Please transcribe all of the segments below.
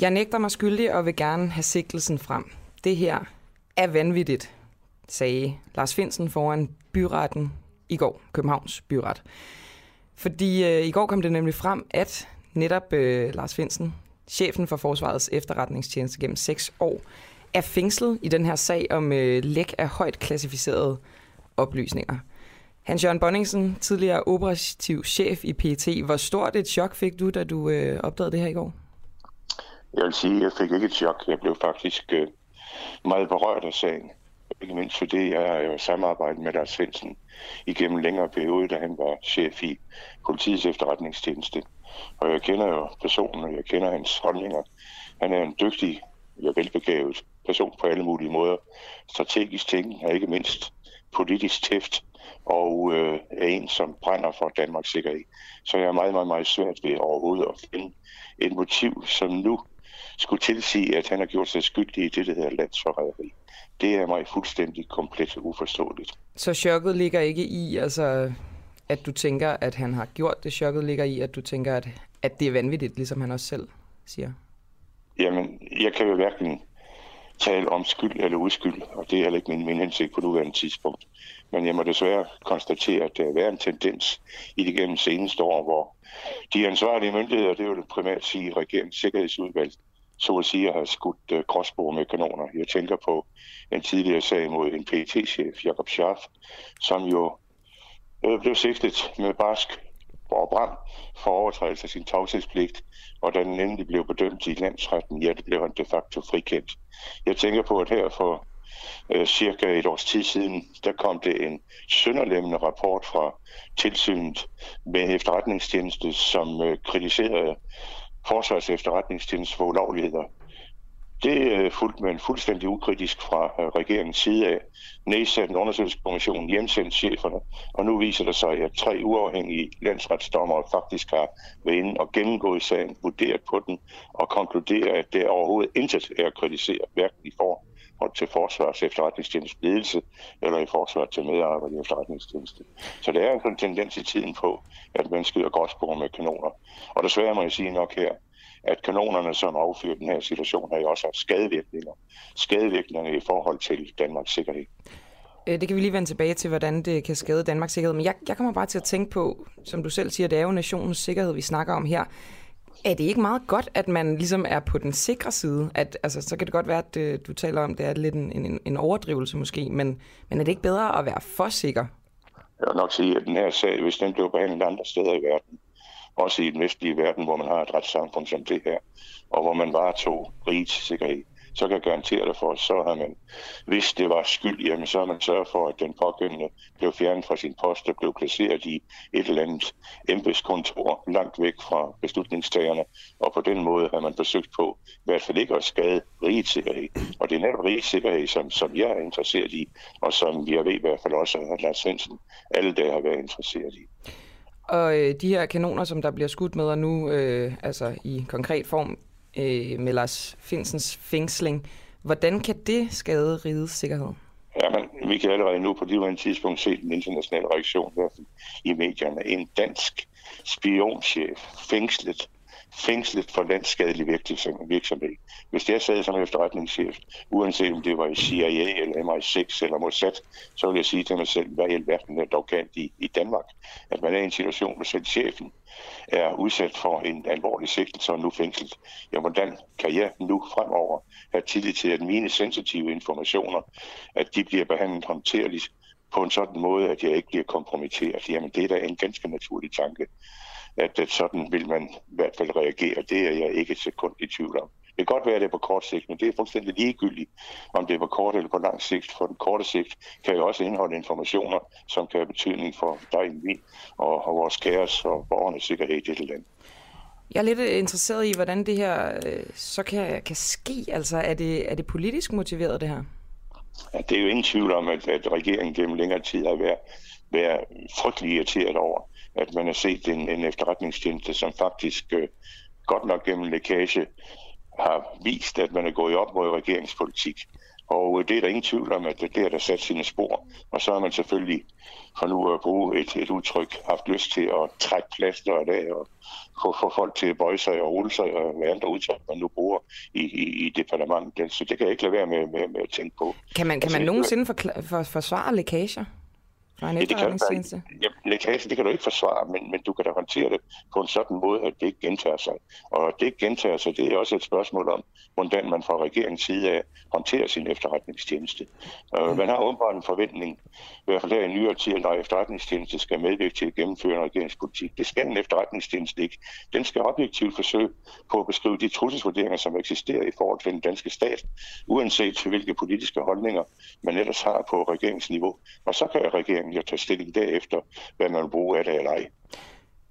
Jeg nægter mig skyldig og vil gerne have sigtelsen frem. Det her er vanvittigt, sagde Lars Finsen foran byretten i går, Københavns byret. Fordi øh, i går kom det nemlig frem, at netop øh, Lars Finsen, chefen for Forsvarets efterretningstjeneste gennem seks år, er fængslet i den her sag om øh, læk af højt klassificerede oplysninger. Hans Jørgen Bonningsen, tidligere operativ chef i PET. Hvor stort et chok fik du, da du øh, opdagede det her i går? Jeg vil sige, at jeg fik ikke et chok. Jeg blev faktisk øh, meget berørt af sagen. Ikke mindst fordi jeg har jo samarbejdet med Lars Svendsen igennem længere periode, da han var chef i politiets efterretningstjeneste. Og jeg kender jo personen, og jeg kender hans holdninger. Han er en dygtig og velbegavet person på alle mulige måder. Strategisk ting, og ikke mindst politisk tæft, og øh, er en, som brænder for Danmarks sikkerhed. Så jeg er meget, meget, meget svært ved overhovedet at finde et motiv, som nu skulle tilsige, at han har gjort sig skyldig i det, der hedder landsforræderi. Det er mig fuldstændig komplet uforståeligt. Så chokket ligger ikke i, altså, at du tænker, at han har gjort det. Chokket ligger i, at du tænker, at, at det er vanvittigt, ligesom han også selv siger. Jamen, jeg kan jo hverken tale om skyld eller uskyld, og det er heller ikke min, min hensigt på nuværende tidspunkt. Men jeg må desværre konstatere, at der er en tendens i det gennem seneste år, hvor de ansvarlige myndigheder, det er det primært sige regeringens sikkerhedsudvalg, så at sige har skudt øh, uh, gråsbord med kanoner. Jeg tænker på en tidligere sag mod en PT-chef, Jakob Schaff, som jo øh, blev sigtet med barsk og brand for overtrædelse af sin tavshedspligt, og da den endelig blev bedømt i landsretten, ja, det blev han de facto frikendt. Jeg tænker på, at her for øh, cirka et års tid siden, der kom det en sønderlemmende rapport fra tilsynet med efterretningstjeneste, som øh, kritiserede forsvars efterretningstjeneste for ulovligheder. Det øh, fulgte fuldt med en fuldstændig ukritisk fra øh, regeringens side af nedsat en undersøgelseskommission, hjemsendt cheferne, og nu viser det sig, at tre uafhængige landsretsdommere faktisk har været inde og gennemgået sagen, vurderet på den og konkluderet, at det overhovedet intet er at kritisere, hverken i for og til forsvars efterretningstjeneste ledelse, eller i forsvar til medarbejdere i efterretningstjeneste. Så der er en sådan tendens i tiden på, at man skyder gråsbord med kanoner. Og desværre må jeg sige nok her, at kanonerne, som affyrer den her situation, har jo også haft skadevirkninger. Skadevirkninger i forhold til Danmarks sikkerhed. Øh, det kan vi lige vende tilbage til, hvordan det kan skade Danmarks sikkerhed. Men jeg, jeg kommer bare til at tænke på, som du selv siger, det er jo nationens sikkerhed, vi snakker om her. Er det ikke meget godt, at man ligesom er på den sikre side? At, altså, så kan det godt være, at øh, du taler om, det er lidt en, en, en overdrivelse måske, men, men er det ikke bedre at være for sikker? Jeg vil nok sige, at den her sag, hvis den blev behandlet andre steder i verden, også i den vestlige verden, hvor man har et retssamfund som det her, og hvor man varetog rigets sikkerhed, så kan jeg garantere dig for, så har man, hvis det var skyld, jamen så har man sørget for, at den pågældende blev fjernet fra sin post og blev placeret i et eller andet embedskontor langt væk fra beslutningstagerne, og på den måde har man forsøgt på i hvert fald ikke at skade rigets sikkerhed. Og det er netop rigets sikkerhed, som, som jeg er interesseret i, og som jeg ved i hvert fald også, at Lars Svendsen alle dage har været interesseret i. Og øh, de her kanoner, som der bliver skudt med, og nu øh, altså i konkret form øh, med Lars Finsens fængsling. Hvordan kan det skade rigets sikkerhed? Ja, men vi kan allerede nu på det tidspunkt se den internationale reaktion i medierne. En dansk spionchef fængslet fængslet for landsskadelig virksomhed. Hvis jeg sad som efterretningschef, uanset om det var i CIA eller MI6 eller Mossad, så ville jeg sige til mig selv, hvad i alverden er dog galt i, i Danmark. At man er i en situation, hvor selv chefen er udsat for en alvorlig sigtelse og nu fængslet. Ja, hvordan kan jeg nu fremover have tillid til, at mine sensitive informationer, at de bliver behandlet håndterligt på en sådan måde, at jeg ikke bliver kompromitteret? Jamen, det er da en ganske naturlig tanke at, sådan vil man i hvert fald reagere. Det er jeg ikke et sekund i tvivl om. Det kan godt være, at det er på kort sigt, men det er fuldstændig ligegyldigt, om det er på kort eller på lang sigt. For den korte sigt kan jo også indeholde informationer, som kan have betydning for dig, min og, og vores kæres og borgernes sikkerhed i dette land. Jeg er lidt interesseret i, hvordan det her øh, så kan, kan ske. Altså, er det, er det politisk motiveret, det her? Ja, det er jo ingen tvivl om, at, at regeringen gennem længere tid har været, været frygtelig irriteret over, at man har set en, en efterretningstjeneste, som faktisk øh, godt nok gennem lækage har vist, at man er gået op mod regeringspolitik. Og øh, det er der ingen tvivl om, at det er der sat sine spor. Og så har man selvfølgelig, for nu at bruge et, et udtryk, haft lyst til at trække plaster af og få, få folk til at bøje sig og rulle sig og hvad andre udtryk, man nu bruger i, i, i departementet. Så det kan jeg ikke lade være med, med, med at tænke på. Kan man, kan man altså, nogensinde for, for, forsvare lækager? Fra en ja, det kan, ja, lækage, det kan du ikke forsvare, men, men du kan da håndtere det på en sådan måde, at det ikke gentager sig. Og det ikke gentager sig, det er også et spørgsmål om, hvordan man fra regeringens side af håndterer sin efterretningstjeneste. Mm. Man har åbenbart en forventning, i hvert fald her i nyere tid, når efterretningstjeneste skal medvirke til at gennemføre en regeringspolitik. Det skal en efterretningstjeneste ikke. Den skal objektivt forsøge på at beskrive de trusselsvurderinger, som eksisterer i forhold til den danske stat, uanset hvilke politiske holdninger man ellers har på regeringsniveau. Og så kan regeringen jo tage stilling derefter, hvad man vil bruge af det eller ej.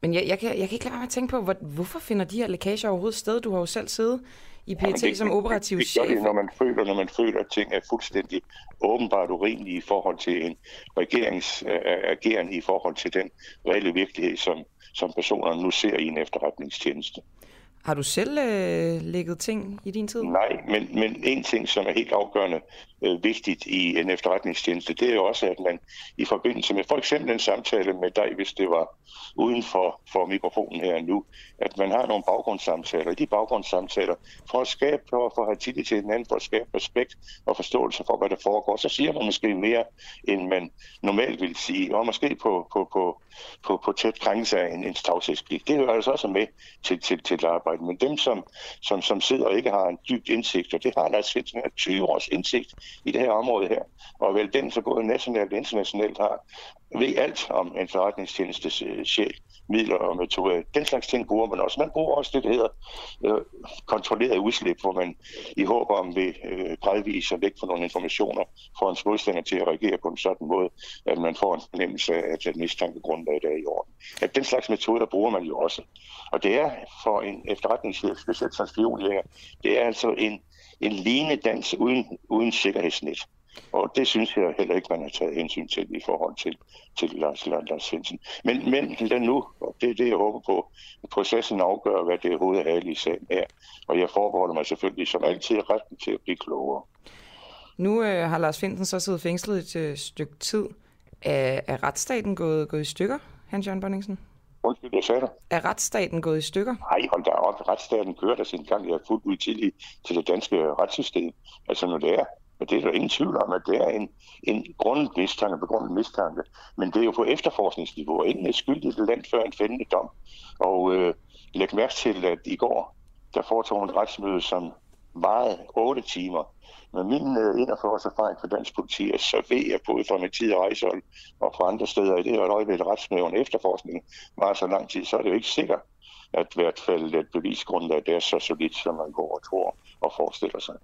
Men jeg, jeg, kan, jeg kan ikke lade være med at tænke på, hvor, hvorfor finder de her lækager overhovedet sted? Du har jo selv siddet i PET ja, som operativ det, chef. Det, det når man føler, når man føler, at ting er fuldstændig åbenbart urimelige i forhold til en regerings uh, agerende i forhold til den reelle virkelighed, som, som personerne nu ser i en efterretningstjeneste. Har du selv øh, lægget ting i din tid? Nej, men, men en ting, som er helt afgørende øh, vigtigt i en efterretningstjeneste, det er jo også, at man i forbindelse med for eksempel en samtale med dig, hvis det var uden for, for mikrofonen her nu, at man har nogle baggrundssamtaler. I de baggrundssamtaler, for at skabe, for, for at have tillid til hinanden, for at skabe respekt og forståelse for, hvad der foregår, så siger man måske mere, end man normalt vil sige, og måske på, på, på, på, på tæt krænkelse af en, en tavshedspligt. Det hører altså også med til, til, til arbejde. Men dem, som, som, som sidder og ikke har en dybt indsigt, og det har Lars Svendsen 20 års indsigt i det her område her, og vel den, så både nationalt og internationalt har, ved alt om en forretningstjenestes øh, sjæl, midler og metoder. Den slags ting bruger man også. Man bruger også det, der hedder øh, kontrolleret udslip, hvor man i håb om vil øh, gradvise at væk fra nogle informationer får en modstander til at reagere på en sådan måde, at man får en fornemmelse af, at mistankegrundlaget er i orden. At den slags metoder bruger man jo også. Og det er for en efterretningschef, specielt som spionlæger, det er altså en, en lignende dans uden, uden sikkerhedsnet. Og det synes jeg heller ikke, man har taget hensyn til i forhold til, til Lars, Lars, Lars Svendsen. Men, men lad nu, og det er det, jeg håber på, processen afgør, hvad det er i sagen er. Og jeg forbeholder mig selvfølgelig som altid retten til at blive klogere. Nu øh, har Lars Finsen så siddet fængslet et øh, stykke tid. Er, er retsstaten gået, gået i stykker, Hans Jørgen Bonningsen? Undskyld, jeg sagde Er retsstaten gået i stykker? Nej, hold da op. Retsstaten kører der sin gang. Jeg er fuldt ud til, til det danske retssystem. Altså, når det er og det er der ingen tvivl om, at det er en, en grundet mistanke, begrundet mistanke. Men det er jo på efterforskningsniveau, og ingen er skyldig til land før en fældende dom. Og øh, læg mærke til, at i går, der foretog en retsmøde, som varede 8 timer. Men min øh, 41 års erfaring for dansk politi er så ved, at både fra min tid i Rejshold og fra andre steder i det her øjeblik retsmøde under efterforskning var så lang tid, så er det jo ikke sikkert, at i hvert fald et bevisgrundlag det er så solidt, som man går og tror og forestiller sig.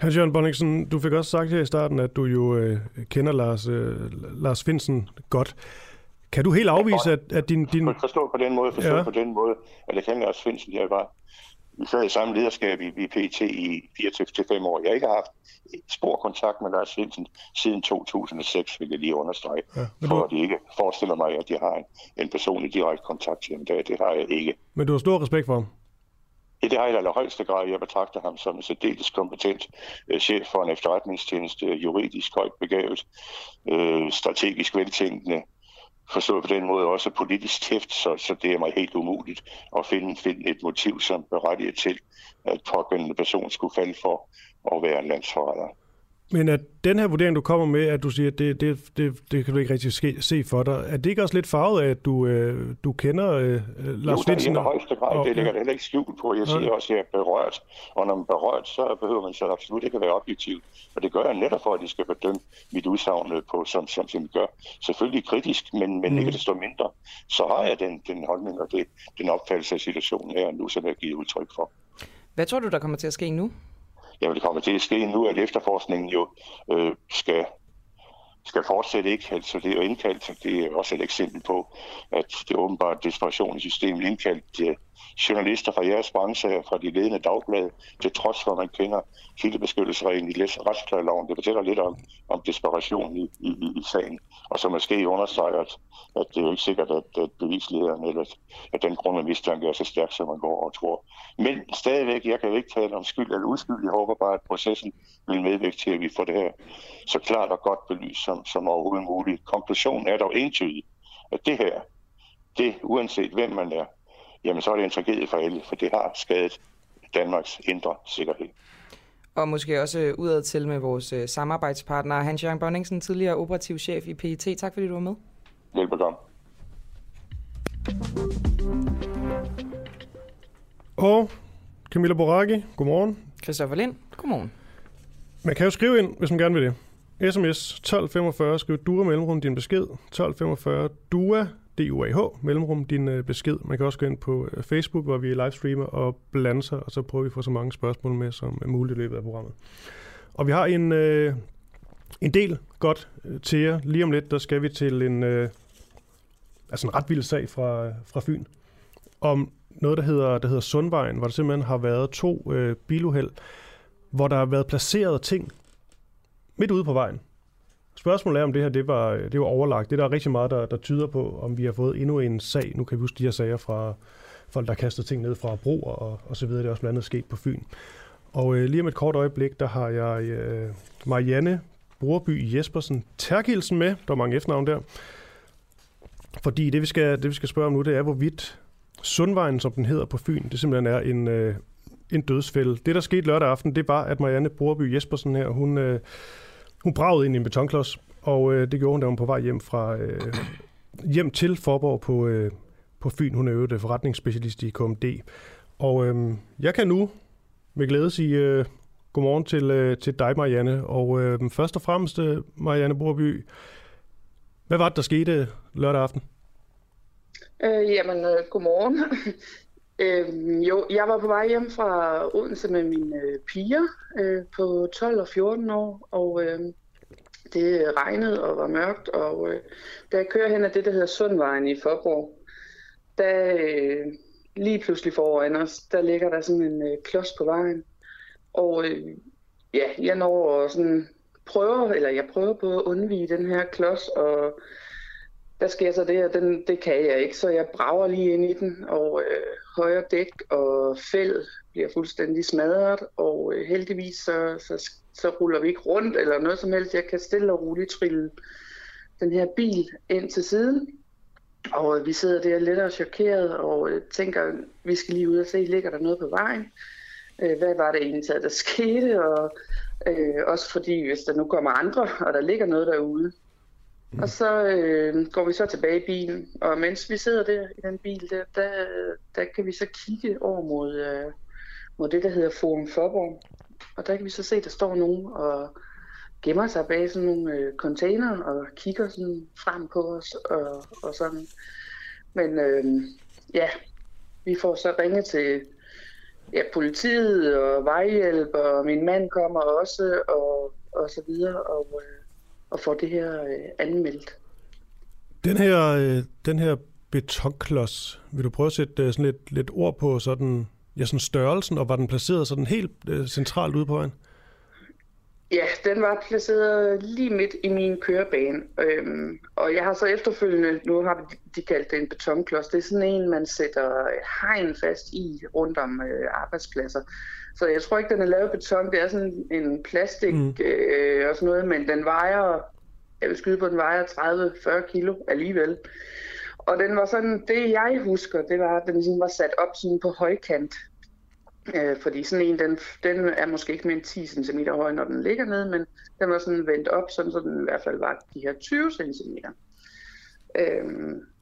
Hans Jørgen Bonningsen, du fik også sagt her i starten, at du jo øh, kender Lars, øh, Lars Finsen godt. Kan du helt afvise, at, at din... din... Forstå på den måde, forstå ja. på den måde, at jeg kender Lars Finsen. Jeg var sad i samme lederskab i, i PT i 4-5 år. Jeg har ikke haft spor kontakt med Lars Finsen siden 2006, vil jeg lige understrege. Ja, for du... at de ikke forestiller mig, at de har en, en personlig direkte kontakt til ham. Det, det har jeg ikke. Men du har stor respekt for ham? I det har jeg i allerhøjeste grad. Jeg betragter ham som en særdeles kompetent uh, chef for en efterretningstjeneste, juridisk højt begavet, uh, strategisk veltænkende, forstået på den måde også politisk tæft, så, så det er mig helt umuligt at finde, finde et motiv, som berettiger til, at pågældende person skulle falde for at være landsforræder. Men at den her vurdering, du kommer med, at du siger, at det, det, det, det kan du ikke rigtig ske, se for dig, er det ikke også lidt farvet af, at du, øh, du kender øh, Lars? Jo, det er i højeste grad. Okay. Det ligger det heller ikke skjult på. Jeg siger okay. også, at jeg er berørt. Og når man er berørt, så behøver man så absolut ikke at være objektiv. Og det gør jeg netop for, at de skal bedømme mit udsagn på, som, som, som gør. Selvfølgelig kritisk, men, men mm. ikke desto mindre. Så har jeg den, den holdning og det, den opfattelse af situationen her nu, som jeg har givet udtryk for. Hvad tror du, der kommer til at ske nu? Jamen det kommer til at ske nu, at efterforskningen jo øh, skal skal fortsætte ikke. Altså det er indkaldt, det er også et eksempel på, at det er åbenbart desperation i systemet indkaldt øh, journalister fra jeres branche, fra de ledende dagblade, til trods for, at man kender kildebeskyttelsesreglen i retsplejeloven. Det fortæller lidt om, om desperation i, i, i sagen, og så måske understreger, at, at det er jo ikke sikkert, at, at bevislederen eller at den grund af mistanke er så stærk, som man går og tror. Men stadigvæk, jeg kan jo ikke tale om skyld eller uskyld. Jeg håber bare, at processen vil medvirke til, at vi får det her så klart og godt belyst som, som overhovedet muligt. Konklusionen er dog entydig, at det her, det uanset hvem man er, jamen så er det en tragedie for alle, for det har skadet Danmarks indre sikkerhed. Og måske også udad til med vores øh, samarbejdspartner Hans Jørgen Bonningsen, tidligere operativ chef i PET. Tak fordi du var med. Velbekomme. Og Camilla Boraki, godmorgen. Christoffer Lind, godmorgen. Man kan jo skrive ind, hvis man gerne vil det. SMS 1245, skriv DUA mellemrum din besked. 1245 DUA, DUAH, mellemrum din øh, besked. Man kan også gå ind på øh, Facebook, hvor vi livestreamer og blande sig, og så prøver vi at få så mange spørgsmål med som muligt i løbet af programmet. Og vi har en, øh, en del godt øh, til jer. Lige om lidt, der skal vi til en, øh, altså en ret vild sag fra, fra Fyn. Om noget, der hedder, der hedder Sundvejen, hvor der simpelthen har været to øh, biluheld, hvor der har været placeret ting midt ude på vejen. Spørgsmålet er, om det her det var, det var overlagt. Det der er der rigtig meget, der, der tyder på, om vi har fået endnu en sag. Nu kan vi huske de her sager fra folk, der kaster ting ned fra broer og, og så videre. Det er også blandt andet sket på Fyn. Og øh, lige om et kort øjeblik, der har jeg øh, Marianne Brorby Jespersen Terkildsen med. Der er mange efternavn der. Fordi det vi, skal, det, vi skal spørge om nu, det er, hvorvidt Sundvejen, som den hedder på Fyn, det simpelthen er en, øh, en dødsfælde. Det, der skete lørdag aften, det var, at Marianne Brorby Jespersen her, hun, øh, hun bragede ind i en betonklods, og øh, det gjorde hun, da hun på vej hjem fra øh, hjem til Forborg på, øh, på Fyn. Hun er jo øh, forretningsspecialist i KMD. Og øh, jeg kan nu med glæde sige øh, godmorgen til, øh, til dig, Marianne. Og øh, først og fremmest, øh, Marianne Borby, hvad var det, der skete lørdag aften? Øh, jamen, øh, godmorgen. Øh, jo, jeg var på vej hjem fra Odense med mine øh, piger øh, på 12 og 14 år, og øh, det regnede og var mørkt, og øh, da jeg kører hen ad det, der hedder Sundvejen i Forborg, der øh, lige pludselig foran os, der ligger der sådan en øh, klods på vejen, og øh, ja, jeg når sådan prøver, eller jeg prøver på at undvige den her klods, og der sker så det, og den, det kan jeg ikke, så jeg brager lige ind i den, og øh, højre dæk og fæld bliver fuldstændig smadret, og øh, heldigvis så, så, så ruller vi ikke rundt eller noget som helst. Jeg kan stille og roligt trille den her bil ind til siden, og øh, vi sidder der lidt og chokeret og øh, tænker, vi skal lige ud og se, ligger der noget på vejen? Øh, hvad var det egentlig, der skete? Og øh, også fordi, hvis der nu kommer andre, og der ligger noget derude, og så øh, går vi så tilbage i bilen, og mens vi sidder der i den bil, der, der, der kan vi så kigge over mod, øh, mod det, der hedder Forum Forborg. Og der kan vi så se, der står nogen og gemmer sig bag sådan nogle øh, container og kigger sådan frem på os og, og sådan. Men øh, ja, vi får så ringet til ja, politiet og vejhjælp, og min mand kommer også, og, og så videre. Og, øh, og får det her øh, anmeldt. Den her, øh, den her betonklods, vil du prøve at sætte øh, sådan lidt, lidt ord på sådan, ja, sådan størrelsen, og var den placeret sådan helt øh, centralt ude på vejen? Ja, den var placeret lige midt i min kørebane. Øhm, og jeg har så efterfølgende, nu har de kaldt det en betonklods, det er sådan en, man sætter hegn fast i rundt om øh, arbejdspladser. Så jeg tror ikke, den er lavet beton. Det er sådan en plastik mm. øh, og sådan noget, men den vejer, jeg vil skyde på, den vejer 30-40 kilo alligevel. Og den var sådan, det jeg husker, det var, at den sådan var sat op sådan på højkant. Øh, fordi sådan en, den, den er måske ikke mere end 10 cm høj, når den ligger nede, men den var sådan vendt op, sådan, så den i hvert fald var de her 20 cm. Øh,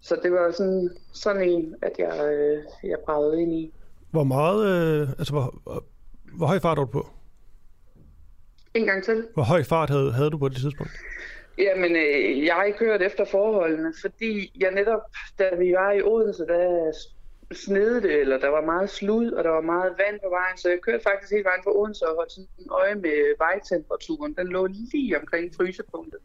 så det var sådan, sådan en, at jeg, øh, jeg bragede ind i. Hvor meget, øh, altså hvor, hvor høj fart var du på? En gang til. Hvor høj fart havde, havde du på det tidspunkt? Jamen, øh, jeg har ikke hørt efter forholdene, fordi jeg netop, da vi var i Odense, der snede det, eller der var meget slud, og der var meget vand på vejen, så jeg kørte faktisk helt vejen fra Odense og holdt sådan en øje med vejtemperaturen. Den lå lige omkring frysepunktet.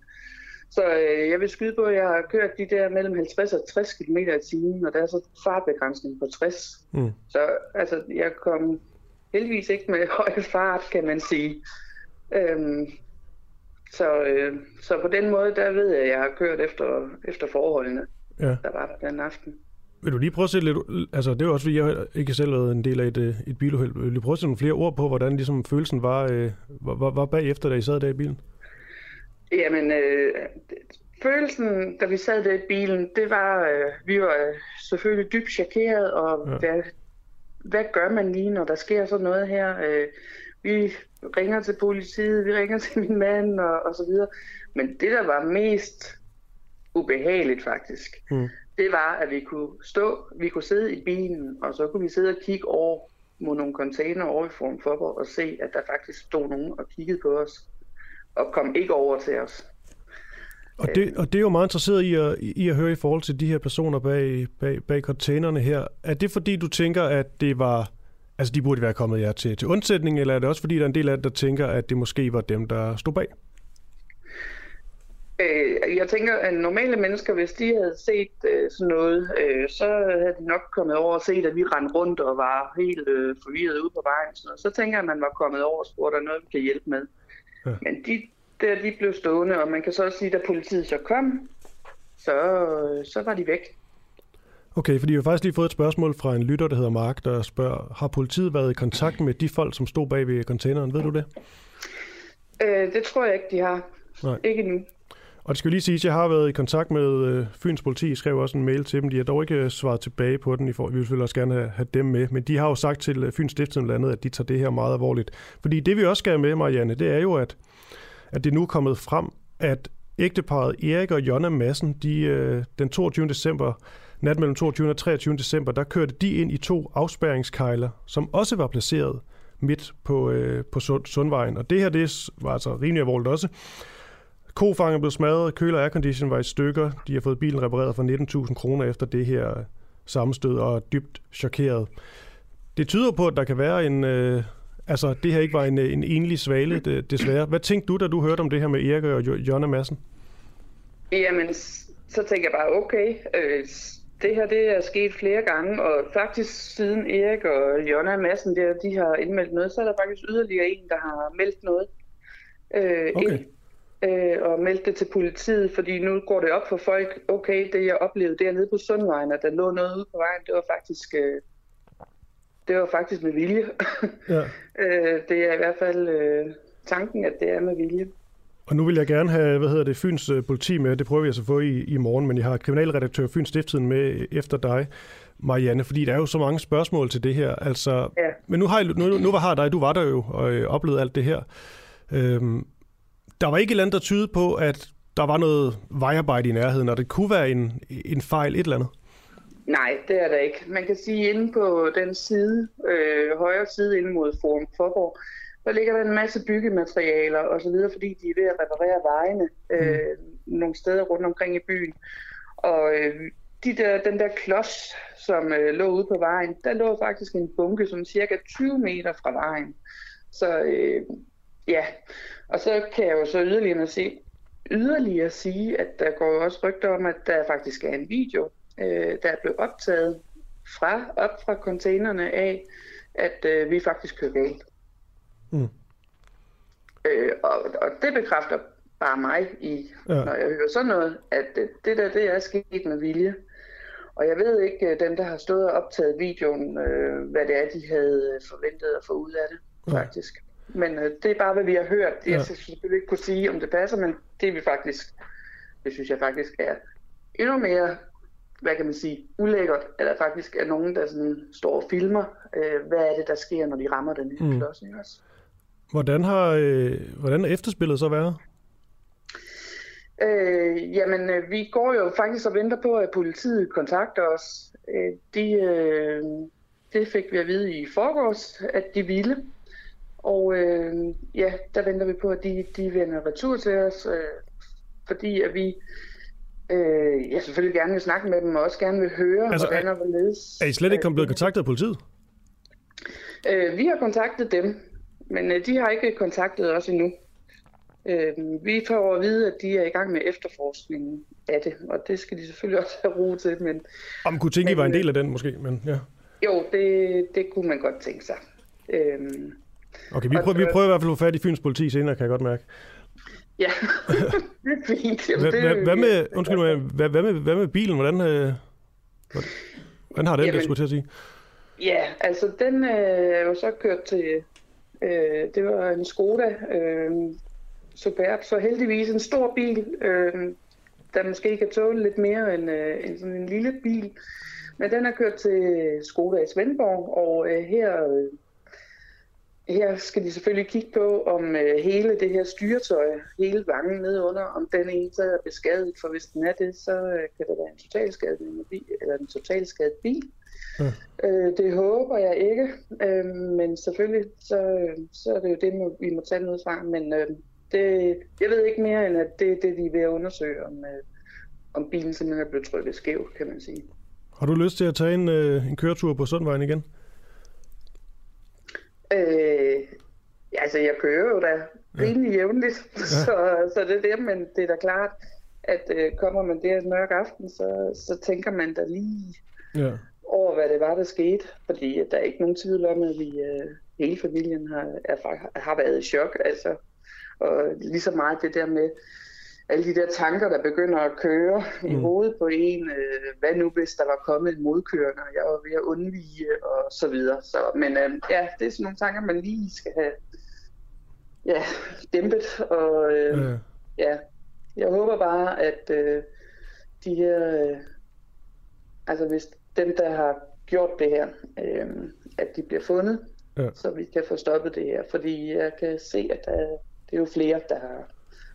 Så øh, jeg vil skyde på, at jeg har kørt de der mellem 50 og 60 km i timen, og der er så fartbegrænsning på 60. Mm. Så altså, jeg kom heldigvis ikke med høj fart, kan man sige. Øhm, så, øh, så på den måde, der ved jeg, at jeg har kørt efter, efter forholdene, Ja. der var der den aften. Vil du lige prøve at sætte lidt... Altså, det er jo også, fordi jeg ikke selv har en del af et, øh, et biluheld. Vil du prøve at sætte nogle flere ord på, hvordan ligesom følelsen var, øh, var, var, bagefter, da I sad der i bilen? Jamen, øh, følelsen, da vi sad der i bilen, det var, øh, vi var øh, selvfølgelig dybt chokeret, og Ja. ja. Hvad, gør man lige, når der sker sådan noget her? Øh, vi ringer til politiet, vi ringer til min mand, og, og så videre. Men det, der var mest ubehageligt faktisk, Mm. det var, at vi kunne stå, vi kunne sidde i bilen, og så kunne vi sidde og kigge over mod nogle container over i Forum Forborg og se, at der faktisk stod nogen og kiggede på os, og kom ikke over til os. Og det, og det er jo meget interesseret i at, i at høre i forhold til de her personer bag, bag, bag containerne her. Er det fordi, du tænker, at det var... Altså, de burde være kommet jer til, til undsætning, eller er det også fordi, der er en del af det, der tænker, at det måske var dem, der stod bag? Øh, jeg tænker, at normale mennesker, hvis de havde set øh, sådan noget, øh, så havde de nok kommet over og set, at vi rendte rundt og var helt øh, forvirret ude på vejen. Sådan noget. Så tænker jeg, at man var kommet over og spurgte, der noget, vi kan hjælpe med. Ja. Men de, der, de blev stående, og man kan så også sige, at da politiet så kom, så, så var de væk. Okay, fordi vi har faktisk lige fået et spørgsmål fra en lytter, der hedder Mark, der spørger, har politiet været i kontakt med de folk, som stod bag ved containeren? Ved du det? Øh, det tror jeg ikke, de har. Nej. Ikke nu. Og det skal lige sige, at jeg har været i kontakt med øh, Fyns politi. Jeg skrev også en mail til dem. De har dog ikke øh, svaret tilbage på den. I for, vi vil selvfølgelig også gerne have, have dem med. Men de har jo sagt til øh, Fyns Stiftstidende blandt andet, at de tager det her meget alvorligt. Fordi det vi også skal have med, Marianne, det er jo, at, at det nu er kommet frem, at ægteparet Erik og Jonna Madsen, de, øh, den 22. december, nat mellem 22. og 23. december, der kørte de ind i to afspærringskejler, som også var placeret midt på, øh, på Sundvejen. Og det her, det var altså rimelig alvorligt også. Kofanger blev smadret, køler og aircondition var i stykker. De har fået bilen repareret for 19.000 kroner efter det her øh, sammenstød og er dybt chokeret. Det tyder på, at der kan være en... Øh, altså, det her ikke var en, øh, en enlig svale, det, desværre. Hvad tænkte du, da du hørte om det her med Erik og Jo- Jonna Madsen? Jamen, så tænker jeg bare, okay, øh, det her det er sket flere gange, og faktisk siden Erik og Jonna Madsen der, de har indmeldt noget, så er der faktisk yderligere en, der har meldt noget øh, Okay. ind, øh, og meldt det til politiet, fordi nu går det op for folk, okay, det jeg oplevede dernede på Sundvejen, at der lå noget ude på vejen, det var faktisk, øh, det var faktisk med vilje. Ja. øh, det er i hvert fald øh, tanken, at det er med vilje. Og nu vil jeg gerne have, hvad hedder det, Fyns øh, politi med. Det prøver vi altså at få i, i morgen, men jeg har kriminalredaktør Fyns Stiftstiden med efter dig, Marianne, fordi der er jo så mange spørgsmål til det her. Altså, Ja. Men nu har, I, nu, nu var har dig, du var der jo og øh, oplevede alt det her. Øhm, der var ikke et eller andet, der tyder på, at der var noget vejarbejde i nærheden, og det kunne være en, en fejl et eller andet. Nej, det er der ikke. Man kan sige, inde på den side, øh, højre side ind mod Forum Forborg, der ligger der en masse byggematerialer og så videre, fordi de er ved at reparere vejene øh, nogle steder rundt omkring i byen. Og øh, de der, den der klods, som øh, lå ude på vejen, der lå faktisk en bunke, som cirka 20 meter fra vejen. Så øh, ja, og så kan jeg jo så yderligere se, yderligere sige, at der går jo også rygter om, at der faktisk er en video, øh, der er blevet optaget fra, op fra containerne af, at øh, vi faktisk kører galt. Mm. Øh, og, og det bekræfter bare mig i, Ja. når jeg hører sådan noget, at øh, det der, det er sket med vilje. Og jeg ved ikke, øh, dem der har stået og optaget videoen, øh, hvad det er, de havde forventet at få ud af det, Ja. faktisk. Men øh, det er bare, hvad vi har hørt. Jeg Ja. skal selvfølgelig ikke kunne sige, om det passer, men det er vi faktisk, det synes jeg faktisk er endnu mere, hvad kan man sige, ulækkert, at der faktisk er nogen, der sådan står og filmer, øh, hvad er det, der sker, når de rammer den her Mm. klods, ikke også? Hvordan har, øh, hvordan har efterspillet så været? Øh, jamen, øh, vi går jo faktisk og venter på, at politiet kontakter os. Øh, de, øh, det fik vi at vide i forgårs, at de ville. Og øh, ja, der venter vi på, at de, de vender retur til os, øh, fordi at vi øh, ja, selvfølgelig gerne vil snakke med dem, og også gerne vil høre, Altså, hvordan og hvorledes. Er I slet ikke blevet kontaktet af politiet? Øh, vi har kontaktet dem, men øh, de har ikke kontaktet os endnu. Øh, vi får at vide, at de er i gang med efterforskningen af det, og det skal de selvfølgelig også have ro til. Men, Om kunne tænke, I var en del af den måske, men ja. Jo, det, det kunne man godt tænke sig. Øhm, Okay, vi prøver, vi prøver i hvert fald at få fat i Fyns politi senere, kan jeg godt mærke. Ja, det er fint. Jamen, Hvad, det, hvad, hvad, med, undskyld mig, hvad, hvad, med, hvad med bilen? Hvordan, øh, hvordan har den det, skulle jeg til at sige? Ja, altså den øh, jo så kørt til, øh, det var en Skoda øh, Superb, så heldigvis en stor bil, øh, der måske kan tåle lidt mere end, øh, end sådan en lille bil. Men den er kørt til Skoda i Svendborg, og øh, her, øh, her skal de selvfølgelig kigge på, om øh, hele det her styretøj, hele vangen nede under, om den ene så er beskadiget, for hvis den er det, så øh, kan der være en totalskadet bil, eller en totalskadet bil. Ja. Øh, det håber jeg ikke, øh, men selvfølgelig så, øh, så er det jo det, må, vi må tage noget fra. Men øh, det, jeg ved ikke mere end, at det er det, de er ved at undersøge, om, øh, om bilen simpelthen er blevet trykket skæv, kan man sige. Har du lyst til at tage en, øh, en køretur på Sundvejen igen? Øh, altså, jeg kører jo da rimelig jævnligt, ja. så, så det er det, men det er da klart, at øh, kommer man der en mørk aften, så, så tænker man da lige Ja. over, hvad det var, der skete. Fordi øh, der er ikke nogen tvivl om, at vi øh, hele familien har, er, har været i chok. Altså. Og lige så meget det der med alle de der tanker, der begynder at køre mm. i hovedet på en. Øh, hvad nu, hvis der var kommet en modkørende, og jeg var ved at undvige, og så videre. Så, men øh, ja, det er sådan nogle tanker, man lige skal have ja, dæmpet. Og øh, Ja. ja, jeg håber bare, at øh, de her, øh, altså hvis dem, der har gjort det her, øh, at de bliver fundet, Ja. så vi kan få stoppet det her. Fordi jeg kan se, at der, det er jo flere, der har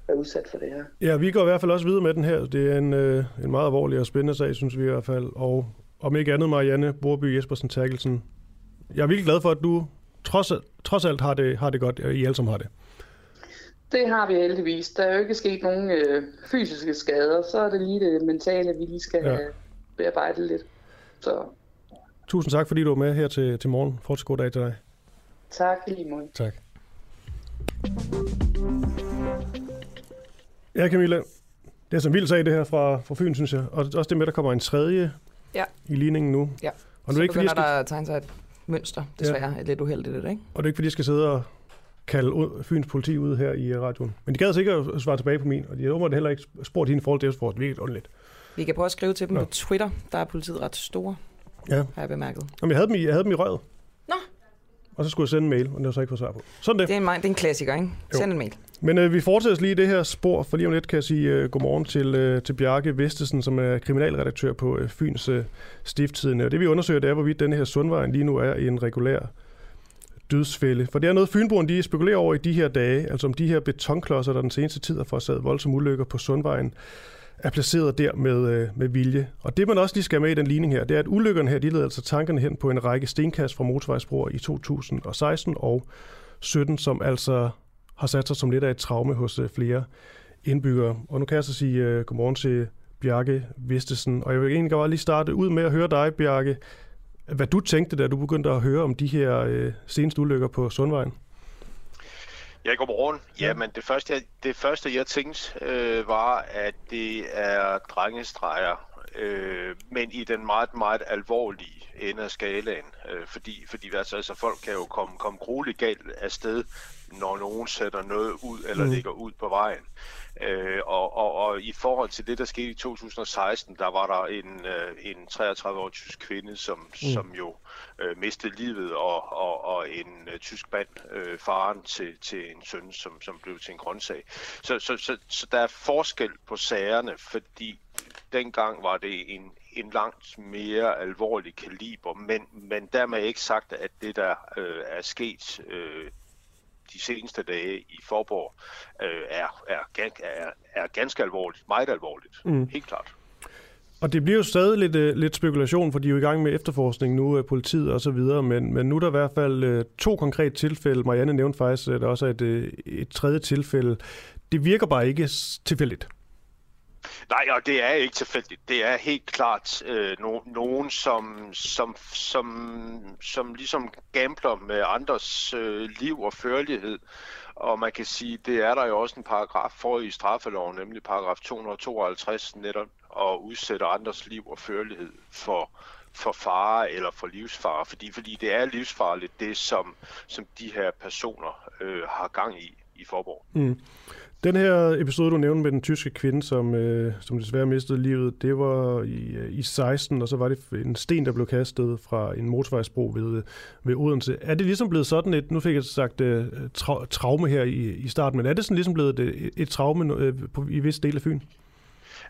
været udsat for det her. Ja, vi går i hvert fald også videre med den her. Det er en, øh, en meget alvorlig og spændende sag, synes vi i hvert fald. Og om ikke andet, Marianne Borby Jespersen Terkelsen. Jeg er virkelig glad for, at du trods, trods alt har det, har det godt, og I alle sammen har det. Det har vi heldigvis. Der er jo ikke sket nogen øh, fysiske skader. Så er det lige det mentale, vi lige skal Ja. have bearbejdet lidt. Så Tusind tak, fordi du var med her til, til morgen. Fortsat god dag til dig. tak i lige måde. Tak. Ja, Camilla. Det er så en vild sag, det her fra, fra Fyn, synes jeg. Og også det med, at der kommer en tredje Ja. i ligningen nu. Ja. Og nu så er ikke, fordi begynder skal, der at tegne sig et mønster, desværre. Ja. Lidt uheldigt, det, ikke? og det er ikke, fordi jeg skal sidde og kalde ud, Fyns politi ud her i radioen. Men de gad sikkert at svare tilbage på min, og de har åbenbart heller ikke spurgt hende i forhold til det, det er virkelig underligt. Vi kan prøve at skrive til dem Nå. på Twitter. Der er politiet ret store, Ja. har jeg bemærket. Jamen, jeg havde dem i, jeg havde dem i røret. Og så skulle jeg sende en mail, og det var så ikke fået svar på. Sådan det. Det er en, det er en klassiker, ikke? Jo. Send en mail. Men øh, vi fortsætter lige det her spor, for lige om lidt kan jeg sige øh, godmorgen til, øh, til Bjarke Vestesen, som er kriminalredaktør på øh, Fyns øh, Stifttidende. Og det vi undersøger, det er, hvorvidt denne her Sundvejen lige nu er i en regulær dødsfælde. For det er noget, Fynboerne de spekulerer over i de her dage, altså om de her betonklodser, der den seneste tid har forårsaget voldsomme ulykker på Sundvejen, er placeret der med, øh, med vilje. Og det, man også lige skal have med i den ligning her, det er, at ulykkerne her, de leder altså tankerne hen på en række stenkast fra motorvejsbroer i 2016 og 17, som altså har sat sig som lidt af et traume hos øh, flere indbyggere. Og nu kan jeg så sige øh, godmorgen til Bjarke Vistesen. Og jeg vil egentlig bare lige starte ud med at høre dig, Bjarke, hvad du tænkte, da du begyndte at høre om de her øh, seneste ulykker på Sundvejen. Ja, godmorgen. Jamen, det første, jeg, det første, jeg tænkte, øh, var, at det er drengestreger, øh, men i den meget, meget alvorlige ende af skalaen. Øh, fordi fordi altså, altså, folk kan jo komme, komme grueligt galt afsted, når nogen sætter noget ud eller Mm. ligger ud på vejen. Øh, og, og, og i forhold til det, der skete i 2016, der var der en, øh, en 33-årig tysk kvinde, som, mm. som jo øh, mistede livet, og, og, og en øh, tysk mand, øh, faren til, til en søn, som, som blev til en grøntsag. Så, så, så, så der er forskel på sagerne, fordi dengang var det en, en langt mere alvorlig kaliber, men, men dermed ikke sagt, at det, der øh, er sket øh, de seneste dage i Forborg, øh, er, er, er, er ganske alvorligt, meget alvorligt, mm. helt klart. Og det bliver jo stadig lidt, øh, lidt spekulation, for de er jo i gang med efterforskning nu af politiet og så videre, men, men nu er der i hvert fald øh, to konkrete tilfælde. Marianne nævnte faktisk, at der også er et, øh, et tredje tilfælde. Det virker bare ikke tilfældigt. Nej, og det er ikke tilfældigt. Det er helt klart øh, no, nogen, som, som, som, som ligesom gambler med andres øh, liv og førlighed. Og man kan sige, det er der jo også en paragraf for i straffeloven, nemlig paragraf 252, netop og udsætte andres liv og førlighed for, for fare eller for livsfare. Fordi, fordi det er livsfarligt, det som, som de her personer øh, har gang i i Forborg. Mm. Den her episode, du nævnte med den tyske kvinde, som, øh, som desværre mistede livet, det var i, øh, i 16, og så var det en sten, der blev kastet fra en motorvejsbro ved, ved Odense. Er det ligesom blevet sådan et, nu fik jeg sagt øh, tra- traume her i, i starten, men er det sådan ligesom blevet et, et traume øh, på, i vis del af Fyn?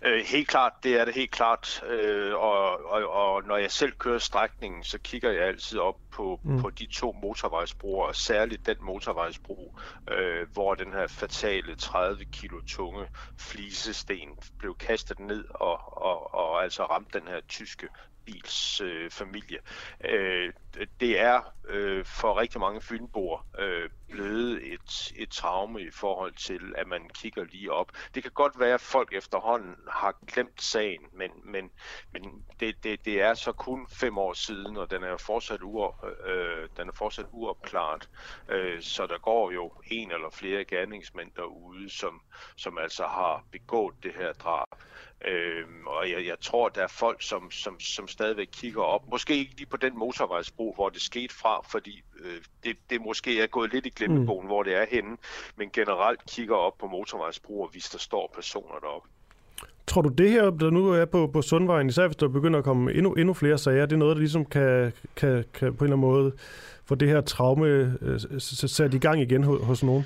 Øh, helt klart, det er det helt klart. Øh, og, og, og når jeg selv kører strækningen, så kigger jeg altid op på, mm. på de to motorvejsbroer, og særligt den motorvejsbro, øh, hvor den her fatale 30 kilo tunge flisesten blev kastet ned og, og, og altså ramte den her tyske bils øh, familie. Øh, det er øh, for rigtig mange fynboer øh, blevet et, et traume i forhold til, at man kigger lige op. Det kan godt være, at folk efterhånden har glemt sagen, men, men, men det, det, det er så kun fem år siden, og den er fortsat, uop, øh, den er fortsat uopklaret. Øh, så der går jo en eller flere gerningsmænd derude, som, som altså har begået det her drab. Øh, og jeg, jeg tror, der er folk, som, som, som stadigvæk kigger op. Måske ikke lige på den motorvejsbro, hvor det skete fra, fordi øh, det, det måske er gået lidt i glemmebogen, mm. hvor det er henne. Men generelt kigger op på motorvejsbroer, hvis der står personer deroppe. Tror du det her, der nu er på, på Sundvejen, især hvis der begynder at komme endnu, endnu flere sager, det er noget, der ligesom kan, kan, kan på en eller anden måde få det her traume øh, sat i gang igen hos, hos nogen?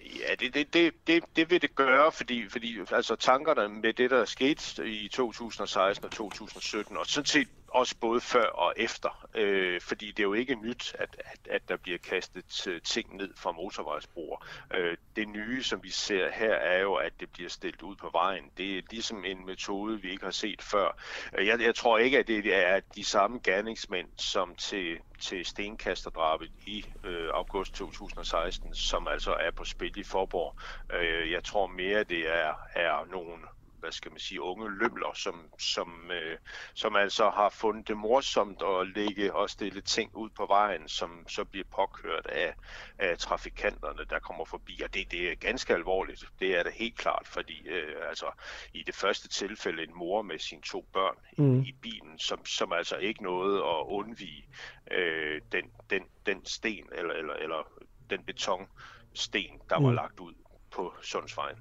Ja, det, det, det, det, det vil det gøre, fordi, fordi altså, tankerne med det, der skete i 2016 og 2017, og sådan set også både før og efter, øh, fordi det er jo ikke nyt, at, at, at der bliver kastet øh, ting ned fra motorvejsbroer. Øh, det nye, som vi ser her, er jo, at det bliver stillet ud på vejen. Det er ligesom en metode, vi ikke har set før. Øh, jeg, jeg tror ikke, at det er de samme gerningsmænd, som til, til stenkasterdrabet i øh, august 2016, som altså er på spil i Forborg. Øh, jeg tror mere, det er, er nogle hvad skal man sige, unge lømler, som, som, øh, som altså har fundet det morsomt at lægge og stille ting ud på vejen, som så bliver påkørt af, af trafikanterne, der kommer forbi. Og det, det er ganske alvorligt. Det er det helt klart, fordi øh, altså, i det første tilfælde en mor med sine to børn mm. i, i bilen, som, som altså ikke nåede at undvige øh, den, den, den sten eller, eller, eller den betonsten, der mm. var lagt ud på Sundsvejen.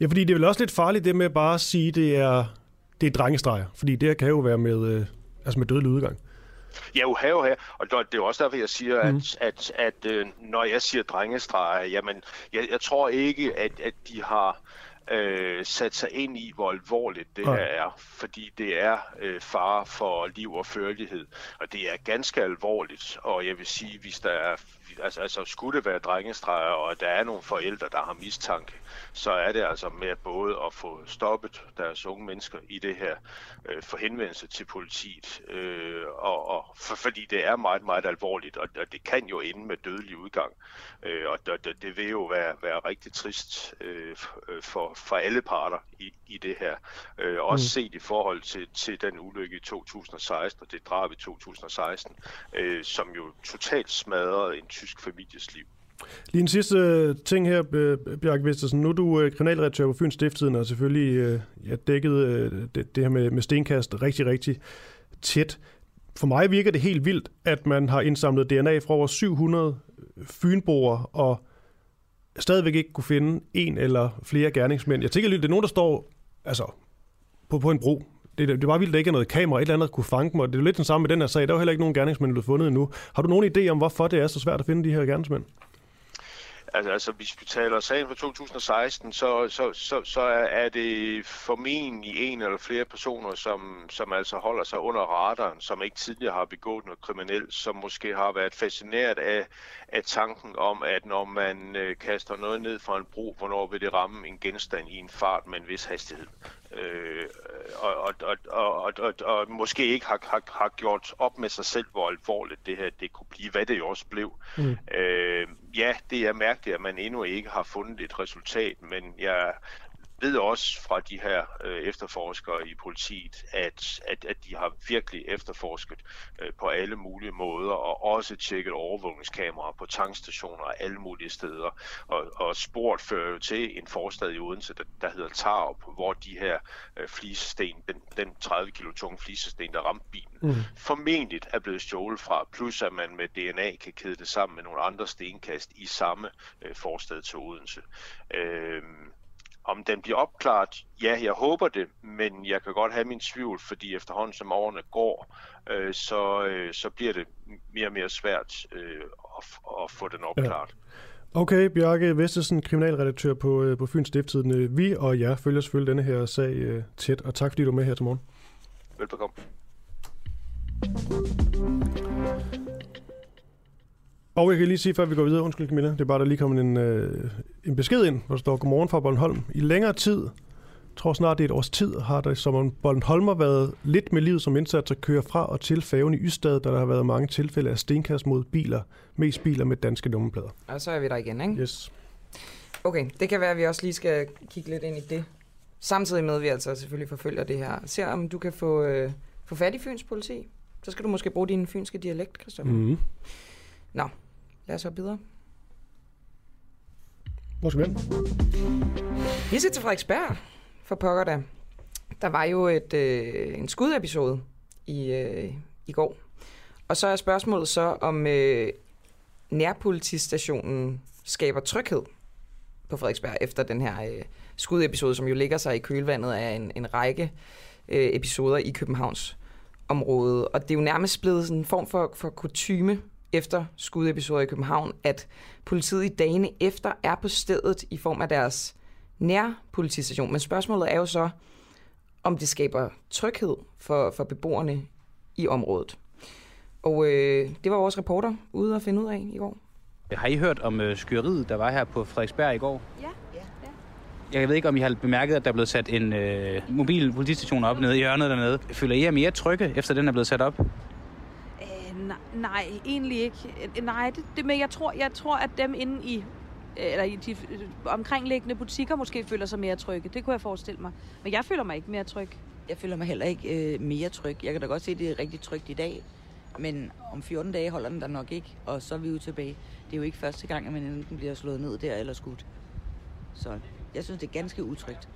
Ja, fordi det er vel også lidt farligt det med bare at sige, det er, det er drengestreger. Fordi det her kan jo være med, øh, altså med dødelig udgang. Ja, jo her, her. Og det er også derfor, jeg siger, at, mm. at, at, at øh, når jeg siger drengestreger, jamen, jeg, jeg tror ikke, at, at de har øh, sat sig ind i, hvor alvorligt det ja. her er, fordi det er øh, fare for liv og førlighed, og det er ganske alvorligt, og jeg vil sige, hvis der er altså, altså skulle det være drengestreger, og der er nogle forældre, der har mistanke, så er det altså med både at få stoppet deres unge mennesker i det her øh, for henvendelse til politiet, øh, og, og for, fordi det er meget, meget alvorligt, og, og det kan jo ende med dødelig udgang, øh, og det, det vil jo være, være rigtig trist øh, for, for alle parter i, i det her, øh, også mm. set i forhold til, til den ulykke i 2016 og det drab i 2016, øh, som jo totalt smadrede en tysk families liv. Lige en sidste øh, ting her, Bjarke Vestersen. Nu er du øh, kriminalredaktør på Fyns Stifttiden, og selvfølgelig øh, ja, dækket det, det her med, med stenkast rigtig, rigtig tæt. For mig virker det helt vildt, at man har indsamlet DNA fra over 700 fynboer, og stadigvæk ikke kunne finde en eller flere gerningsmænd. Jeg tænker lidt, det er nogen, der står altså, på, på en bro. Det, det var vildt, at der ikke er noget kamera, et eller andet, der kunne fange dem, og det er lidt den samme med den her sag. Der er heller ikke nogen gerningsmænd, der er fundet endnu. Har du nogen idé om, hvorfor det er så svært at finde de her gerningsmænd? Altså, altså hvis vi taler sagen fra 2016, så, så, så, så er det formentlig en eller flere personer, som, som altså holder sig under radaren, som ikke tidligere har begået noget kriminelt, som måske har været fascineret af, af tanken om, at når man øh, kaster noget ned fra en bro, hvornår vil det ramme en genstand i en fart med en vis hastighed. Øh, og, og, og, og, og, og måske ikke har, har, har gjort op med sig selv, hvor alvorligt det her det kunne blive, hvad det jo også blev. Mm. Øh, ja, det er mærkeligt, at man endnu ikke har fundet et resultat, men jeg ved også fra de her øh, efterforskere i politiet, at, at, at de har virkelig efterforsket øh, på alle mulige måder, og også tjekket overvågningskameraer på tankstationer og alle mulige steder. Og, og spurgt fører jo til en forstad i Odense, der, der hedder Tarup, hvor de her øh, flisesten, den, den 30 kilo tunge flisesten, der ramte bilen, mm. formentlig er blevet stjålet fra, plus at man med DNA kan kæde det sammen med nogle andre stenkast i samme øh, forstad til Odense. Øh, om den bliver opklaret, ja, jeg håber det, men jeg kan godt have min tvivl, fordi efterhånden som årene går, øh, så, øh, så bliver det mere og mere svært øh, at, at få den opklaret. Ja. Okay, Bjarke Vestesen, kriminalredaktør på, øh, på Fyns Stifttiden. Vi og jeg følger selvfølgelig denne her sag øh, tæt, og tak fordi du er med her til morgen. Velbekomme. Og jeg kan lige sige, før vi går videre, undskyld Camilla, det er bare, der lige kommet en, øh, en besked ind, hvor der står, Godmorgen fra Bornholm. I længere tid, tror snart det er et års tid, har der som Bornholmer været lidt med livet som indsats at køre fra og til færgen i Ystad, der der har været mange tilfælde af stenkast mod biler, mest biler med danske nummerplader. Og så er vi der igen, ikke? Yes. Okay, det kan være, at vi også lige skal kigge lidt ind i det. Samtidig med, at vi altså selvfølgelig forfølger det her. Se om du kan få, øh, få fat i Fyns politi. Så skal du måske bruge din fynske dialekt, Christoffer. Mm. Nå, lad os hoppe videre. Hvor skal vi hen? Vi skal til Frederiksberg for pokker da. Der var jo et, øh, en skudepisode i, øh, i går. Og så er spørgsmålet så, om øh, nærpolitistationen skaber tryghed på Frederiksberg efter den her øh, skudepisode, som jo ligger sig i kølvandet af en, en række øh, episoder i Københavns område. Og det er jo nærmest blevet sådan en form for, for kutyme efter skudepisoder i København, at politiet i dagene efter er på stedet i form af deres nærpolitistation. Men spørgsmålet er jo så, om det skaber tryghed for, for beboerne i området. Og øh, det var vores reporter ude at finde ud af i går. Har I hørt om øh, skyeriet, der var her på Frederiksberg i går? Ja, ja. Jeg ved ikke, om I har bemærket, at der er blevet sat en øh, mobil politistation op nede i hjørnet dernede. Føler I jer mere trygge, efter den er blevet sat op? Øh, nej, nej, egentlig ikke. Øh, Nej, det, det, men jeg tror, jeg tror, at dem inde i eller i de øh, omkringliggende butikker måske føler sig mere trygge. Det kunne jeg forestille mig. Men jeg føler mig ikke mere tryg. Jeg føler mig heller ikke øh, mere tryg. Jeg kan da godt se, at det er rigtig trygt i dag. Men om 14 dage holder den der nok ikke, og så er vi jo tilbage. Det er jo ikke første gang, at man enten bliver slået ned der eller skudt. Så jeg synes, det er ganske utrygt.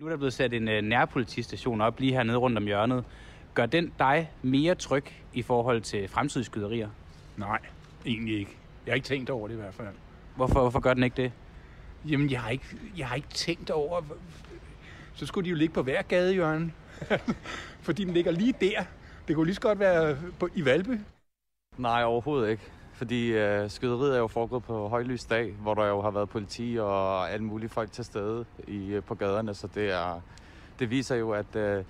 Nu er der blevet sat en øh, nærpolitistation op lige hernede rundt om hjørnet. Gør den dig mere tryg i forhold til fremtidige skyderier? Nej, egentlig ikke. Jeg har ikke tænkt over det i hvert fald. Hvorfor, hvorfor gør den ikke det? Jamen, jeg har ikke, jeg har ikke tænkt over... Så skulle de jo ligge på hver gadehjørne. Fordi den ligger lige der. Det kunne lige så godt være på, i Valby. Nej, overhovedet ikke. Fordi øh, skyderiet er jo foregået på højlys dag, hvor der jo har været politi og alle mulige folk til stede i, øh, på gaderne. Så det, er, det viser jo, at øh,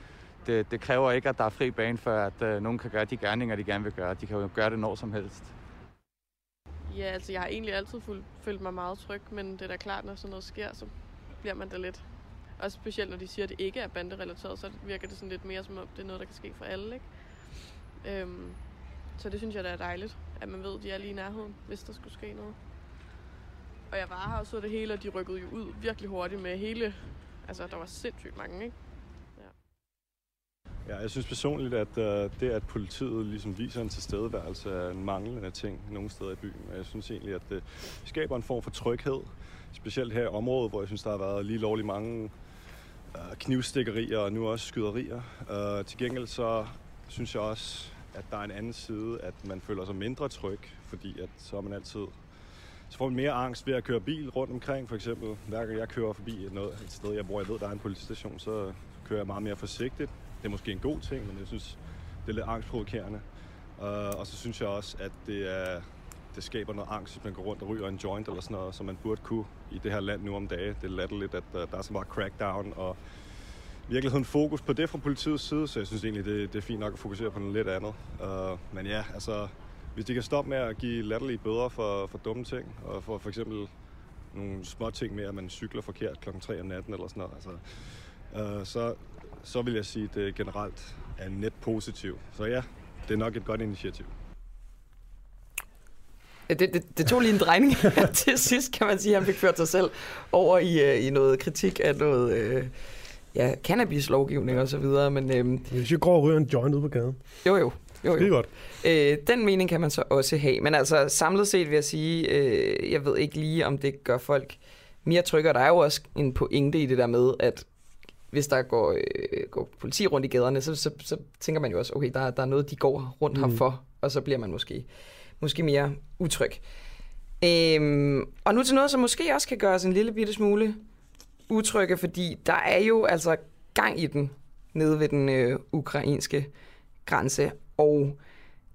det, det kræver ikke, at der er fri bane, for at øh, nogen kan gøre de gerninger, de gerne vil gøre. De kan jo gøre det når som helst. Ja, altså jeg har egentlig altid ful- følt mig meget tryg, men det er da klart, når sådan noget sker, så bliver man da lidt. Og specielt når de siger, at det ikke er banderelateret, så virker det sådan lidt mere som om, det er noget, der kan ske for alle, ikke? Øhm, så det synes jeg da er dejligt, at man ved, at de er lige i nærheden, hvis der skulle ske noget. Og jeg var her og så det hele, og de rykkede jo ud virkelig hurtigt med hele... Altså, der var sindssygt mange, ikke? Ja, jeg synes personligt, at øh, det, at politiet ligesom viser en tilstedeværelse er en manglende ting nogle steder i byen. Og jeg synes egentlig, at det skaber en form for tryghed. Specielt her i området, hvor jeg synes, der har været lige lovligt mange uh, knivstikkerier og nu også skyderier. Uh, til gengæld så synes jeg også, at der er en anden side, at man føler sig mindre tryg, fordi at så er man altid så får man mere angst ved at køre bil rundt omkring, for eksempel. Hver gang jeg kører forbi et, noget, et sted, hvor jeg ved, der er en politistation, så kører jeg meget mere forsigtigt. Det er måske en god ting, men jeg synes, det er lidt angstprovokerende. Uh, og så synes jeg også, at det, er, det skaber noget angst, hvis man går rundt og ryger en joint eller sådan noget, som man burde kunne i det her land nu om dage. Det er latterligt, at uh, der er så meget crackdown, og virkeligheden fokus på det fra politiets side, så jeg synes egentlig, det, det er fint nok at fokusere på noget lidt andet. Uh, men ja, altså, hvis de kan stoppe med at give latterlige bøder for, for dumme ting, og for for eksempel nogle små ting med, at man cykler forkert klokken 3 om natten eller sådan noget, altså, uh, så, så vil jeg sige, at det generelt er net positivt. Så ja, det er nok et godt initiativ. Det, det, det tog lige en drejning til sidst, kan man sige. Han fik ført sig selv over i, uh, i noget kritik af noget uh, ja, cannabis-lovgivning og så videre. Men, um, Hvis jeg går og ryger en joint ud på gaden. Jo, jo. jo, jo. Godt. Øh, den mening kan man så også have. Men altså samlet set vil jeg sige, øh, jeg ved ikke lige, om det gør folk mere trygge. Og der er jo også en pointe i det der med, at hvis der går, øh, går politi rundt i gaderne, så, så, så tænker man jo også, okay, der, der er noget, de går rundt mm. her for, og så bliver man måske, måske mere utryg. Øhm, og nu til noget, som måske også kan gøre os en lille bitte smule utrygge, fordi der er jo altså gang i den nede ved den øh, ukrainske grænse. Og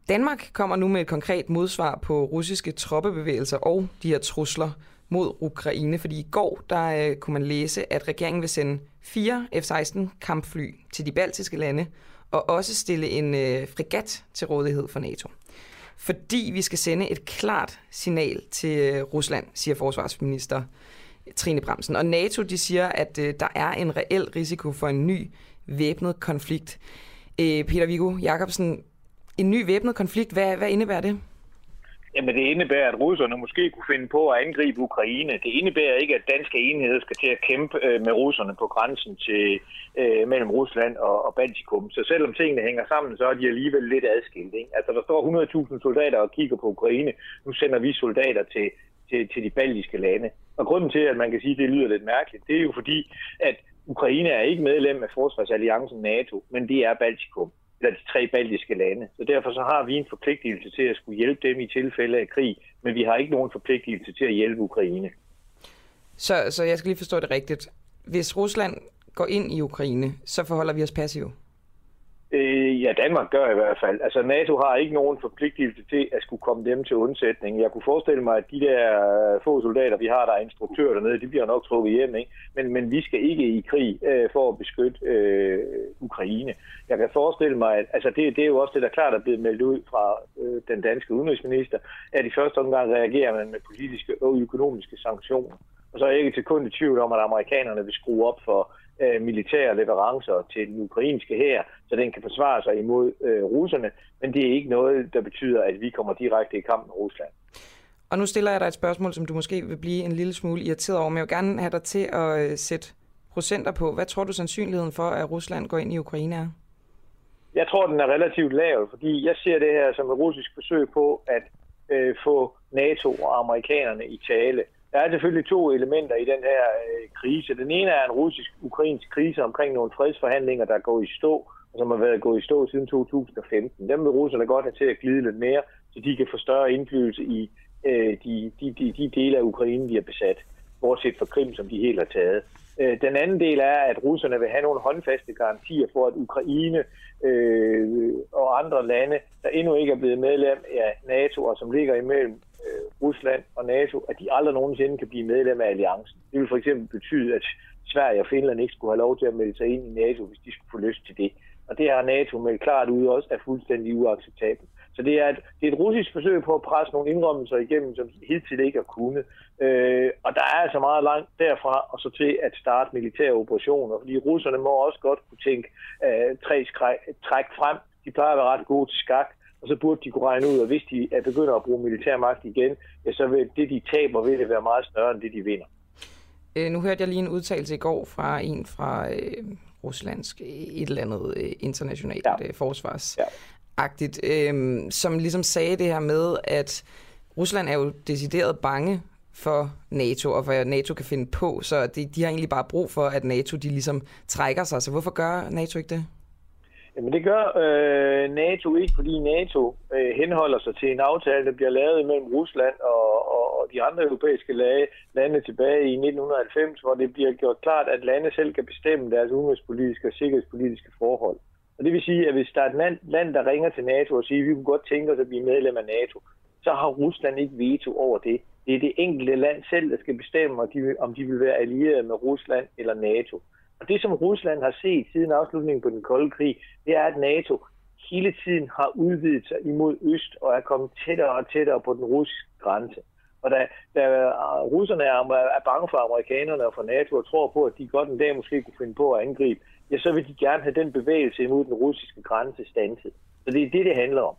Danmark kommer nu med et konkret modsvar på russiske troppebevægelser og de her trusler mod Ukraine, fordi i går der øh, kunne man læse, at regeringen vil sende fire F-16 kampfly til de baltiske lande og også stille en øh, frigat til rådighed for NATO. Fordi vi skal sende et klart signal til øh, Rusland, siger forsvarsminister Trine Bremsen. Og NATO de siger, at øh, der er en reel risiko for en ny væbnet konflikt. Øh, Peter Viggo Jacobsen, en ny væbnet konflikt, hvad, hvad indebærer det? Jamen det indebærer, at russerne måske kunne finde på at angribe Ukraine. Det indebærer ikke, at danske enheder skal til at kæmpe øh, med russerne på grænsen til øh, mellem Rusland og, og Baltikum. Så selvom tingene hænger sammen, så er de alligevel lidt adskilt. Ikke? Altså der står 100.000 soldater og kigger på Ukraine. Nu sender vi soldater til, til, til de baltiske lande. Og grunden til, at man kan sige, at det lyder lidt mærkeligt, det er jo fordi, at Ukraine er ikke medlem af Forsvarsalliancen NATO, men det er Baltikum eller de tre baltiske lande. Så derfor så har vi en forpligtelse til at skulle hjælpe dem i tilfælde af krig, men vi har ikke nogen forpligtelse til at hjælpe Ukraine. Så, så jeg skal lige forstå det rigtigt. Hvis Rusland går ind i Ukraine, så forholder vi os passive? Øh, ja, Danmark gør i hvert fald. Altså NATO har ikke nogen forpligtelse til at skulle komme dem til undsætning. Jeg kunne forestille mig, at de der øh, få soldater, vi har, der er instruktører dernede, de bliver nok trukket hjem. Ikke? Men, men vi skal ikke i krig øh, for at beskytte øh, Ukraine. Jeg kan forestille mig, at altså det, det er jo også det, der klart er blevet meldt ud fra øh, den danske udenrigsminister, at i første omgang reagerer man med politiske og økonomiske sanktioner. Og så er jeg ikke til kun i tvivl om, at amerikanerne vil skrue op for øh, militære leverancer til den ukrainske hær, så den kan forsvare sig imod øh, russerne, men det er ikke noget, der betyder, at vi kommer direkte i kamp med Rusland. Og nu stiller jeg dig et spørgsmål, som du måske vil blive en lille smule irriteret over, men jeg vil gerne have dig til at øh, sætte procenter på. Hvad tror du sandsynligheden for, at Rusland går ind i Ukraine er? Jeg tror, den er relativt lav, fordi jeg ser det her som et russisk forsøg på at øh, få NATO og amerikanerne i tale. Der er selvfølgelig to elementer i den her øh, krise. Den ene er en russisk-ukrainsk krise omkring nogle fredsforhandlinger, der går i stå, og som har været gået i stå siden 2015. Dem vil russerne godt have til at glide lidt mere, så de kan få større indflydelse i øh, de, de, de, de dele af Ukraine, de har besat, bortset fra Krim, som de helt har taget. Øh, den anden del er, at russerne vil have nogle håndfaste garantier for, at Ukraine øh, og andre lande, der endnu ikke er blevet medlem af NATO og som ligger imellem Øh, Rusland og NATO, at de aldrig nogensinde kan blive medlem af alliancen. Det vil for eksempel betyde, at Sverige og Finland ikke skulle have lov til at melde sig ind i NATO, hvis de skulle få lyst til det. Og det har NATO meldt klart ud også er fuldstændig uacceptabelt. Så det er, et, det er et russisk forsøg på at presse nogle indrømmelser igennem, som hidtil ikke har kunnet. Øh, og der er altså meget langt derfra og så til at starte militære operationer, fordi russerne må også godt kunne tænke øh, tre træk frem. De plejer at være ret gode til skak, og så burde de kunne regne ud, at hvis de er begynder at bruge militær magt igen, ja, så vil det, de taber, vil det være meget større end det, de vinder. Øh, nu hørte jeg lige en udtalelse i går fra en fra øh, Ruslands et eller andet øh, internationalt ja. øh, forsvars. Ja øh, som ligesom sagde det her med, at Rusland er jo decideret bange for NATO, og hvad NATO kan finde på, så de, de har egentlig bare brug for, at NATO de ligesom trækker sig. Så hvorfor gør NATO ikke det? Jamen det gør øh, NATO ikke, fordi NATO øh, henholder sig til en aftale, der bliver lavet mellem Rusland og, og, og de andre europæiske lande, lande tilbage i 1990, hvor det bliver gjort klart, at lande selv kan bestemme deres udenrigspolitiske og sikkerhedspolitiske forhold. Og det vil sige, at hvis der er et land, land der ringer til NATO og siger, at vi kunne godt tænke os at blive medlem af NATO, så har Rusland ikke veto over det. Det er det enkelte land selv, der skal bestemme, om de, om de vil være allieret med Rusland eller NATO. Og det, som Rusland har set siden afslutningen på den kolde krig, det er, at NATO hele tiden har udvidet sig imod øst og er kommet tættere og tættere på den russiske grænse. Og da, da russerne er, er bange for amerikanerne og for NATO og tror på, at de godt en dag måske kunne finde på at angribe, ja, så vil de gerne have den bevægelse imod den russiske grænse stanset. Så det er det, det handler om.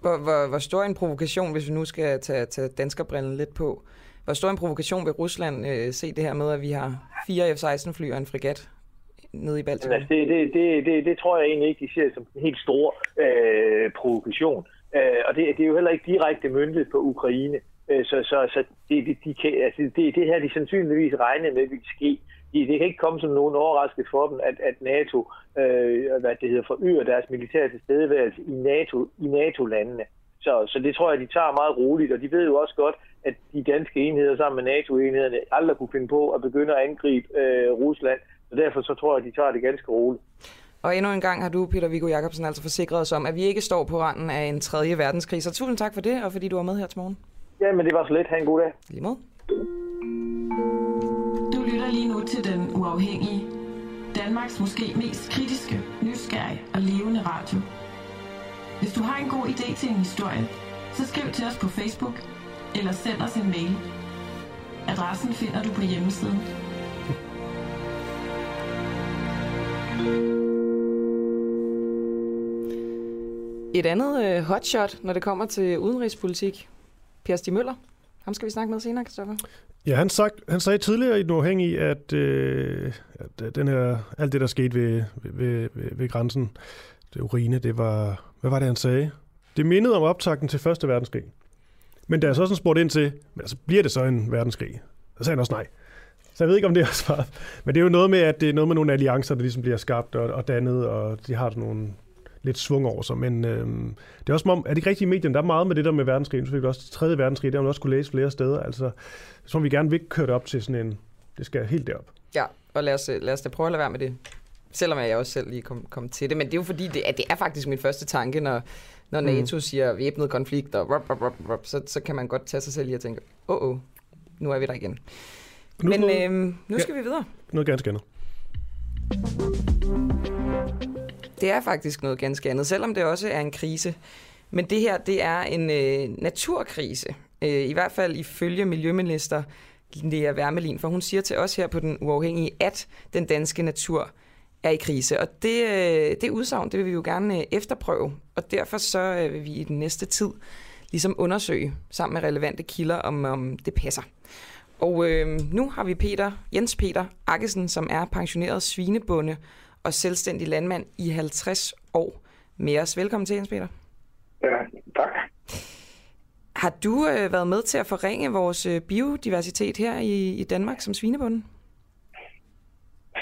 Hvor, hvor, hvor stor en provokation, hvis vi nu skal tage, tage danskerbrillen lidt på, hvor stor en provokation vil Rusland øh, se det her med, at vi har fire F-16-fly og en fregat nede i Baltikum? Altså, det, det, det, det, det tror jeg egentlig ikke, de ser som en helt stor øh, provokation. Øh, og det, det er jo heller ikke direkte møntet på Ukraine. Øh, så så, så det, de, de kan, altså, det, det her de sandsynligvis regner med vil ske. Det, det kan ikke komme som nogen overraskelse for dem, at, at NATO øh, hvad det hedder, forøger deres militære tilstedeværelse i, NATO, i NATO-landene. Så, så det tror jeg, de tager meget roligt, og de ved jo også godt, at de danske enheder sammen med NATO-enhederne aldrig kunne finde på at begynde at angribe øh, Rusland. Så derfor så tror jeg, at de tager det ganske roligt. Og endnu en gang har du, Peter Viggo Jacobsen, altså forsikret os om, at vi ikke står på randen af en tredje verdenskrig. Så tusind tak for det, og fordi du var med her til morgen. Ja, men det var så lidt. Ha' en god dag. Lige måde. Du lytter lige nu til Den Uafhængige. Danmarks måske mest kritiske, nysgerrige og levende radio. Hvis du har en god idé til en historie, så skriv til os på Facebook eller send os en mail. Adressen finder du på hjemmesiden. Et andet øh, hotshot, når det kommer til udenrigspolitik. Per Stig Møller. Ham skal vi snakke med senere, Kristoffer. Ja, han, sagt, han sagde tidligere i den uafhængige, at, øh, at øh, den her, alt det, der skete ved, ved, ved, ved grænsen, det urine, det var, hvad var det, han sagde? Det mindede om optakten til Første Verdenskrig. Men da jeg så sådan spurgte ind til, men altså, bliver det så en verdenskrig? Så sagde han også nej. Så jeg ved ikke, om det er svaret. Men det er jo noget med, at det er noget med nogle alliancer, der ligesom bliver skabt og, og dannet, og de har sådan nogle lidt svung over sig. Men øhm, det er også om, er det ikke rigtigt i medierne? Der er meget med det der med verdenskrig. Så fik vi også 3. verdenskrig, der har man også kunne læse flere steder. Altså, som vi gerne vil køre det op til sådan en, det skal helt derop. Ja, og lad os, lad os da prøve at lade være med det. Selvom jeg også selv lige kom, kom til det. Men det er jo fordi, det er, det er faktisk min første tanke, når, når NATO mm. siger væbnet konflikt, og rup, rup, rup, rup, så, så kan man godt tage sig selv i at tænke, åh, oh, oh, nu er vi der igen. Nu, Men øhm, nu skal ja, vi videre. Noget ganske andet. Det er faktisk noget ganske andet, selvom det også er en krise. Men det her, det er en øh, naturkrise. Øh, I hvert fald ifølge Miljøminister Lea Wermelin, for hun siger til os her på Den Uafhængige, at den danske natur er i krise. Og det, øh, det udsagn, det vil vi jo gerne øh, efterprøve, og derfor så øh, vil vi i den næste tid ligesom undersøge sammen med relevante kilder, om, om det passer. Og øh, nu har vi Peter, Jens Peter Akkesen, som er pensioneret svinebonde og selvstændig landmand i 50 år med os. Velkommen til, Jens Peter. Ja, tak. Har du øh, været med til at forringe vores øh, biodiversitet her i, i Danmark som svinebonde?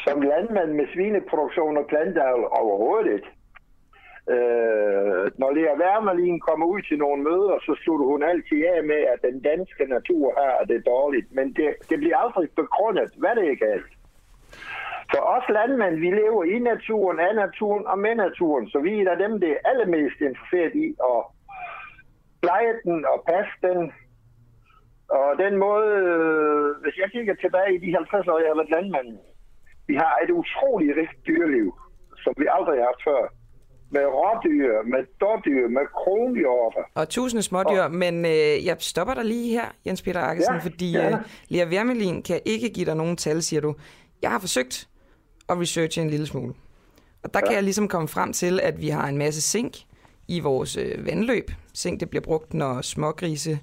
Som landmand med svineproduktion og planteavl overhovedet ikke. Øh, når Lea Wermelin kommer ud til nogle møder, så slutter hun altid af med, at den danske natur her er det dårligt. Men det, det bliver aldrig begrundet, hvad det er galt. For os landmænd, vi lever i naturen, af naturen og med naturen, så vi er dem, det er allermest interesseret i at pleje den og passe den. Og den måde, øh, hvis jeg kigger tilbage i de 50 år, jeg har været landmand, vi har et utroligt rigt dyreliv, som vi aldrig har haft før. Med rådyr, med dårdyr, med kronhjorter. Og tusinde smådyr, og... men øh, jeg stopper dig lige her, Jens Peter Akkesen, ja, fordi ja. øh, Lea Wermelin kan ikke give dig nogen tal, siger du. Jeg har forsøgt at researche en lille smule. Og der ja. kan jeg ligesom komme frem til, at vi har en masse zink i vores øh, vandløb. Zink det bliver brugt, når smågrise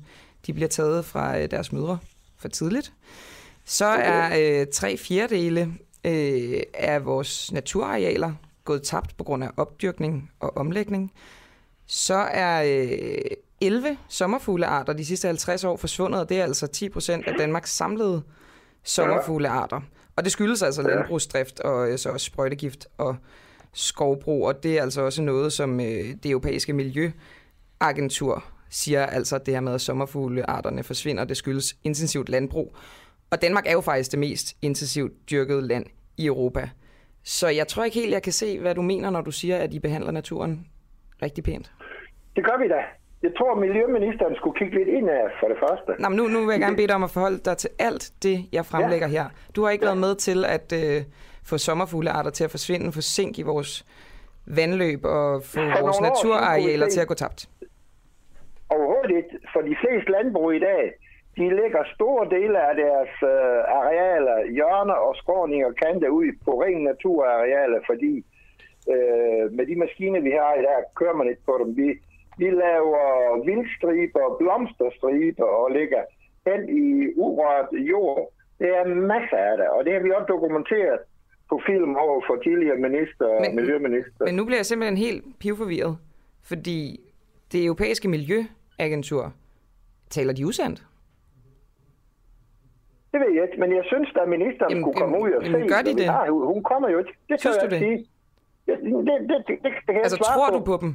de bliver taget fra øh, deres mødre for tidligt. Så okay. er øh, tre fjerdedele øh, af vores naturarealer gået tabt på grund af opdyrkning og omlægning. Så er øh, 11 sommerfuglearter de sidste 50 år forsvundet, og det er altså 10 procent af Danmarks samlede sommerfuglearter. Og det skyldes altså landbrugsdrift og øh, så også sprøjtegift og skovbrug, og det er altså også noget, som øh, det europæiske miljøagentur siger, altså det her med, at sommerfuglearterne forsvinder, det skyldes intensivt landbrug. Og Danmark er jo faktisk det mest intensivt dyrkede land i Europa. Så jeg tror ikke helt, jeg kan se, hvad du mener, når du siger, at I behandler naturen rigtig pænt. Det gør vi da. Jeg tror, Miljøministeren skulle kigge lidt ind af for det første. Nå, men nu, nu vil jeg gerne bede dig om at forholde dig til alt det, jeg fremlægger ja. her. Du har ikke ja. været med til at øh, få sommerfuglearter til at forsvinde, få sink i vores vandløb og få for vores naturarealer til at gå tabt. Overhovedet ikke. For de fleste landbrug i dag, de lægger store dele af deres øh, arealer, hjørner og skråninger og kanter ud på ren naturarealer, fordi øh, med de maskiner, vi har i dag, kører man ikke på dem. Vi Vi laver vildstriber, blomsterstriber og ligger hen i urørt jord. Det er masser af det, og det har vi også dokumenteret på film over for tidligere minister og Men- miljøminister. Men nu bliver jeg simpelthen helt pivforvirret, fordi det europæiske miljøagentur, taler de usandt? Det ved jeg ikke, men jeg synes, at ministeren Jamen, skulle komme ud og jamen, se. gør de det? har. Hun kommer jo ikke. Det Synes du jeg det? sige. Det, det, det, det, det kan jeg Altså, svare tror på. du på dem?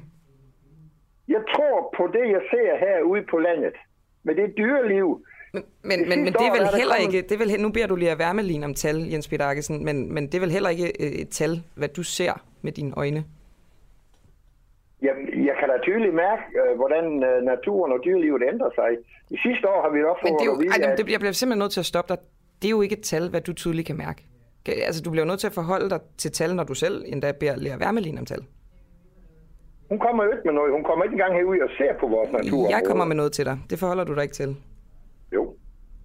Jeg tror på det, jeg ser herude på landet. Men det er dyreliv. Men, Det men, men sidste det er år vel der heller ikke, det er vel, nu beder du lige at være med lige om tal, Jens Peter Akkesen, men, men det er vel heller ikke øh, et tal, hvad du ser med dine øjne. Jeg, jeg kan da tydeligt mærke, øh, hvordan øh, naturen og dyrelivet ændrer sig. I sidste år har vi også Men fået det er jo, at vide, ej, jamen, det, jeg bliver simpelthen nødt til at stoppe dig. Det er jo ikke et tal, hvad du tydeligt kan mærke. Altså, du bliver nødt til at forholde dig til tal, når du selv endda beder Lea Wermelin om tal. hun kommer jo ikke med noget. Hun kommer ikke engang herud og ser på vores natur. Jeg kommer med noget til dig. Det forholder du dig ikke til. Jo.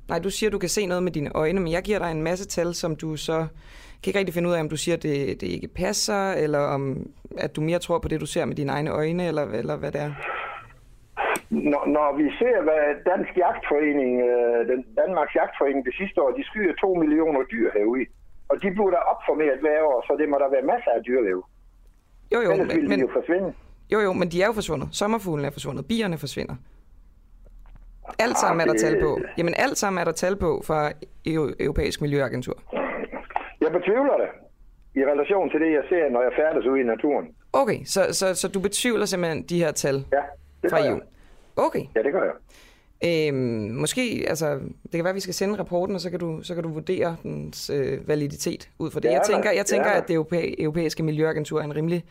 Nej, du siger, du kan se noget med dine øjne, men jeg giver dig en masse tal, som du så kan ikke rigtig finde ud af, om du siger, det, det ikke passer, eller om at du mere tror på det, du ser med dine egne øjne, eller, eller hvad det er. Når, når vi ser, hvad Dansk Jagtforening, øh, den Danmarks Jagtforening det sidste år, de skyder 2 millioner dyr herude. Og de bliver der opformeret hver år, så det må der være masser af dyreliv. Jo, jo, Ellers men, ville de men, jo forsvinde. jo, jo, men de er jo forsvundet. Sommerfuglene er forsvundet. Bierne forsvinder. Alt sammen er der tal på. Jamen, alt sammen er der tal på fra EU- Europæisk Miljøagentur. Jeg betvivler det i relation til det, jeg ser, når jeg færdes ude i naturen. Okay, så, så, så du betvivler simpelthen de her tal ja, det fra EU? Okay. Ja, det gør jeg. Øhm, måske, altså, det kan være, at vi skal sende rapporten, og så kan du, så kan du vurdere dens øh, validitet ud fra det. Er Jeg tænker, jeg tænker er der. at det europæ- europæiske miljøagentur er en rimelig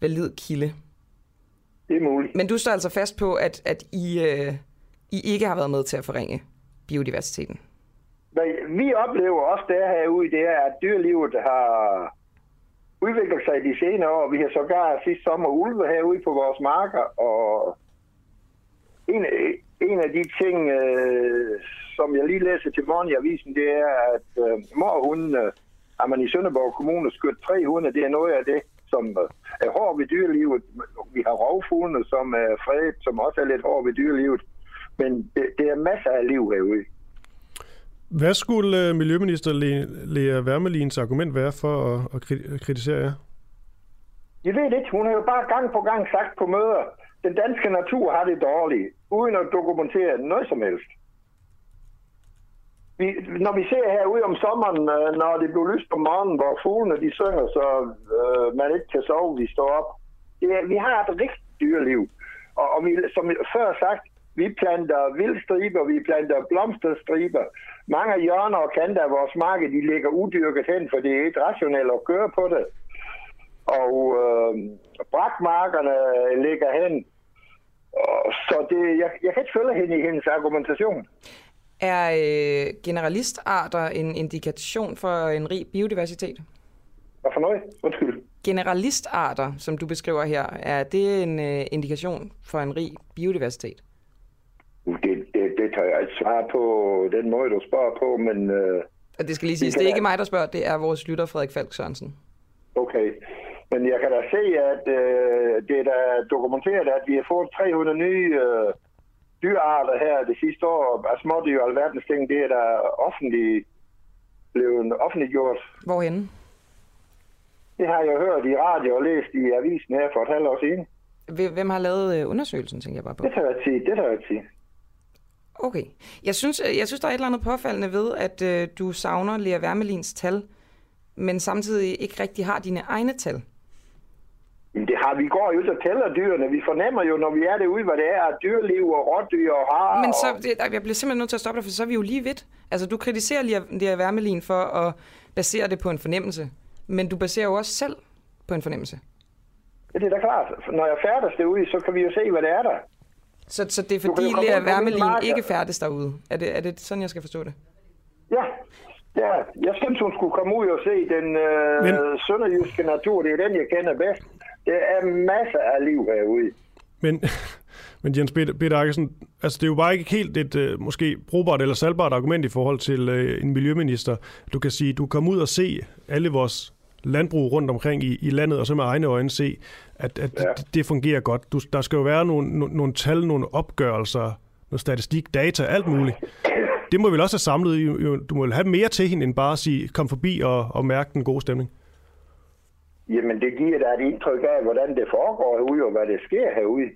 valid kilde. Det er muligt. Men du står altså fast på, at, at I, øh, I ikke har været med til at forringe biodiversiteten. Hvad vi oplever også der herude, det er, at dyrelivet har udviklet sig de senere år. Vi har sågar sidste sommer ulve herude på vores marker, og en, en af de ting, øh, som jeg lige læser til morgen i avisen, det er, at øh, morhundene øh, at man i Sønderborg Kommune skudt tre hunde, det er noget af det, som øh, er hård ved dyrelivet. Vi har rovfuglene, som er fredet, som også er lidt hård ved dyrelivet. Men det, det er masser af liv herude. Hvad skulle øh, Miljøminister Le- Lea Wermelins argument være for at, at kritisere jer? Jeg ved det ikke. Hun har jo bare gang på gang sagt på møder, den danske natur har det dårligt, uden at dokumentere noget som helst. Vi, når vi ser herude om sommeren, øh, når det bliver lyst om morgenen, hvor fuglene de synger, så øh, man ikke kan sove, vi står op. Det er, vi har et rigtigt dyreliv. Og, og vi, som før sagt, vi planter vildstriber, vi planter blomsterstriber. Mange hjørner og kanter af vores marked, de ligger udyrket hen, for det er ikke rationelt at køre på det. Og øh, brakmarkerne ligger hen. Så det, jeg, jeg kan ikke følge hende i hendes argumentation. Er øh, generalistarter en indikation for en rig biodiversitet? Hvad for noget? Undskyld. Generalistarter, som du beskriver her, er det en øh, indikation for en rig biodiversitet? Det, det, det tager jeg ikke svare på den måde, du spørger på, men... Øh, Og det skal lige siges, kan det er ikke mig, der spørger, det er vores lytter Frederik Falk Sørensen. Okay. Men jeg kan da se, at øh, det er da dokumenteret, at vi har fået 300 nye øh, dyrearter her det sidste år. Af smådyr og alverdens ting, det er da offentligt blevet offentliggjort. Hvorhenne? Det har jeg hørt i radio og læst i avisen her for et halvt år siden. Hvem- har lavet øh, undersøgelsen, tænker jeg bare på? Det tager jeg sige, det tager jeg sige. Okay. Jeg synes, øh, jeg synes, der er et eller andet påfaldende ved, at øh, du savner Lea Wermelins tal, men samtidig ikke rigtig har dine egne tal. Det har vi går jo og tæller dyrene. Vi fornemmer jo, når vi er derude, hvad det er, at dyreliv og rådyr og har. Men så, det, jeg bliver simpelthen nødt til at stoppe dig, for så er vi jo lige vidt. Altså, du kritiserer Lea, Lea Wermelin for at basere det på en fornemmelse, men du baserer jo også selv på en fornemmelse. Ja, det er da klart. Når jeg færdes derude, så kan vi jo se, hvad det er der. Så, så det er fordi Lea Wermelin ikke færdes derude. Er det, er det sådan, jeg skal forstå det? Ja, ja. Jeg synes, hun skulle komme ud og se den øh, Men- sønderjyske natur. Det er den, jeg kender bedst. Der er masser af liv herude. Men, men Jens Peter, Peter Akkesen, altså det er jo bare ikke helt et øh, måske brugbart eller salgbart argument i forhold til øh, en miljøminister. Du kan sige, du kommer ud og se alle vores landbrug rundt omkring i, i landet, og så med egne øjne se, at, at ja. det, det fungerer godt. Du, der skal jo være nogle, nogle, nogle tal, nogle opgørelser, noget statistik, data, alt muligt. Det må vi vel også have samlet. Du må vel have mere til hende, end bare at sige, kom forbi og, og mærke den gode stemning. Jamen, det giver da et indtryk af, hvordan det foregår herude, og hvad det sker herude.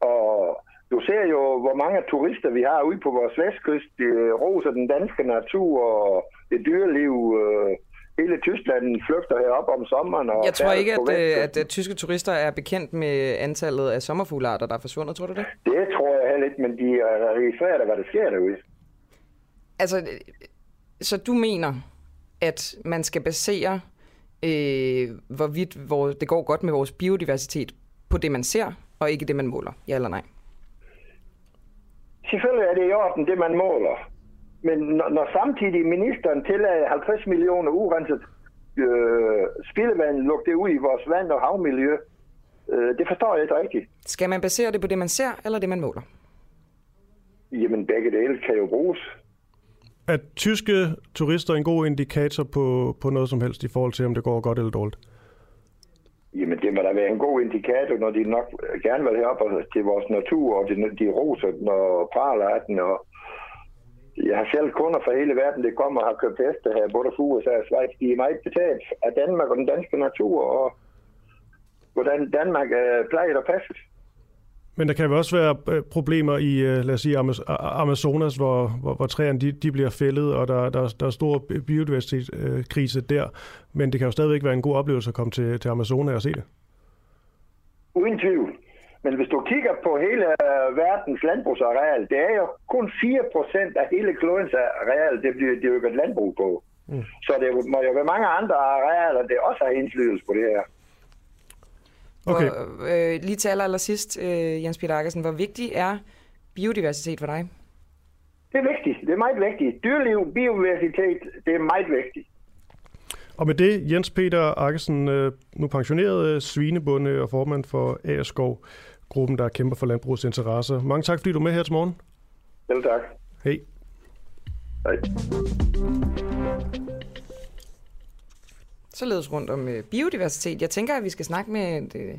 Og du ser jo, hvor mange turister vi har ude på vores vestkyst. De roser den danske natur og det dyreliv. Øh, hele Tyskland flygter herop om sommeren. Og jeg tror ikke, at, øh, at, at tyske turister er bekendt med antallet af sommerfuglearter, der er forsvundet. Tror du det? Det tror jeg heller ikke, men de er registreret af, hvad der sker derude. Altså, så du mener, at man skal basere, øh, hvorvidt hvor det går godt med vores biodiversitet, på det, man ser, og ikke det, man måler? Ja eller nej? Selvfølgelig er det i orden, det man måler. Men når, når samtidig ministeren tillader 50 millioner urenset øh, spildevand lukket ud i vores vand- og havmiljø, øh, det forstår jeg ikke rigtigt. Skal man basere det på det, man ser, eller det, man måler? Jamen, begge dele kan jo bruges. Er tyske turister en god indikator på, på noget som helst i forhold til, om det går godt eller dårligt? Jamen, det må da være en god indikator, når de nok gerne vil herop til vores natur, og de, de roser den og praler af den. Og jeg har selv kunder fra hele verden, det kommer og har købt heste her, både fra USA og Schweiz. De er meget betalt af Danmark og den danske natur, og hvordan Danmark er plejet og passet. Men der kan jo også være øh, problemer i, øh, lad os sige, Amazonas, hvor, hvor, hvor træerne de, de bliver fældet, og der, der, der er stor biodiversitetskrise der. Men det kan jo stadigvæk være en god oplevelse at komme til, til Amazonas og se det. Uden tvivl. Men hvis du kigger på hele øh, verdens landbrugsareal, det er jo kun 4% af hele klodens areal, det bliver dyrket landbrug på. Mm. Så det må jo være mange andre arealer, der også har indflydelse på det her. Okay. Og, øh, lige til aller, aller sidst, øh, Jens Peter Akkersen, hvor vigtig er biodiversitet for dig? Det er vigtigt. Det er meget vigtigt. Dyreliv, biodiversitet, det er meget vigtigt. Og med det, Jens Peter Akkesen, øh, nu pensioneret øh, svinebunde og formand for Agerskov, gruppen, der kæmper for landbrugets interesser. Mange tak, fordi du er med her til morgen. Selv tak. Hej. Hej. Således rundt om øh, biodiversitet. Jeg tænker, at vi skal snakke med et, øh,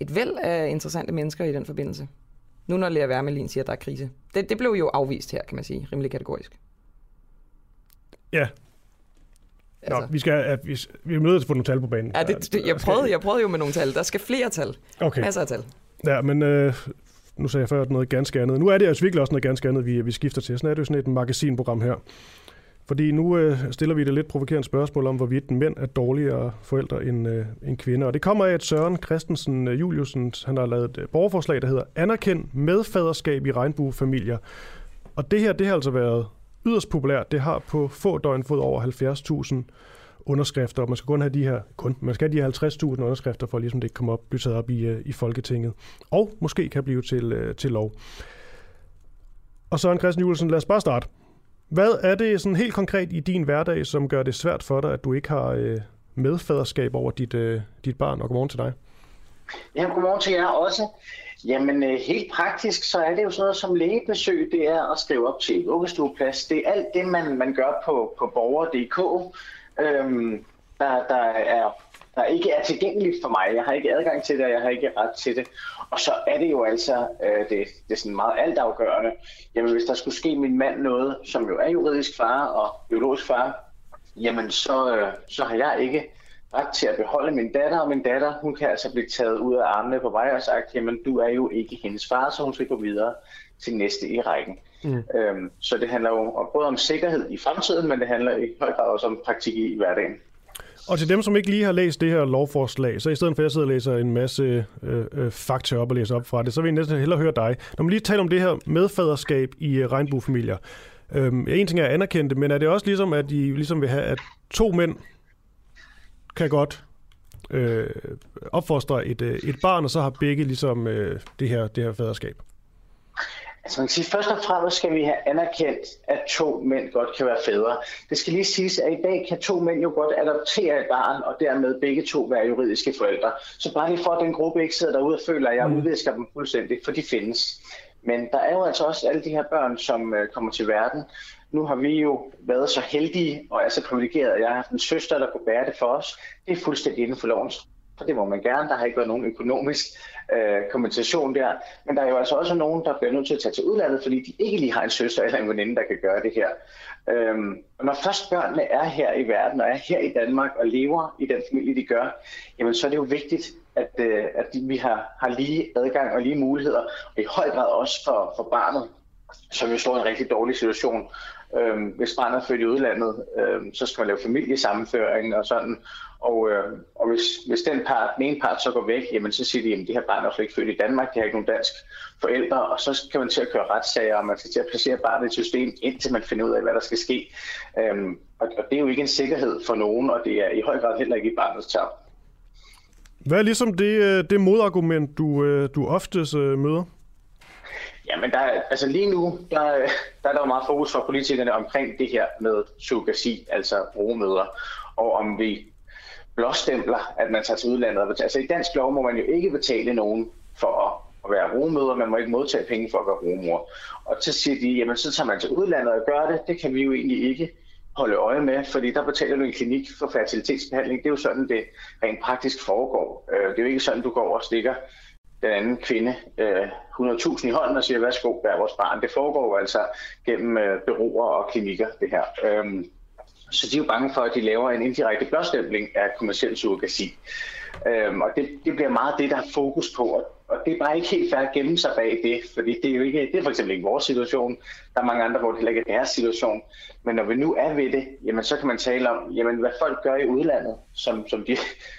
et væld af interessante mennesker i den forbindelse. Nu når Lea Wermelin siger, at der er krise. Det, det blev jo afvist her, kan man sige, rimelig kategorisk. Ja. Altså. Nå, vi skal at vi, vi er nødt til at få nogle tal på banen. Ja, det, det, jeg, prøvede, jeg prøvede jo med nogle tal. Der skal flere tal. Okay. Masser af tal. Ja, men øh, nu sagde jeg før noget ganske andet. Nu er det altså virkelig også noget ganske andet, vi, vi skifter til. Sådan er det jo sådan et magasinprogram her. Fordi nu øh, stiller vi det lidt provokerende spørgsmål om, hvorvidt en mænd er dårligere forældre end, øh, end kvinder. Og det kommer af, at Søren Christensen øh, Juliusen han har lavet et øh, borgerforslag, der hedder Anerkend medfaderskab i regnbuefamilier. Og det her, det har altså været yderst populært. Det har på få døgn fået over 70.000 underskrifter, og man skal kun have de her, kun, man skal have de her 50.000 underskrifter, for ligesom det ikke kommer op, blive taget op i, øh, i Folketinget. Og måske kan blive til, øh, til lov. Og Søren Christian Julesen, lad os bare starte. Hvad er det sådan helt konkret i din hverdag, som gør det svært for dig, at du ikke har øh, medfaderskab over dit, øh, dit barn? Og godmorgen til dig. Ja, godmorgen til jer også. Jamen øh, helt praktisk, så er det jo sådan noget som lægebesøg, det er at skrive op til vuggestueplads. Det er alt det, man, man gør på, på borger.dk, øhm, der, der, er, der ikke er tilgængeligt for mig. Jeg har ikke adgang til det, og jeg har ikke ret til det. Og så er det jo altså, øh, det, det er sådan meget altafgørende. Jamen hvis der skulle ske min mand noget, som jo er juridisk far og biologisk far, jamen så, øh, så har jeg ikke ret til at beholde min datter, og min datter, hun kan altså blive taget ud af armene på mig og sagt, jamen du er jo ikke hendes far, så hun skal gå videre til næste i rækken. Mm. Øhm, så det handler jo både om sikkerhed i fremtiden, men det handler i høj grad også om praktik i hverdagen. Og til dem, som ikke lige har læst det her lovforslag, så i stedet for at jeg sidder og læser en masse øh, øh, fakta op og læser op fra det, så vil jeg næsten hellere høre dig. Når man lige taler om det her medfaderskab i øh, regnbuefamilier. Øh, en ting er at anerkende men er det også ligesom, at I ligesom vil have, at to mænd kan godt øh, opfostre et, øh, et barn, og så har begge ligesom øh, det, her, det her faderskab? Altså man kan sige, først og fremmest skal vi have anerkendt, at to mænd godt kan være fædre. Det skal lige siges, at i dag kan to mænd jo godt adoptere et barn, og dermed begge to være juridiske forældre. Så bare lige for, at den gruppe ikke sidder derude og føler, at jeg mm. udvisker dem fuldstændig, for de findes. Men der er jo altså også alle de her børn, som øh, kommer til verden. Nu har vi jo været så heldige og er så privilegeret, at jeg har haft en søster, der kunne bære det for os. Det er fuldstændig inden for lovens for det må man gerne. Der har ikke været nogen økonomisk øh, kompensation der. Men der er jo altså også nogen, der bliver nødt til at tage til udlandet, fordi de ikke lige har en søster eller en veninde, der kan gøre det her. Øhm, og når først børnene er her i verden og er her i Danmark og lever i den familie, de gør, jamen så er det jo vigtigt, at, øh, at vi har, har lige adgang og lige muligheder, og i høj grad også for, for barnet, som jo står i en rigtig dårlig situation. Øhm, hvis man er født i udlandet, øhm, så skal man lave familiesammenføring og sådan. Og, øh, og hvis, hvis den, part, den ene part så går væk, jamen så siger de, at det her barn er slet ikke født i Danmark, det har ikke nogen dansk forældre, og så kan man til at køre retssager, og man skal til at placere barnet i et system, indtil man finder ud af, hvad der skal ske. Øhm, og, og det er jo ikke en sikkerhed for nogen, og det er i høj grad heller ikke i barnets tag. Hvad er ligesom det, øh, det modargument, du, øh, du oftest øh, møder? Jamen, der, altså lige nu, der, der er der jo meget fokus fra politikerne omkring det her med surrogasi, altså brugemøder, og om vi blåstempler, at man tager til udlandet. Altså i dansk lov må man jo ikke betale nogen for at, at være rumøder, man må ikke modtage penge for at være rumor. Og så siger de, jamen så tager man til udlandet og gør det, det kan vi jo egentlig ikke holde øje med, fordi der betaler du en klinik for fertilitetsbehandling. Det er jo sådan, det rent praktisk foregår. Øh, det er jo ikke sådan, du går og stikker den anden kvinde øh, 100.000 i hånden og siger, værsgo, bær vores barn. Det foregår jo altså gennem øh, bureauer og klinikker, det her. Øhm, så de er jo bange for, at de laver en indirekte blåstempling af kommersiel surrogasi. Øhm, og det, det bliver meget det, der er fokus på, og, og det er bare ikke helt fair at gemme sig bag det, fordi det er jo ikke, det er for eksempel ikke vores situation, der er mange andre, hvor det heller ikke er deres situation, men når vi nu er ved det, jamen så kan man tale om, jamen hvad folk gør i udlandet, som, som, de,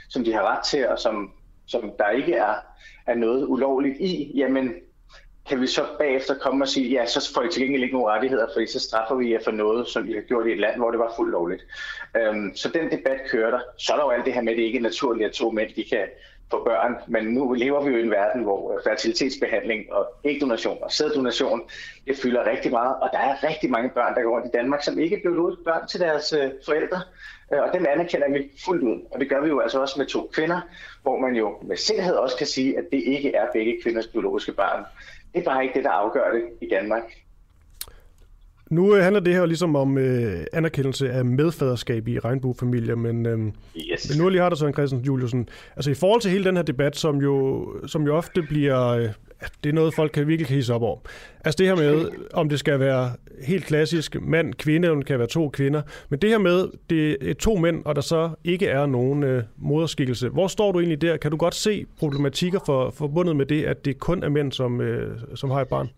som de har ret til, og som, som der ikke er, er noget ulovligt i, jamen kan vi så bagefter komme og sige, ja, så får I til gengæld ikke nogen rettigheder, fordi så straffer vi jer for noget, som I har gjort i et land, hvor det var fuldt lovligt. Øhm, så den debat kører der. Så er der jo alt det her med, at det ikke er naturligt, at to mænd de kan for børn, men nu lever vi jo i en verden, hvor øh, fertilitetsbehandling og ægdonation og sæddonation, det fylder rigtig meget, og der er rigtig mange børn, der går rundt i Danmark, som ikke blev lovet børn til deres øh, forældre, øh, og den anerkender vi fuldt ud, og det gør vi jo altså også med to kvinder, hvor man jo med sikkerhed også kan sige, at det ikke er begge kvinders biologiske barn. Det er bare ikke det, der afgør det i Danmark. Nu øh, handler det her ligesom om øh, anerkendelse af medfaderskab i regnbuefamilier, men, øh, yes. men nu lige har der Søren Christensen Juliusen. Altså i forhold til hele den her debat, som jo, som jo ofte bliver, øh, det er noget, folk kan virkelig hisse op over. Altså det her med, om det skal være helt klassisk mand, kvinde, eller det kan være to kvinder. Men det her med, det er to mænd, og der så ikke er nogen øh, moderskikkelse. Hvor står du egentlig der? Kan du godt se problematikker for, forbundet med det, at det kun er mænd, som, øh, som har et barn?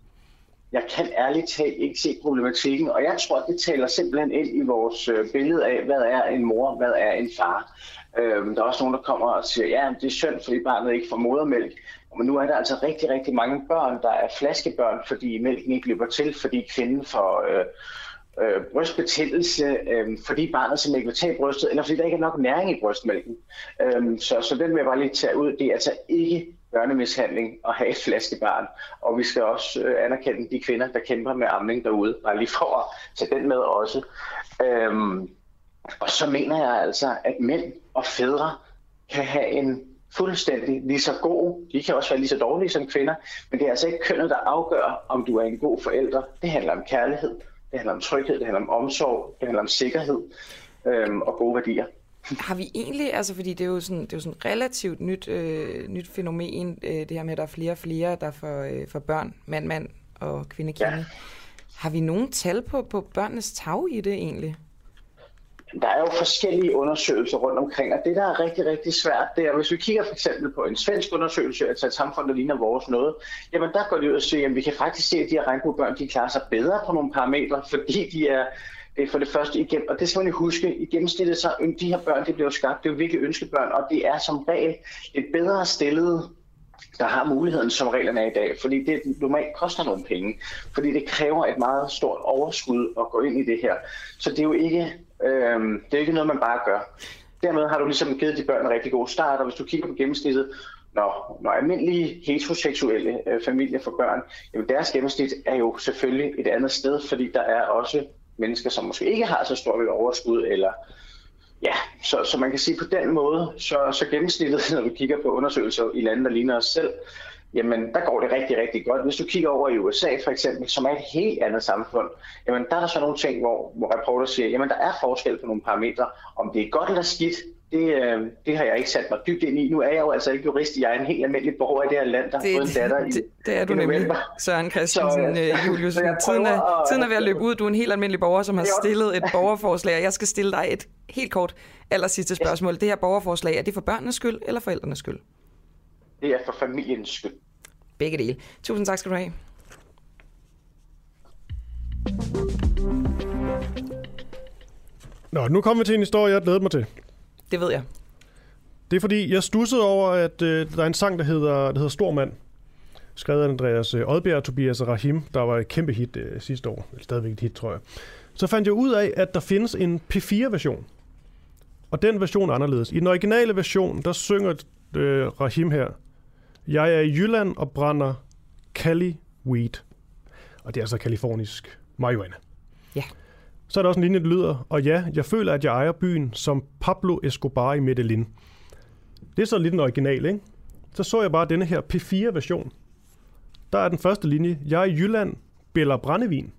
Jeg kan ærligt talt ikke se problematikken, og jeg tror, det taler simpelthen ind i vores øh, billede af, hvad er en mor, hvad er en far. Øhm, der er også nogen, der kommer og siger, ja, det er synd, fordi barnet ikke får modermælk. Men nu er der altså rigtig, rigtig mange børn, der er flaskebørn, fordi mælken ikke løber til, fordi kvinden får øh, øh, brystbetændelse, øh, fordi barnet simpelthen ikke vil tage brystet, eller fordi der ikke er nok næring i brystmælken. Øh, så, så den vil jeg bare lige tage ud. Det er altså ikke børnemishandling at have et flaskebarn. Og vi skal også øh, anerkende de kvinder, der kæmper med amning derude, bare lige for at tage den med også. Øhm, og så mener jeg altså, at mænd og fædre kan have en fuldstændig lige så god, de kan også være lige så dårlige som kvinder, men det er altså ikke kønnet, der afgør, om du er en god forælder. Det handler om kærlighed, det handler om tryghed, det handler om omsorg, det handler om sikkerhed øhm, og gode værdier. Har vi egentlig, altså fordi det er jo sådan, det er jo sådan relativt nyt, øh, nyt fænomen, øh, det her med, at der er flere og flere, der får, øh, får børn, mand, mand og kvinde, kvinde. Ja. Har vi nogen tal på, på børnenes tag i det egentlig? Der er jo forskellige undersøgelser rundt omkring, og det, der er rigtig, rigtig svært, det er, hvis vi kigger for eksempel på en svensk undersøgelse, altså et samfund, der ligner vores noget, jamen der går det ud og siger, at vi kan faktisk se, at de her regnbuebørn, de klarer sig bedre på nogle parametre, fordi de er det er for det første igen, og det skal man jo huske, i gennemsnittet så øhm, de her børn, det bliver skabt, det er jo virkelig ønskebørn, og det er som regel et bedre stillet der har muligheden, som reglerne er i dag, fordi det normalt koster nogle penge, fordi det kræver et meget stort overskud at gå ind i det her. Så det er jo ikke, øh, det er ikke noget, man bare gør. Dermed har du ligesom givet de børn en rigtig god start, og hvis du kigger på gennemsnittet, når, når almindelige heteroseksuelle øh, familier får børn, jamen deres gennemsnit er jo selvfølgelig et andet sted, fordi der er også mennesker, som måske ikke har så stort et overskud, eller ja, så, så man kan sige på den måde, så, så gennemsnittet, når vi kigger på undersøgelser i lande, der ligner os selv, jamen der går det rigtig, rigtig godt. Hvis du kigger over i USA for eksempel, som er et helt andet samfund, jamen der er der så nogle ting, hvor, hvor rapporter siger, jamen der er forskel på nogle parametre. Om det er godt eller skidt, det, øh, det har jeg ikke sat mig dybt ind i. Nu er jeg jo altså ikke jurist, jeg er en helt almindelig borger i det her land, der har fået en datter det, i det er du i nemlig, november. Søren Christensen, Så, øh, så, Julius. så jeg Tiden er, at- tiden er ved at løbe ud. Du er en helt almindelig borger, som har Det stillet et borgerforslag, og jeg skal stille dig et helt kort aller sidste spørgsmål. Det her borgerforslag, er det for børnenes skyld eller forældrenes skyld? Det er for familiens skyld. Begge dele. Tusind tak skal du have. Nå, nu kommer vi til en historie, jeg glæder mig til. Det ved jeg. Det er fordi, jeg stussede over, at øh, der er en sang, der hedder, der hedder Stormand. Skrevet af Andreas øh, Odbjerg og Tobias Rahim, der var et kæmpe hit øh, sidste år. Eller stadigvæk et hit, tror jeg. Så fandt jeg ud af, at der findes en P4-version. Og den version er anderledes. I den originale version, der synger øh, Rahim her, Jeg er i Jylland og brænder Cali Weed. Og det er altså kalifornisk marihuana. Ja. Så er der også en linje, der lyder, og ja, jeg føler, at jeg ejer byen som Pablo Escobar i Medellin. Det er så lidt den original, ikke? Så så jeg bare denne her P4-version. Der er den første linje, jeg er i Jylland, bæller brændevin.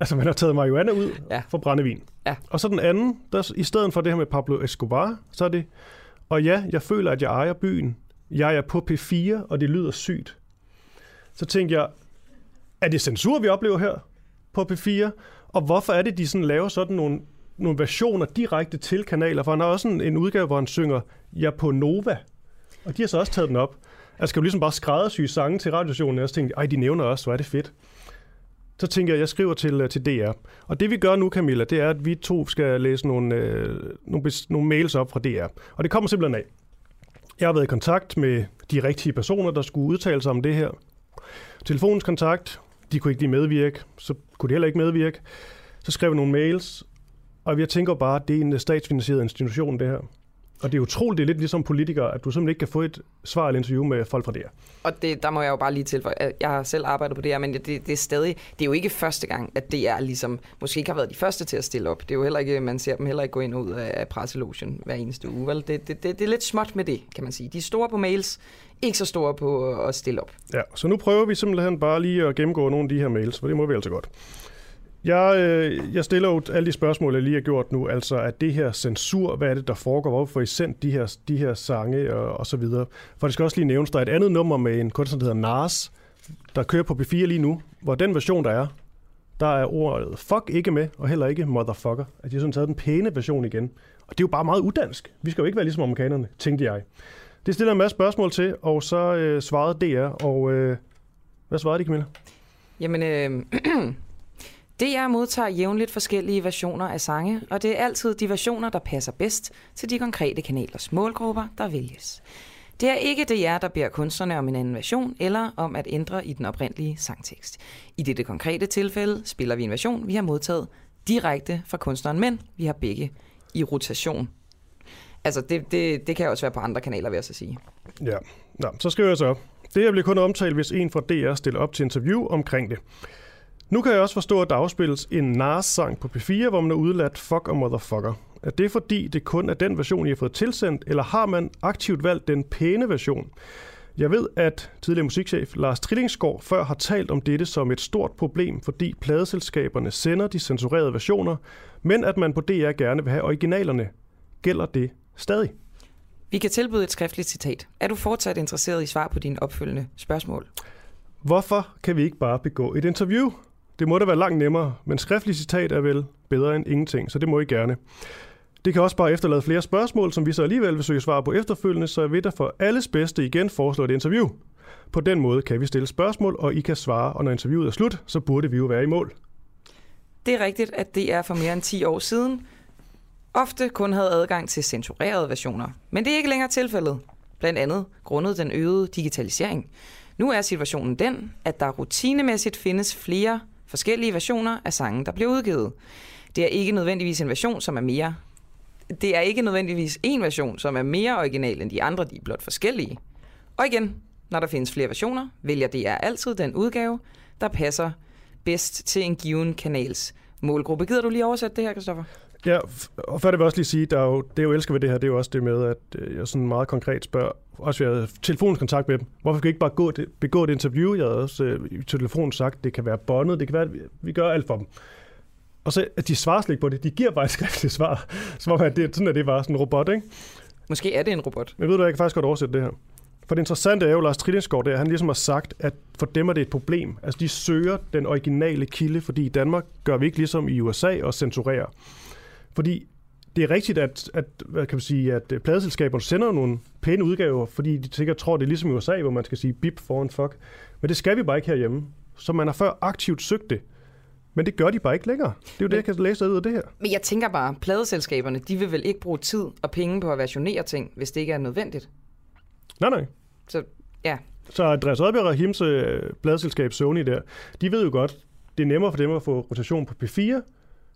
Altså, man har taget marihuana ud ja. for brændevin. Ja. Og så den anden, der i stedet for det her med Pablo Escobar, så er det, og ja, jeg føler, at jeg ejer byen. Jeg er på P4, og det lyder sygt. Så tænkte jeg, er det censur, vi oplever her på P4? Og hvorfor er det, de sådan laver sådan nogle, nogle versioner direkte til kanaler? For han har også en, en udgave, hvor han synger, Ja på Nova. Og de har så også taget den op. Altså skal jo ligesom bare skræddersy sange til radiostationen, og så tænkte jeg, ej, de nævner også, hvor er det fedt. Så tænker jeg, jeg skriver til, øh, til DR. Og det vi gør nu, Camilla, det er, at vi to skal læse nogle, øh, nogle, nogle mails op fra DR. Og det kommer simpelthen af. Jeg har været i kontakt med de rigtige personer, der skulle udtale sig om det her. Telefonens kontakt, de kunne ikke lige medvirke, så kunne de heller ikke medvirke. Så skrev vi nogle mails, og jeg tænker bare, at det er en statsfinansieret institution, det her. Og det er utroligt, det er lidt ligesom politikere, at du simpelthen ikke kan få et svar eller interview med folk fra DR. Og det, der må jeg jo bare lige tilføje, jeg har selv arbejdet på det her, men det, det er stadig, det er jo ikke første gang, at det er ligesom, måske ikke har været de første til at stille op. Det er jo heller ikke, man ser dem heller ikke gå ind og ud af presselogen hver eneste uge. Vel? Det, det, det, det er lidt småt med det, kan man sige. De er store på mails, ikke så store på at stille op. Ja, så nu prøver vi simpelthen bare lige at gennemgå nogle af de her mails, for det må vi altså godt. Jeg, øh, jeg stiller jo alle de spørgsmål, jeg lige har gjort nu, altså at det her censur, hvad er det, der foregår, hvorfor får I sendt de her, de her sange og, og så videre. For det skal også lige nævnes, der er et andet nummer med en kunstner, der hedder Nars, der kører på B4 lige nu, hvor den version, der er, der er ordet fuck ikke med, og heller ikke motherfucker. At de har sådan taget den pæne version igen. Og det er jo bare meget udansk. Vi skal jo ikke være ligesom amerikanerne, tænkte jeg. Det stiller en masse spørgsmål til, og så øh, svarede DR, og øh, hvad svarede de, Camilla? Jamen, øh, DR modtager jævnligt forskellige versioner af sange, og det er altid de versioner, der passer bedst til de konkrete kanalers målgrupper, der vælges. Det er ikke DR, der beder kunstnerne om en anden version eller om at ændre i den oprindelige sangtekst. I dette konkrete tilfælde spiller vi en version, vi har modtaget direkte fra kunstneren, men vi har begge i rotation. Altså, det, det, det kan også være på andre kanaler, vil jeg så sige. Ja, Nå, så skriver jeg så. Det her bliver kun omtalt, hvis en fra DR stiller op til interview omkring det. Nu kan jeg også forstå, at der afspilles en Nars-sang på P4, hvor man er udladt fuck og motherfucker. Er det fordi, det kun er den version, I har fået tilsendt, eller har man aktivt valgt den pæne version? Jeg ved, at tidligere musikchef Lars Trillingsgaard før har talt om dette som et stort problem, fordi pladeselskaberne sender de censurerede versioner, men at man på DR gerne vil have originalerne. Gælder det stadig? Vi kan tilbyde et skriftligt citat. Er du fortsat interesseret i svar på dine opfølgende spørgsmål? Hvorfor kan vi ikke bare begå et interview? Det må da være langt nemmere, men skriftlig citat er vel bedre end ingenting, så det må I gerne. Det kan også bare efterlade flere spørgsmål, som vi så alligevel vil søge svar på efterfølgende, så jeg vil der for alles bedste igen foreslå et interview. På den måde kan vi stille spørgsmål, og I kan svare, og når interviewet er slut, så burde vi jo være i mål. Det er rigtigt, at det er for mere end 10 år siden. Ofte kun havde adgang til censurerede versioner. Men det er ikke længere tilfældet. Blandt andet grundet den øgede digitalisering. Nu er situationen den, at der rutinemæssigt findes flere forskellige versioner af sangen, der bliver udgivet. Det er ikke nødvendigvis en version, som er mere... Det er ikke nødvendigvis en version, som er mere original end de andre, de er blot forskellige. Og igen, når der findes flere versioner, vælger DR altid den udgave, der passer bedst til en given kanals målgruppe. Gider du lige oversætte det her, Kristoffer? Ja, og før det vil jeg også lige sige, der er jo, det jeg jo elsker ved det her, det er jo også det med, at øh, jeg sådan meget konkret spørger, også været telefonskontakt med dem. Hvorfor kan vi ikke bare gå det, begå et interview? Jeg havde også øh, i telefonen sagt, det kan være båndet, det kan være, at vi, vi gør alt for dem. Og så, at de svarer slet ikke på det. De giver bare et skriftligt svar. Som om, at det, sådan er det bare sådan en robot, ikke? Måske er det en robot. Men ved du, jeg kan faktisk godt oversætte det her. For det interessante er jo, Lars Trillingsgaard, der, han ligesom har sagt, at for dem er det et problem. Altså, de søger den originale kilde, fordi i Danmark gør vi ikke ligesom i USA og censurerer. Fordi det er rigtigt, at, at, hvad kan man sige, at pladeselskaberne sender nogle pæne udgaver, fordi de sikkert tror, det er ligesom i USA, hvor man skal sige bip foran fuck. Men det skal vi bare ikke herhjemme. Så man har før aktivt søgt det. Men det gør de bare ikke længere. Det er jo men, det, jeg kan læse ud af det her. Men jeg tænker bare, pladeselskaberne, de vil vel ikke bruge tid og penge på at versionere ting, hvis det ikke er nødvendigt? Nej, nej. Så ja. Så Andreas Oddbjerg og Hims øh, pladselskab Sony der, de ved jo godt, det er nemmere for dem at få rotation på P4. Det er i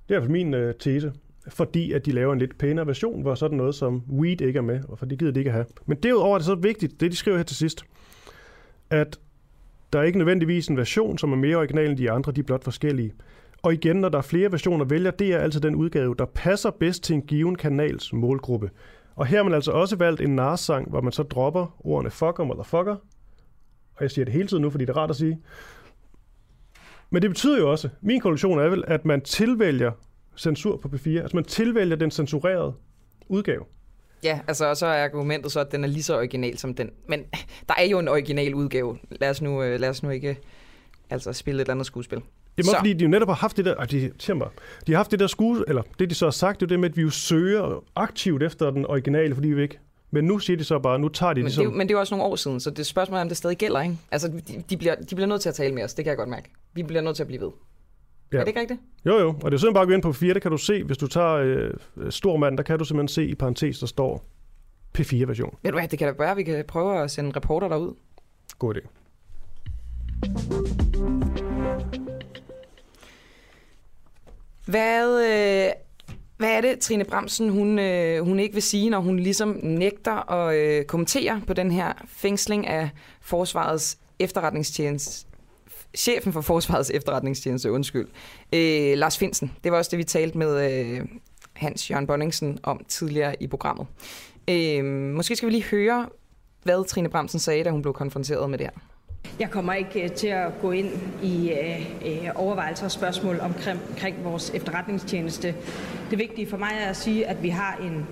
hvert fald min øh, tese fordi at de laver en lidt pænere version, hvor sådan noget som Weed ikke er med, og for det gider de ikke have. Men derudover er det så vigtigt, det de skriver her til sidst, at der er ikke nødvendigvis en version, som er mere original end de andre, de er blot forskellige. Og igen, når der er flere versioner vælger, det er altså den udgave, der passer bedst til en given kanals målgruppe. Og her har man altså også valgt en Nars-sang, hvor man så dropper ordene fucker, motherfucker. Og jeg siger det hele tiden nu, fordi det er rart at sige. Men det betyder jo også, min konklusion er vel, at man tilvælger censur på P4. Altså man tilvælger den censurerede udgave. Ja, altså og så er argumentet så, at den er lige så original som den. Men der er jo en original udgave. Lad os nu, øh, lad os nu ikke altså spille et eller andet skuespil. Det er fordi, de jo netop har haft det der, de, mig, de har haft det der skue, eller det de så har sagt, det er det med, at vi jo søger aktivt efter den originale, fordi vi ikke men nu siger de så bare, nu tager de men ligesom... Det, men det er jo også nogle år siden, så det spørgsmål er, om det stadig gælder, ikke? Altså, de, de, bliver, de bliver nødt til at tale med os, det kan jeg godt mærke. Vi bliver nødt til at blive ved. Ja. Er det ikke rigtigt? Jo, jo. Og det er simpelthen bare at gå ind på P4, der kan du se, hvis du tager øh, stor mand, der kan du simpelthen se i parentes, der står P4-version. Ved du hvad, det kan da være, vi kan prøve at sende reporter derud. God idé. Hvad, øh, hvad er det, Trine Bremsen, hun, øh, hun ikke vil sige, når hun ligesom nægter at øh, kommentere på den her fængsling af Forsvarets efterretningstjeneste chefen for Forsvarets efterretningstjeneste, undskyld, øh, Lars Finsen. Det var også det, vi talte med øh, Hans Jørgen Bonningsen om tidligere i programmet. Øh, måske skal vi lige høre, hvad Trine Bremsen sagde, da hun blev konfronteret med det her. Jeg kommer ikke øh, til at gå ind i øh, øh, overvejelser og spørgsmål omkring, omkring vores efterretningstjeneste. Det vigtige for mig er at sige, at vi har en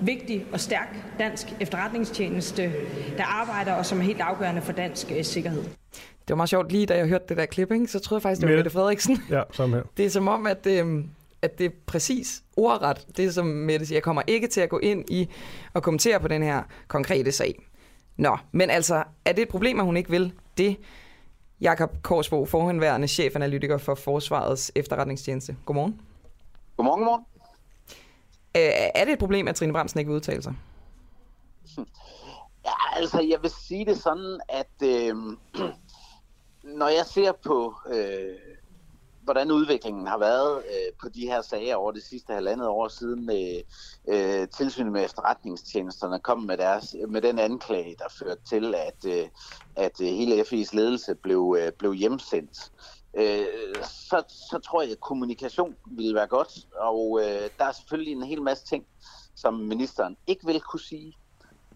vigtig og stærk dansk efterretningstjeneste, der arbejder og som er helt afgørende for dansk øh, sikkerhed. Det var meget sjovt lige, da jeg hørte det der klip, ikke? så troede jeg faktisk, det var Mette Frederiksen. Ja, samme her. Det er som om, at, øh, at det er præcis ordret, det som Mette siger. Jeg kommer ikke til at gå ind i og kommentere på den her konkrete sag. Nå, men altså, er det et problem, at hun ikke vil det? Jakob Korsbo, forhenværende chefanalytiker for Forsvarets efterretningstjeneste. Godmorgen. Godmorgen, godmorgen. Er det et problem, at Trine Bremsen ikke vil udtale sig? Ja, altså, jeg vil sige det sådan, at øh, når jeg ser på, øh, hvordan udviklingen har været øh, på de her sager over det sidste halvandet år siden øh, øh, tilsynet med efterretningstjenesterne kom med, deres, med den anklage, der førte til, at, øh, at øh, hele FI's ledelse blev, øh, blev hjemsendt, øh, så, så tror jeg, at kommunikation ville være godt. Og øh, der er selvfølgelig en hel masse ting, som ministeren ikke vil kunne sige.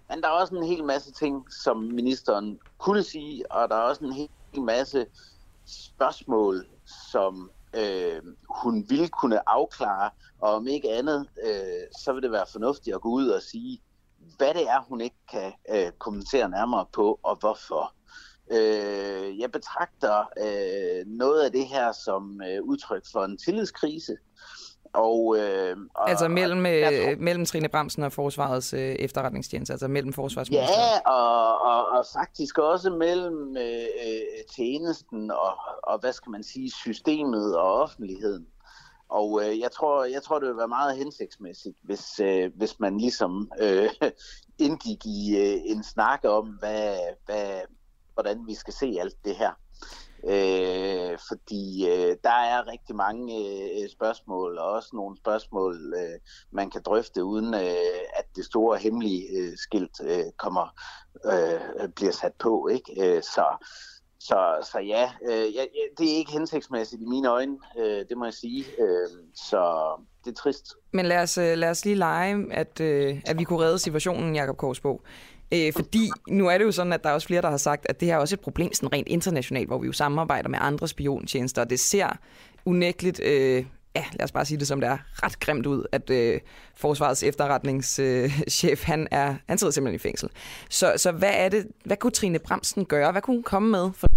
Men der er også en hel masse ting, som ministeren kunne sige, og der er også en hel masse spørgsmål, som øh, hun ville kunne afklare, og om ikke andet, øh, så vil det være fornuftigt at gå ud og sige, hvad det er, hun ikke kan øh, kommentere nærmere på, og hvorfor. Øh, jeg betragter øh, noget af det her som øh, udtryk for en tillidskrise. Og, øh, og, altså mellem, og, øh, mellem Trine Bremsen og Forsvarets øh, efterretningstjeneste, altså mellem Forsvarsministeriet? Ja, og, og, og faktisk også mellem øh, øh, tjenesten og, og, hvad skal man sige, systemet og offentligheden. Og øh, jeg, tror, jeg tror, det vil være meget hensigtsmæssigt, hvis, øh, hvis man ligesom øh, indgik i øh, en snak om, hvad, hvad, hvordan vi skal se alt det her. Øh, fordi øh, der er rigtig mange øh, spørgsmål, og også nogle spørgsmål, øh, man kan drøfte, uden øh, at det store hemmelige øh, skilt øh, kommer øh, bliver sat på. Ikke? Øh, så, så, så ja, øh, ja, det er ikke hensigtsmæssigt i mine øjne, øh, det må jeg sige. Øh, så det er trist. Men lad os, øh, lad os lige lege, at, øh, at vi kunne redde situationen, Jakob Korsbo. Øh, fordi nu er det jo sådan, at der er også flere, der har sagt, at det her er også et problem sådan rent internationalt, hvor vi jo samarbejder med andre spiontjenester, og det ser unægteligt, øh, ja, lad os bare sige det som det er, ret grimt ud, at øh, Forsvarets efterretningschef, øh, han, er, han sidder simpelthen i fængsel. Så, så hvad er det, hvad kunne Trine Bremsen gøre? Hvad kunne hun komme med? For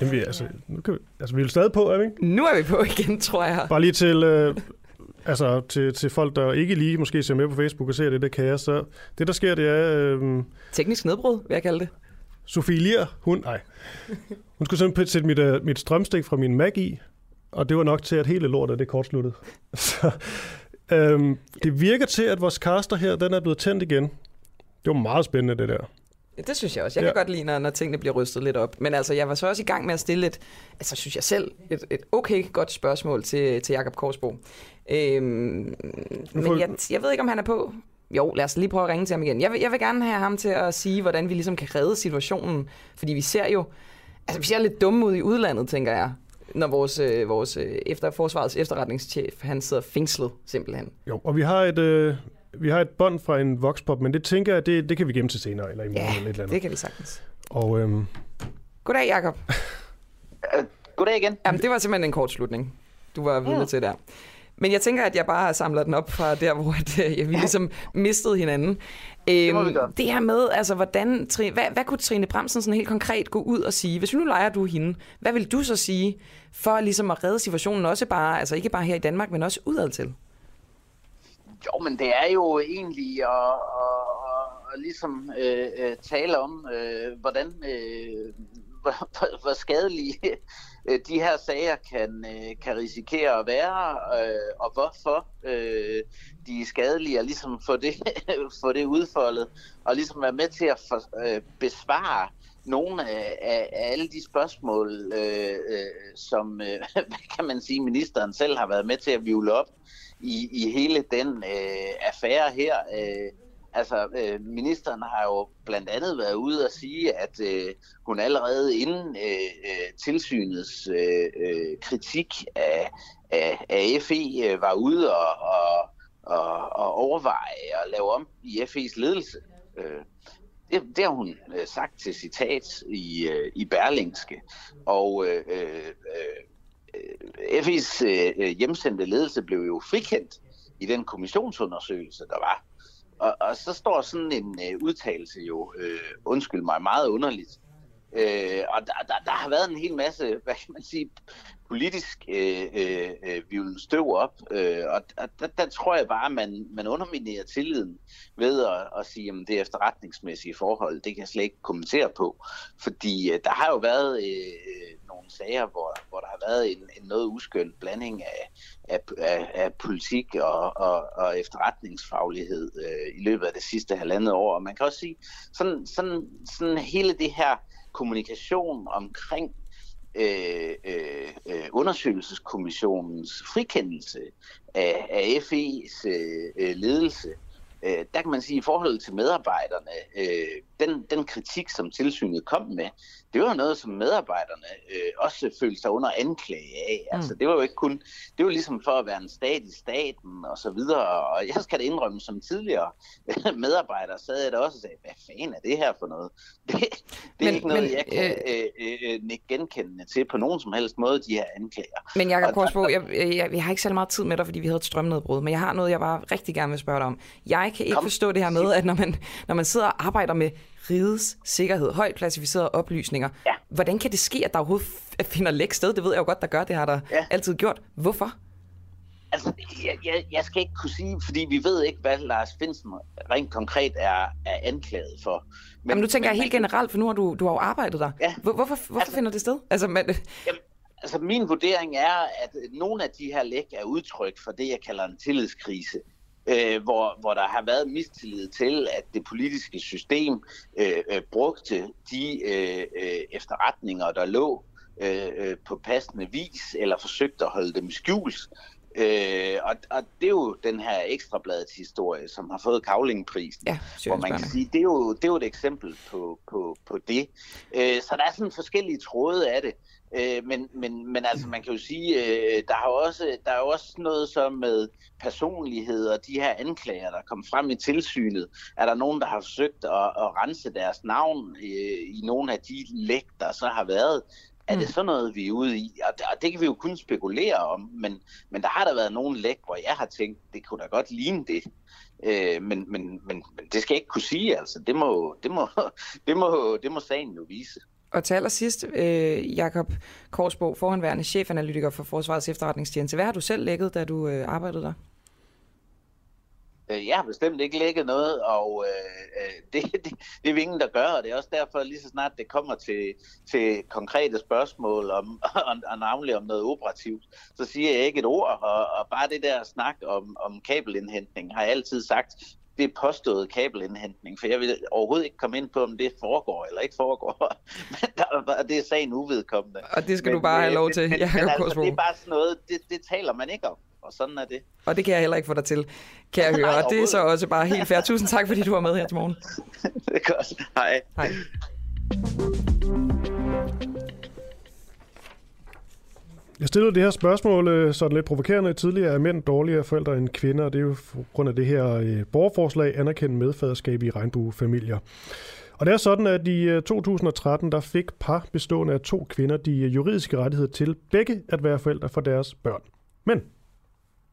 Jamen, vi, altså, nu kan vi, altså, vi er jo stadig på, er vi ikke? Nu er vi på igen, tror jeg. Bare lige til, øh, altså, til, til folk, der ikke lige måske ser med på Facebook og ser det der kaos. Så det, der sker, det er... Øh, Teknisk nedbrud, vil jeg kalde det. Sofie Lier, hun, nej. Hun skulle simpelthen sætte mit, uh, mit strømstik fra min Mac i, og det var nok til, at hele lortet det kortsluttede. Så, øhm, det virker til, at vores caster her, den er blevet tændt igen. Det var meget spændende, det der. Det synes jeg også. Jeg ja. kan godt lide, når, når tingene bliver rystet lidt op. Men altså, jeg var så også i gang med at stille et, altså synes jeg selv, et, et okay godt spørgsmål til, til Jakob Korsbo. Øhm, men jeg, jeg ved ikke, om han er på. Jo, lad os lige prøve at ringe til ham igen. Jeg vil, jeg vil gerne have ham til at sige, hvordan vi ligesom kan redde situationen. Fordi vi ser jo, altså vi ser lidt dumme ud i udlandet, tænker jeg. Når vores, øh, vores øh, efter, forsvarets efterretningschef, han sidder fængslet simpelthen. Jo, og vi har et, øh, vi har et bånd fra en voxpop, men det tænker jeg, det, det kan vi gemme til senere, eller i morgen, Ja, eller et eller andet. det kan vi sagtens. Og øhm, Goddag, Jakob. Goddag igen. Jamen, det var simpelthen en kort slutning, du var vidne Mm. til der. Men jeg tænker, at jeg bare samler den op fra der, hvor at, øh, vi ligesom mistede hinanden. må vi Øhm, gøre. det her med, altså, hvordan, Tri- hvad, hvad kunne Trine Bremsen sådan helt konkret gå ud og sige? Hvis nu leger du hende, hvad vil du så sige for ligesom at redde situationen, også bare, altså ikke bare her i Danmark, men også udad til? Jo, men det er jo egentlig at, at, at, at ligesom øh, øh, tale om, øh, hvordan, øh, hvor, hvor- hvor skadelige øh, de her sager kan, øh, kan risikere at være, øh, og hvorfor øh, de er skadelige, og ligesom få det, få det udfoldet, og ligesom være med til at for, øh, besvare nogle af, af, af alle de spørgsmål, øh, øh, som, øh, hvad kan man sige, ministeren selv har været med til at vivle op i, i hele den øh, affære her. Øh, altså, øh, ministeren har jo blandt andet været ude og sige, at øh, hun allerede inden øh, øh, tilsynets øh, øh, kritik af, af, af FE øh, var ude og, og, og, og overveje at lave om i FE's ledelse. Øh, det, det har hun øh, sagt til citat i, øh, i Berlingske. Og øh, øh, øh FI's øh, hjemsendte ledelse blev jo frikendt i den kommissionsundersøgelse, der var. Og, og så står sådan en øh, udtalelse jo, øh, undskyld mig, meget underligt. Øh, og der, der, der har været en hel masse, hvad kan man sige, politisk øh, øh, øh vi vivlen støv op, øh, og og der, der tror jeg bare, at man, man underminerer tilliden ved at, at sige, at det er efterretningsmæssige forhold, det kan jeg slet ikke kommentere på, fordi øh, der har jo været øh, nogle sager, hvor, hvor der har været en, en noget uskøn blanding af, af, af, af politik og, og, og efterretningsfaglighed øh, i løbet af det sidste halvandet år, og man kan også sige, sådan, sådan, sådan hele det her kommunikation omkring Øh, øh, øh, undersøgelseskommissionens frikendelse af, af FE's øh, øh, ledelse. Øh, der kan man sige, i forhold til medarbejderne, øh, den, den kritik, som tilsynet kom med, det var noget, som medarbejderne øh, også følte sig under anklage af. Mm. Altså, det var jo ikke kun, det var ligesom for at være en stat i staten og så videre, og jeg skal da indrømme, som tidligere medarbejder, sad jeg da også og sagde, hvad fanden er det her for noget? Det, det men, er ikke noget, men, jeg kan øh, øh, øh, genkendende til på nogen som helst måde, de her anklager. Men Jacob Korsbo, jeg, jeg, jeg har ikke så meget tid med dig, fordi vi havde et strømnedbrud, men jeg har noget, jeg bare rigtig gerne vil spørge dig om. Jeg kan ikke Kom. forstå det her med, at når man, når man sidder og arbejder med rigets sikkerhed, højt klassificerede oplysninger. Ja. Hvordan kan det ske, at der overhovedet finder læk sted? Det ved jeg jo godt, der gør. Det har der ja. altid gjort. Hvorfor? Altså, jeg, jeg, jeg skal ikke kunne sige, fordi vi ved ikke, hvad Lars Finsen rent konkret er, er anklaget for. Men, Jamen, nu tænker men, jeg helt generelt, for nu har du, du har jo arbejdet der. Ja. Hvor, hvorfor hvorfor altså, finder det sted? Altså, man... Jamen, altså, min vurdering er, at nogle af de her læk er udtryk for det, jeg kalder en tillidskrise øh, hvor, hvor der har været mistillid til, at det politiske system øh, øh, brugte de øh, øh, efterretninger, der lå øh, øh, på passende vis, eller forsøgte at holde dem skjult. Øh, og, og det er jo den her ekstrabladets historie, som har fået Kavlingprisen, ja, hvor man kan sige, det er jo, det er jo et eksempel på, på, på det. Øh, så der er sådan forskellige tråde af det. Øh, men, men, men altså, man kan jo sige, øh, der, har også, der er også noget som med personlighed og de her anklager, der kom frem i tilsynet. Er der nogen, der har forsøgt at, at rense deres navn øh, i nogle af de læg, der så har været? Er det mm. sådan noget, vi er ude i? Og det, og det kan vi jo kun spekulere om, men, men der har der været nogle læg, hvor jeg har tænkt, det kunne da godt ligne det. Øh, men, men, men, men det skal jeg ikke kunne sige, altså. Det må, det må, det må, det må sagen jo vise. Og til allersidst, øh, Jakob Korsbo, forhåndværende chefanalytiker for Forsvarets efterretningstjeneste. Hvad har du selv lægget, da du øh, arbejdede der? Øh, jeg har bestemt ikke lægget noget, og øh, øh det, det, det er vi ingen, der gør, og det er også derfor, lige så snart det kommer til, til konkrete spørgsmål om, og, og navnlig om noget operativt, så siger jeg ikke et ord, og, og bare det der snak om, om kabelindhentning har jeg altid sagt, det er påstået kabelindhentning, for jeg vil overhovedet ikke komme ind på, om det foregår eller ikke foregår. men der, det er sagen uvedkommende. Og det skal men, du bare have lov til, men, men, men altså, det er bare sådan noget, det, det taler man ikke om, og sådan er det. Og det kan jeg heller ikke få dig til, kan jeg høre. og det er så også bare helt fair. Tusind tak, fordi du var med her til morgen. det er godt. Hej. Hej. Jeg stillede det her spørgsmål øh, sådan lidt provokerende tidligere. Er mænd dårligere forældre end kvinder? Og det er jo på grund af det her øh, borgerforslag, anerkendt medfaderskab i regnbuefamilier. Og det er sådan, at i øh, 2013 der fik par bestående af to kvinder de juridiske rettigheder til begge at være forældre for deres børn. Men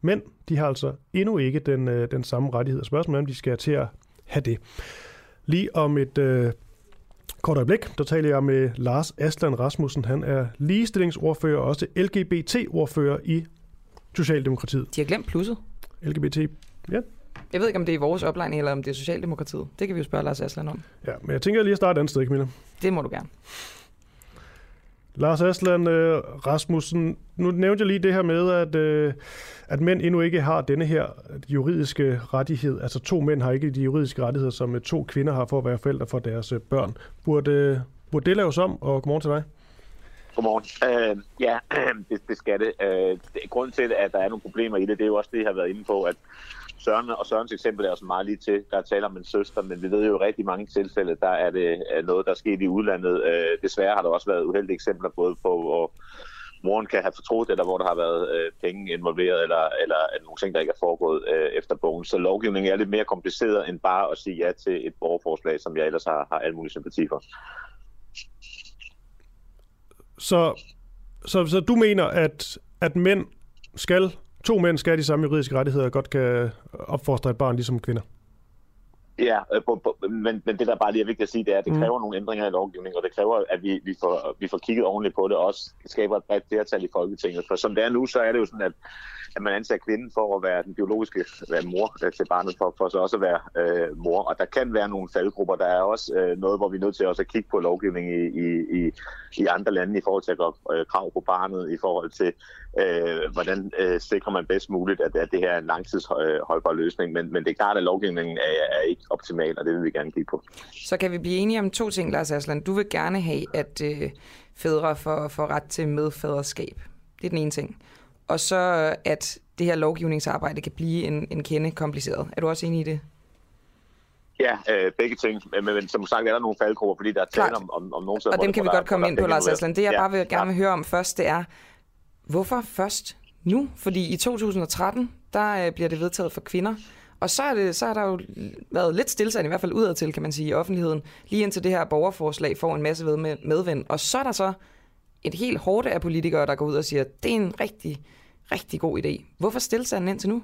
mænd, de har altså endnu ikke den, den samme rettighed. Spørgsmålet er, om de skal til at have det. Lige om et Kort øjeblik, der taler jeg med Lars Aslan Rasmussen. Han er ligestillingsordfører og også LGBT-ordfører i Socialdemokratiet. De har glemt plusset. LGBT, ja. Jeg ved ikke, om det er vores oplejning, eller om det er Socialdemokratiet. Det kan vi jo spørge Lars Aslan om. Ja, men jeg tænker lige at starte et andet sted, Camilla. Det må du gerne. Lars Asland øh, Rasmussen, nu nævnte jeg lige det her med, at, øh, at mænd endnu ikke har denne her juridiske rettighed. Altså to mænd har ikke de juridiske rettigheder, som øh, to kvinder har for at være forældre for deres øh, børn. Burde, burde det laves om? Og godmorgen til dig. Godmorgen. Øh, ja, det, det skal det. Øh. Grunden til, at der er nogle problemer i det, det er jo også det, jeg har været inde på, at Søren og Sørens eksempel er også meget lige til. Der taler om en søster, men vi ved jo i rigtig mange tilfælde, der er det øh, noget, der er sket i udlandet. Øh, desværre har der også været uheldige eksempler både på, hvor moren kan have fortrudt, eller hvor der har været øh, penge involveret, eller, eller nogle ting, der ikke er foregået øh, efter bogen. Så lovgivningen er lidt mere kompliceret end bare at sige ja til et borgerforslag, som jeg ellers har, har al mulig sympati for. Så, så, så du mener, at, at mænd skal to mænd skal have de samme juridiske rettigheder og godt kan opfostre et barn ligesom kvinder. Ja, øh, men, men det der bare lige er vigtigt at sige, det er, at det mm. kræver mm. nogle ændringer i lovgivningen, og det kræver, at vi, vi, får, vi får kigget ordentligt på det, og også skaber et bredt flertal i Folketinget. For som det er nu, så er det jo sådan, at, at man anser kvinden for at være den biologiske være mor øh, til barnet, for, for så også at være øh, mor. Og der kan være nogle faldgrupper. Der er også øh, noget, hvor vi er nødt til også at kigge på lovgivning i, i, i, i andre lande i forhold til at gøre øh, krav på barnet, i forhold til, øh, hvordan øh, sikrer man bedst muligt, at, at det her er en langtidsholdbar øh, løsning. Men, men det er klart, at lovgivningen er, er ikke optimal, og det vil vi gerne kigge på. Så kan vi blive enige om to ting, Lars Aslan. Du vil gerne have, at øh, fædre får, får ret til medfaderskab. Det er den ene ting. Og så at det her lovgivningsarbejde kan blive en, en kende kompliceret. Er du også enig i det? Ja, øh, begge ting. Men, men som sagt er der nogle faldgrupper, fordi der er tale om, om, om nogle steder, Og dem der- kan vi hvor godt der- komme ind der på, Lars Aslan. Det, jeg Ja, bare vil gerne vil høre om først, det er, hvorfor først nu? Fordi i 2013, der øh, bliver det vedtaget for kvinder, og så er, det, så er der jo været lidt stillstand, i hvert fald udadtil, kan man sige, i offentligheden, lige indtil det her borgerforslag får en masse ved med, medvind. Og så er der så et helt hårde af politikere, der går ud og siger, det er en rigtig, rigtig god idé. Hvorfor stillstanden indtil nu?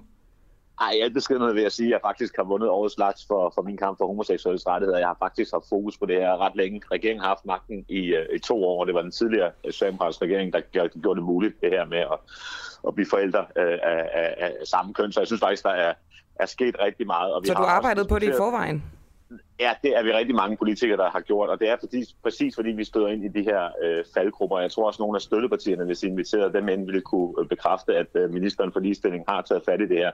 Ej, al beskedenhed vil jeg sige, at jeg faktisk har vundet årets laks for, for min kamp for homoseksuelle rettigheder. Jeg har faktisk haft fokus på det her ret længe. Regeringen har haft magten i, øh, i to år, og det var den tidligere øh, socialdemokratiske regering, der gjorde- det muligt, det her med at, at blive forældre øh, af, af, af samme køn. Så jeg synes faktisk, der er, er sket rigtig meget. Og vi Så har du også arbejdede på det i forvejen? Ja, det er vi rigtig mange politikere, der har gjort, og det er fordi, præcis fordi vi støder ind i de her øh, faldgrupper. Jeg tror også, at nogle af støttepartierne, hvis I inviterede dem ind, ville kunne øh, bekræfte, at øh, ministeren for ligestilling har taget fat i det her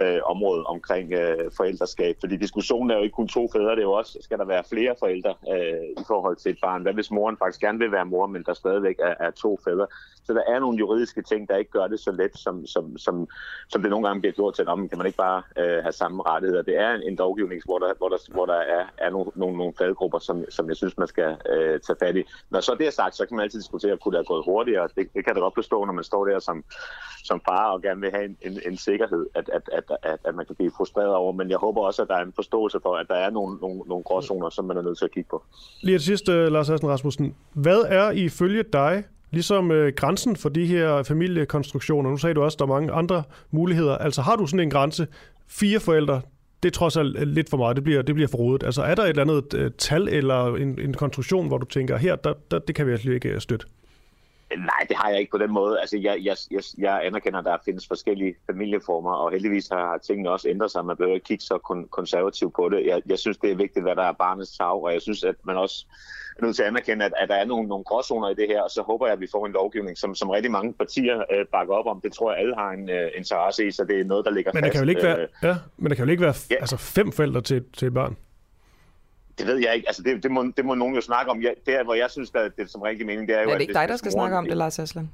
øh, område omkring øh, forældreskab. Fordi diskussionen er jo ikke kun to fædre, det er jo også, skal der være flere forældre øh, i forhold til et barn? Hvad hvis moren faktisk gerne vil være mor, men der stadigvæk er, er to fædre? Så der er nogle juridiske ting, der ikke gør det så let, som, som, som, som det nogle gange bliver gjort til, om kan man ikke bare øh, have samme rettigheder. Det er en, en lovgivning, hvor der, hvor der, hvor der er, er nogle, nogle, nogle faldgrupper, som, som jeg synes, man skal øh, tage fat i. Når så det er sagt, så kan man altid diskutere, kunne det have gået hurtigere. Det, det kan da godt forstå, når man står der som, som far og gerne vil have en, en, en sikkerhed, at, at, at, at, at man kan blive frustreret over. Men jeg håber også, at der er en forståelse for, at der er nogle, nogle, nogle gråzoner, som man er nødt til at kigge på. Lige til sidst, øh, Lars Hassen Rasmussen. Hvad er ifølge dig ligesom øh, grænsen for de her familiekonstruktioner? Nu sagde du også, at der er mange andre muligheder. Altså har du sådan en grænse? Fire forældre, det er trods alt øh, lidt for meget. Det bliver, det bliver for rodet. Altså er der et eller andet øh, tal eller en, en konstruktion, hvor du tænker, her, der, der, det kan vi altså ikke øh, støtte? Nej, det har jeg ikke på den måde. Altså, jeg, jeg, jeg, jeg anerkender, at der findes forskellige familieformer, og heldigvis har tingene også ændret sig. Man behøver ikke kigge så kon- konservativt på det. Jeg, jeg synes, det er vigtigt, hvad der er barnets tag, og jeg synes, at man også er nødt til at anerkende, at, at der er nogle, nogle gråzoner i det her, og så håber jeg, at vi får en lovgivning, som, som rigtig mange partier øh, bakker op om. Det tror jeg, alle har en øh, interesse i, så det er noget, der ligger Men fast. det kan vel ikke være, Øh, ja, men det kan vel ikke være ja. altså fem forældre til, til et barn? Det ved jeg ikke. Altså, det, det, må, det må nogen jo snakke om. Jeg, der, hvor jeg synes, at det som rigtig mening, det er jo... Er det ikke dig, der skal snakke om det, Lars Aslan?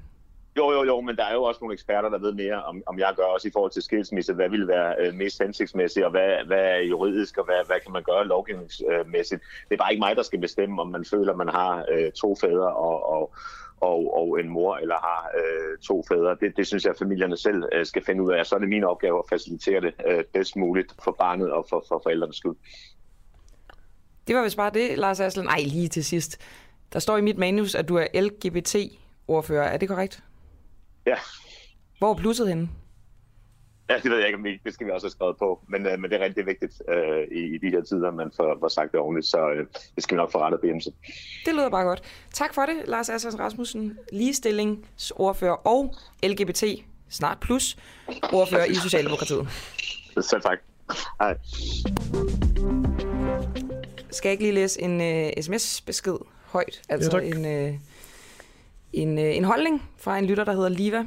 Jo, jo, jo, men der er jo også nogle eksperter, der ved mere, om, om jeg gør også i forhold til skilsmisse, hvad vil være øh, mest hensigtsmæssigt, og hvad, hvad er juridisk, og hvad, hvad kan man gøre lovgivningsmæssigt. Det er bare ikke mig, der skal bestemme, om man føler, man har øh, to fædre og, og, og, og en mor, eller har øh, to fædre. Det, det synes jeg, at familierne selv øh, skal finde ud af. Så er det min opgave at facilitere det øh, bedst muligt for barnet og for, for forældrenes skyld. Det var vist bare det, Lars Aslan. Nej, lige til sidst. Der står i mit manus, at du er LGBT-ordfører. Er det korrekt? Ja. Hvor er plusset henne? Ja, det ved jeg ikke, om vi, det skal vi også have skrevet på, men, øh, men det er rigtig vigtigt øh, i, i de her tider, man får, får sagt det ordentligt, så øh, det skal vi nok få rettet på hjemmesiden. Det lyder bare godt. Tak for det, Lars Aslan Rasmussen, ligestillingsordfører og LGBT, snart plus, ordfører i Socialdemokratiet. Selv tak. Hej. Skal jeg ikke lige læse en uh, sms-besked højt? Altså tak. en, uh, en, uh, en holdning fra en lytter, der hedder Liva.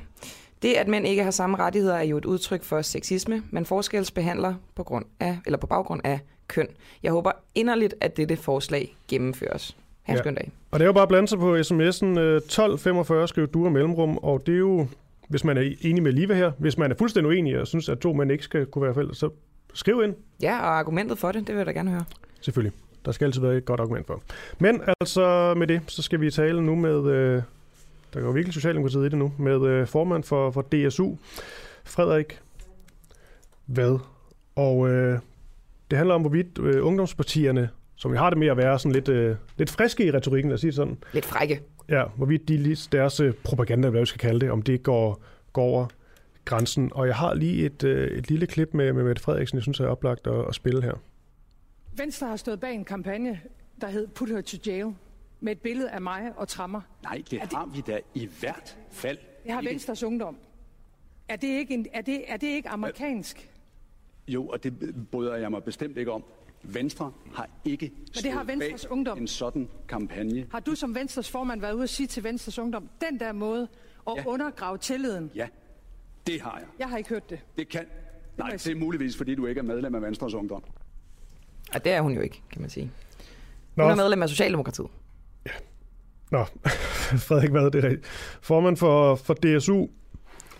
Det, at mænd ikke har samme rettigheder, er jo et udtryk for sexisme. Man forskelsbehandler på, grund af, eller på baggrund af køn. Jeg håber inderligt, at dette forslag gennemføres. Ha' en skøn dag. Og det er jo bare at blande sig på sms'en øh, 1245, skriv du og mellemrum, og det er jo, hvis man er enig med Liva her, hvis man er fuldstændig uenig og synes, at to mænd ikke skal kunne være forældre, så skriv ind. Ja, og argumentet for det, det vil jeg da gerne høre. Selvfølgelig. Der skal altid være et godt argument for. Men altså med det, så skal vi tale nu med, øh, der går virkelig Socialdemokratiet i det nu, med øh, formand for, for DSU, Frederik Vad. Og øh, det handler om, hvorvidt øh, ungdomspartierne, som vi har det med at være sådan lidt, øh, lidt friske i retorikken, lad os sige sådan. Lidt frække. Ja, hvorvidt de, lige- deres øh, propaganda, hvad vi skal kalde det, om det går, går over grænsen. Og jeg har lige et, øh, et lille klip med, med Mette Frederiksen, jeg synes er oplagt at, at spille her. Venstre har stået bag en kampagne, der hed Put Her to Jail, med et billede af mig og Trammer. Nej, det har vi da i hvert fald. Det har. Venstres Ungdom. Er det ikke, en, er det, er det ikke amerikansk? Jo, og det bryder jeg mig bestemt ikke om. Venstre har ikke det har Venstres bag Ungdom. en sådan kampagne. Har du som Venstres formand været ude at sige til Venstres Ungdom, den der måde at ja. undergrave tilliden? Ja, det har jeg. Jeg har ikke hørt det. Det kan. Nej, det er muligvis, fordi du ikke er medlem af Venstres Ungdom. Og det er hun jo ikke, kan man sige. Nå. Hun er medlem af Socialdemokratiet. Nå, Frederik Vad, det er rigtigt. Formand for, for DSU.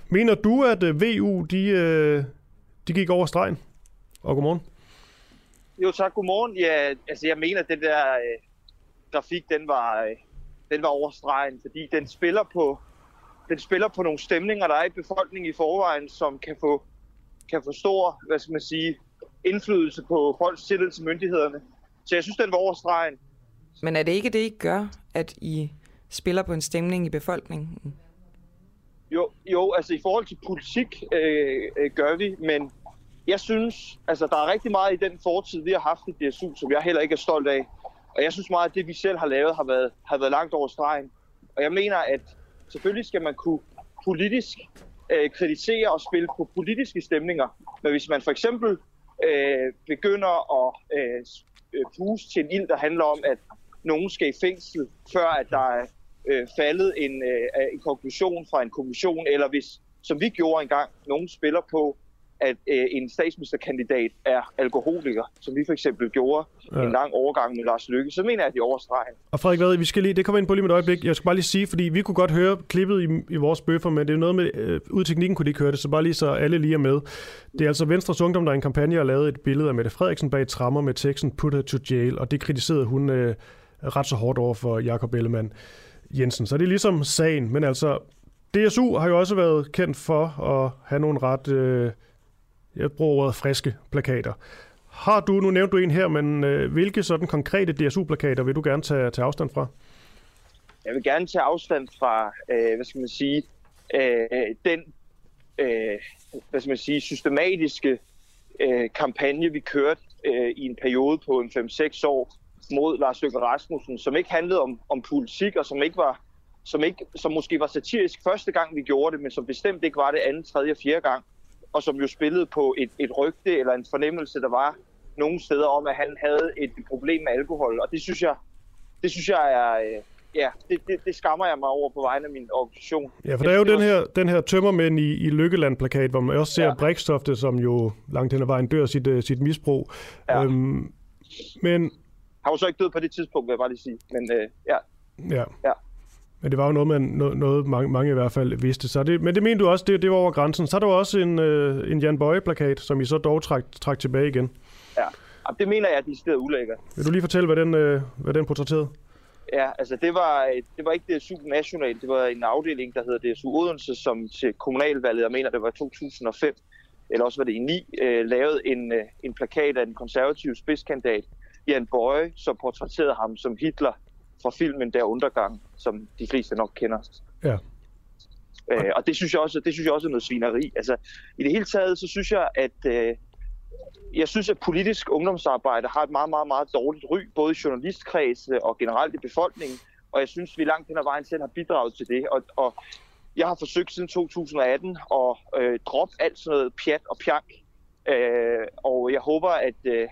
Mener du, at øh, VU, de, øh, de gik over stregen? Og godmorgen. jo tak. Godmorgen. Ja, altså jeg mener, at den der øh, grafik, den var, øh, den var overstregen, fordi den spiller på den spiller på nogle stemninger, der er i befolkningen i forvejen, som kan få, kan få stor, hvad skal man sige, indflydelse på folks tillid til myndighederne. Så jeg synes, den var overstregen. Men er det ikke det, I gør, at I spiller på en stemning i befolkningen? Jo, jo altså i forhold til politik øh, øh, gør vi, men jeg synes, altså der er rigtig meget i den fortid, vi har haft i DSU, som jeg heller ikke er stolt af. Og jeg synes meget, at det, vi selv har lavet, har været, har været langt over stregen. Og jeg mener, at selvfølgelig skal man kunne politisk øh, kritisere og spille på politiske stemninger. Men hvis man for eksempel øh, begynder at øh, puste til en ild, der handler om, at nogen skal i fængsel, før at der er øh, faldet en, øh, en konklusion fra en kommission, eller hvis, som vi gjorde engang, nogen spiller på, at øh, en statsministerkandidat er alkoholiker, som vi for eksempel gjorde ja. en lang overgang med Lars Lykke, så mener jeg, at de overstreger. Og Frederik Vad, vi skal lige, det kommer ind på lige med et øjeblik. Jeg skal bare lige sige, fordi vi kunne godt høre klippet i, i vores bøffer, men det er noget med, øh, ud teknikken kunne de ikke høre det, så bare lige så alle lige er med. Det er altså Venstres Ungdom, der er en kampagne, har lavet et billede af Mette Frederiksen bag trammer med teksten Put her to jail, og det kritiserede hun øh, ret så hårdt over for Jakob Ellemann Jensen. Så det er ligesom sagen, men altså DSU har jo også været kendt for at have nogle ret... Øh, jeg bruger ordet friske plakater. Har du, nu nævnte du en her, men øh, hvilke sådan konkrete DSU-plakater vil du gerne tage, tage afstand fra? Jeg vil gerne tage afstand fra, øh, hvad skal man sige, øh, den, øh, hvad skal man sige, systematiske øh, kampagne, vi kørte øh, i en periode på en 5-6 år mod Lars Løkke Rasmussen, som ikke handlede om, om politik, og som ikke var som, ikke, som måske var satirisk første gang, vi gjorde det, men som bestemt ikke var det anden, tredje og fjerde gang og som jo spillede på et, et rygte eller en fornemmelse, der var nogle steder om, at han havde et problem med alkohol. Og det synes jeg, det synes jeg er, øh, ja, det, det, det skammer jeg mig over på vegne af min organisation. Ja, for der er jo den her, den her tømmermænd i, i Lykkeland-plakat, hvor man også ser ja. Brikstofte, som jo langt hen ad vejen dør sit, uh, sit misbrug. Ja. Øhm, men... Han var så ikke død på det tidspunkt, vil jeg bare lige sige. Men uh, ja. Ja. ja. Men det var jo noget, man, noget, noget mange, mange i hvert fald vidste. Så det, men det mener du også, det, det var over grænsen. Så er der jo også en, øh, en Jan Bøje-plakat, som I så dog trak, trak tilbage igen. Ja, det mener jeg, at de steder ulækkert. Vil du lige fortælle, hvad den, øh, hvad den portrætterede? Ja, altså det var, det var ikke DSU National, det var en afdeling, der hedder DSU Odense, som til kommunalvalget, jeg mener det var 2005, eller også var det i 9, øh, lavede en, øh, en plakat af den konservative spidskandidat Jan Bøje, som portrætterede ham som Hitler fra filmen Der Undergang, som de fleste nok kender. Ja. Øh, og det synes, jeg også, det synes jeg også er noget svineri. Altså, I det hele taget, så synes jeg, at øh, jeg synes, at politisk ungdomsarbejde har et meget, meget, meget dårligt ry, både i journalistkredse og generelt i befolkningen. Og jeg synes, vi langt hen ad vejen selv har bidraget til det. Og, og jeg har forsøgt siden 2018 at øh, droppe alt sådan noget pjat og pjank. Øh, og jeg håber, at øh,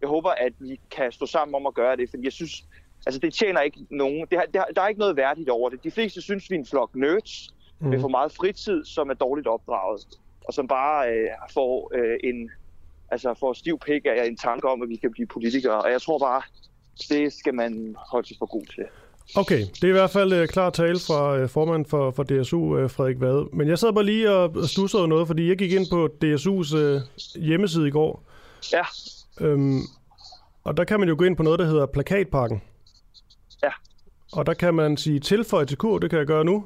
jeg håber, at vi kan stå sammen om at gøre det, fordi jeg synes, Altså, det tjener ikke nogen. Det har, det har, der er ikke noget værdigt over det. De fleste synes, vi er en flok nerds mm. med for meget fritid, som er dårligt opdraget, og som bare øh, får øh, en altså får stiv pik af en tanke om, at vi kan blive politikere. Og jeg tror bare, det skal man holde sig for god til. Okay, det er i hvert fald uh, klar tale fra uh, formanden for, for DSU, øh, Frederik Vade. Men jeg sad bare lige og stussede noget, fordi jeg gik ind på DSU's uh, hjemmeside i går. Ja. Øhm, og der kan man jo gå ind på noget, der hedder Plakatpakken. Ja. Og der kan man sige tilføj til kur, det kan jeg gøre nu.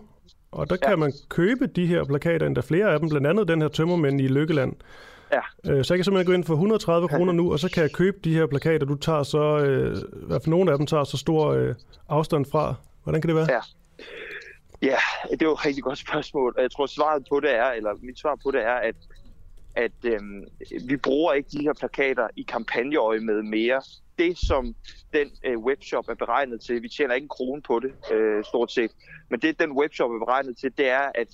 Og der ja. kan man købe de her plakater, endda flere af dem, blandt andet den her tømmermænd i Lykkeland. Ja. Øh, så jeg kan simpelthen gå ind for 130 kroner nu, og så kan jeg købe de her plakater. Du tager så, øh, i hvert fald nogle af dem tager så stor øh, afstand fra. Hvordan kan det være? Ja. Ja, det er jo et rigtig godt spørgsmål, og jeg tror svaret på det er, eller mit svar på det er, at, at øh, vi bruger ikke de her plakater i kampagneøje med mere det, som den øh, webshop er beregnet til. Vi tjener ikke en krone på det, øh, stort set. Men det, den webshop er beregnet til, det er, at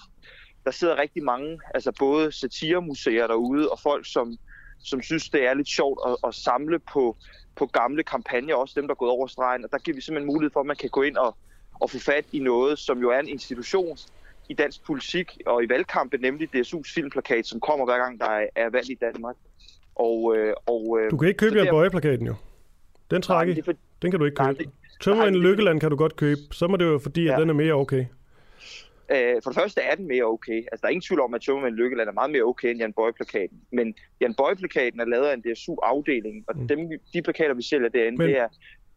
der sidder rigtig mange, altså både satiremuseer derude, og folk, som, som synes, det er lidt sjovt at, at samle på, på gamle kampagner, også dem, der er gået over stregen. Og der giver vi simpelthen mulighed for, at man kan gå ind og, og få fat i noget, som jo er en institution i dansk politik og i valgkampe, nemlig DSU's filmplakat, som kommer hver gang, der er, valg i Danmark. Og, øh, og, øh, du kan ikke købe Jan Bøje-plakaten jo. Den træk for... Den kan du ikke købe. Nej, det... Tømmer en Lykkeland kan du godt købe. Så må det jo fordi, ja. at den er mere okay. Øh, for det første er den mere okay. Altså, der er ingen tvivl om, at Tømmermænd Lykkeland er meget mere okay end Jan Bøje-plakaten. Men Jan Bøje-plakaten er lavet af en DSU-afdeling, og dem, de plakater, vi sælger derinde, Men- er det er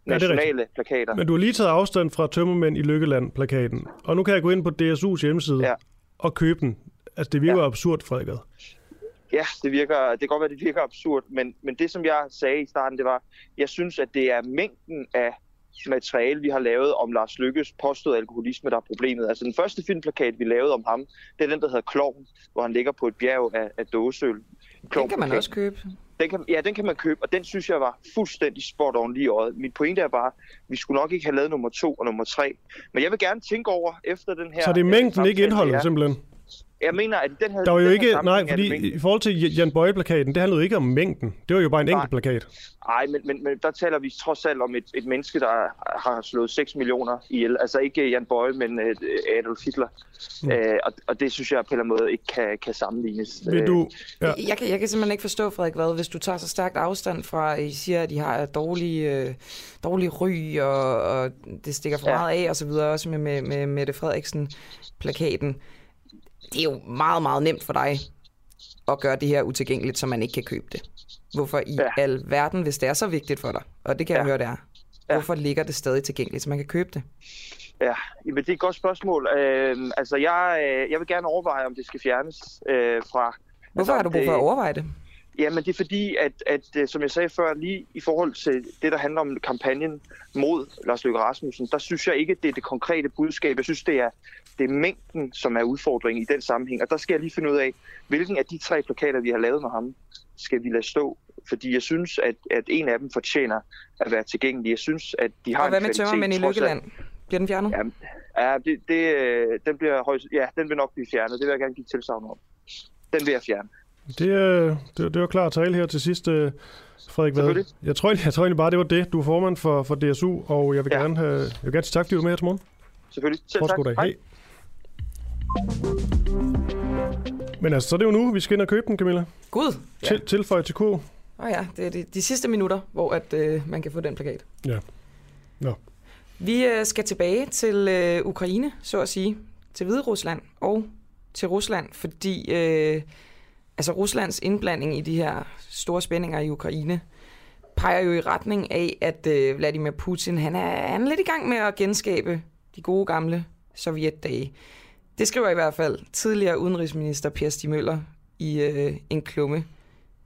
nationale rigtigt. plakater. Men du har lige taget afstand fra Tømmermænd i Lykkeland-plakaten. Og nu kan jeg gå ind på DSU's hjemmeside ja. og købe den. Altså, det virker ja. absurd, Frederik. Ja, det virker, det kan godt være, det virker absurd, men, men det, som jeg sagde i starten, det var, jeg synes, at det er mængden af materiale, vi har lavet om Lars Lykkes påståede alkoholisme, der er problemet. Altså den første filmplakat, vi lavede om ham, det er den, der hedder Kloven, hvor han ligger på et bjerg af, af dåseøl. Den kan man også købe. Den kan, ja, den kan man købe, og den synes jeg var fuldstændig spot on lige i øjet. Mit pointe er bare, vi skulle nok ikke have lavet nummer to og nummer tre. Men jeg vil gerne tænke over efter den her... Så det er øh, mængden, samtale, ikke indholdet, det simpelthen. Jeg mener, at den her... Der var jo ikke... Nej, fordi i forhold til Jan Bøje-plakaten, det handlede ikke om mængden. Det var jo bare en enkelt plakat. Nej, men, men, men der taler vi trods alt om et, et menneske, der har slået 6 millioner ihjel. Altså ikke Jan Bøje, men uh, Adolf Hitler. Mm. Uh, og, og det synes jeg på en eller anden måde ikke kan, kan sammenlignes. Vil du... Ja. Jeg, kan, jeg kan simpelthen ikke forstå, Frederik Vad, hvis du tager så stærkt afstand fra, at I siger, at de har dårlig, øh, dårlig ry, og, og det stikker for Ja. ja. meget af, og så videre, også med, med, med Mette Frederiksen-plakaten. Det er jo meget, meget nemt for dig at gøre det her utilgængeligt, så man ikke kan købe det. Hvorfor i ja. al verden, hvis det er så vigtigt for dig, og det kan ja. jeg høre, det er, hvorfor ligger det stadig tilgængeligt, så man kan købe det? Ja, men det er et godt spørgsmål. Øh, altså, jeg, øh, jeg vil gerne overveje, om det skal fjernes øh, fra... Hvorfor altså, har du brug for at overveje det? Jamen, det er fordi, at, at øh, som jeg sagde før, lige i forhold til det, der handler om kampagnen mod Lars Løkke Rasmussen, der synes jeg ikke, at det er det konkrete budskab. Jeg synes, det er, det er mængden, som er udfordringen i den sammenhæng. Og der skal jeg lige finde ud af, hvilken af de tre plakater, vi har lavet med ham, skal vi lade stå. Fordi jeg synes, at, at en af dem fortjener at være tilgængelig. Jeg synes, at de har Og en hvad med kvalitet, tømmermænd i Lykkeland? Bliver den fjernet? Ja, ja det, det, øh, den, bliver højst, ja, den vil nok blive fjernet. Det vil jeg gerne give tilsavn om. Den vil jeg fjerne. Det, øh, det, det var klar tale her til sidst, øh, Frederik Vad. Jeg tror, egentlig- jeg tror egentlig bare, det var det. Du er formand for, for DSU, og jeg vil, ja. gerne, have, jeg vil gerne sige tak, fordi du var med her til morgen. Selvfølgelig. Selv tak. dag. Hej. Men altså, så er det jo nu, vi skal ind og købe den, Camilla. Gud! Til, tilføj til kur. Åh ja, det er de, de sidste minutter, hvor at, øh, man kan få den plakat. Ja. Nå. Vi øh, skal tilbage til øh, Ukraine, så at sige, til Hvide Rusland og til Rusland, fordi øh, altså Ruslands indblanding i de her store spændinger i Ukraine peger jo i retning af, at øh, Vladimir Putin han er, han er lidt i gang med at genskabe de gode gamle sovjetdage. Det skriver i hvert fald tidligere udenrigsminister Per Stig Møller i øh, en klumme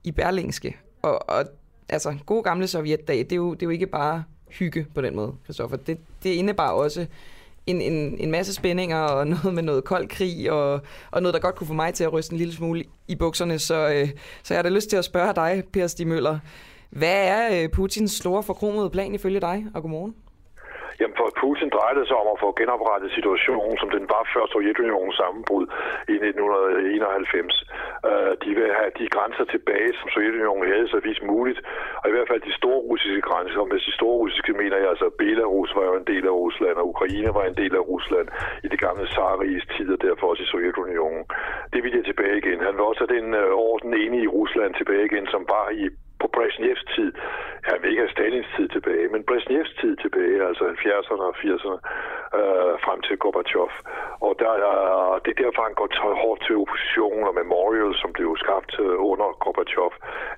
i Berlingske. Og, og altså, gode gamle sovjetdage, det er, jo, det er jo ikke bare hygge på den måde, Christoffer. Det, det indebar også en, en, en masse spændinger og noget med noget kold krig og, og noget, der godt kunne få mig til at ryste en lille smule i bukserne. Så, øh, så jeg har da lyst til at spørge dig, Per Stig Møller. Hvad er øh, Putins store forkromede plan ifølge dig? Og godmorgen. Jamen for Putin drejede det sig om at få genoprettet situationen, som den var før Sovjetunionens sammenbrud i 1991. Uh, øh, de vil have de grænser tilbage, som Sovjetunionen havde så vidt muligt, og i hvert fald de store russiske grænser. Med de store russiske mener jeg altså, Belarus var jo en del af Rusland, og Ukraine var en del af Rusland i det gamle Tsarriges tid, og derfor også i Sovjetunionen. Det vil jeg tilbage igen. Han vil også have den uh, orden inde i Rusland tilbage igen, som var i på Brezhnevs tid, han vil ikke have Stalins tid tilbage, men Brezhnevs tid tilbage, altså 70'erne og 80'erne, øh, frem til Gorbachev. Og der, øh, det er derfor, han går hårdt til opposition, og Memorial, som blev skabt øh, under Gorbachev,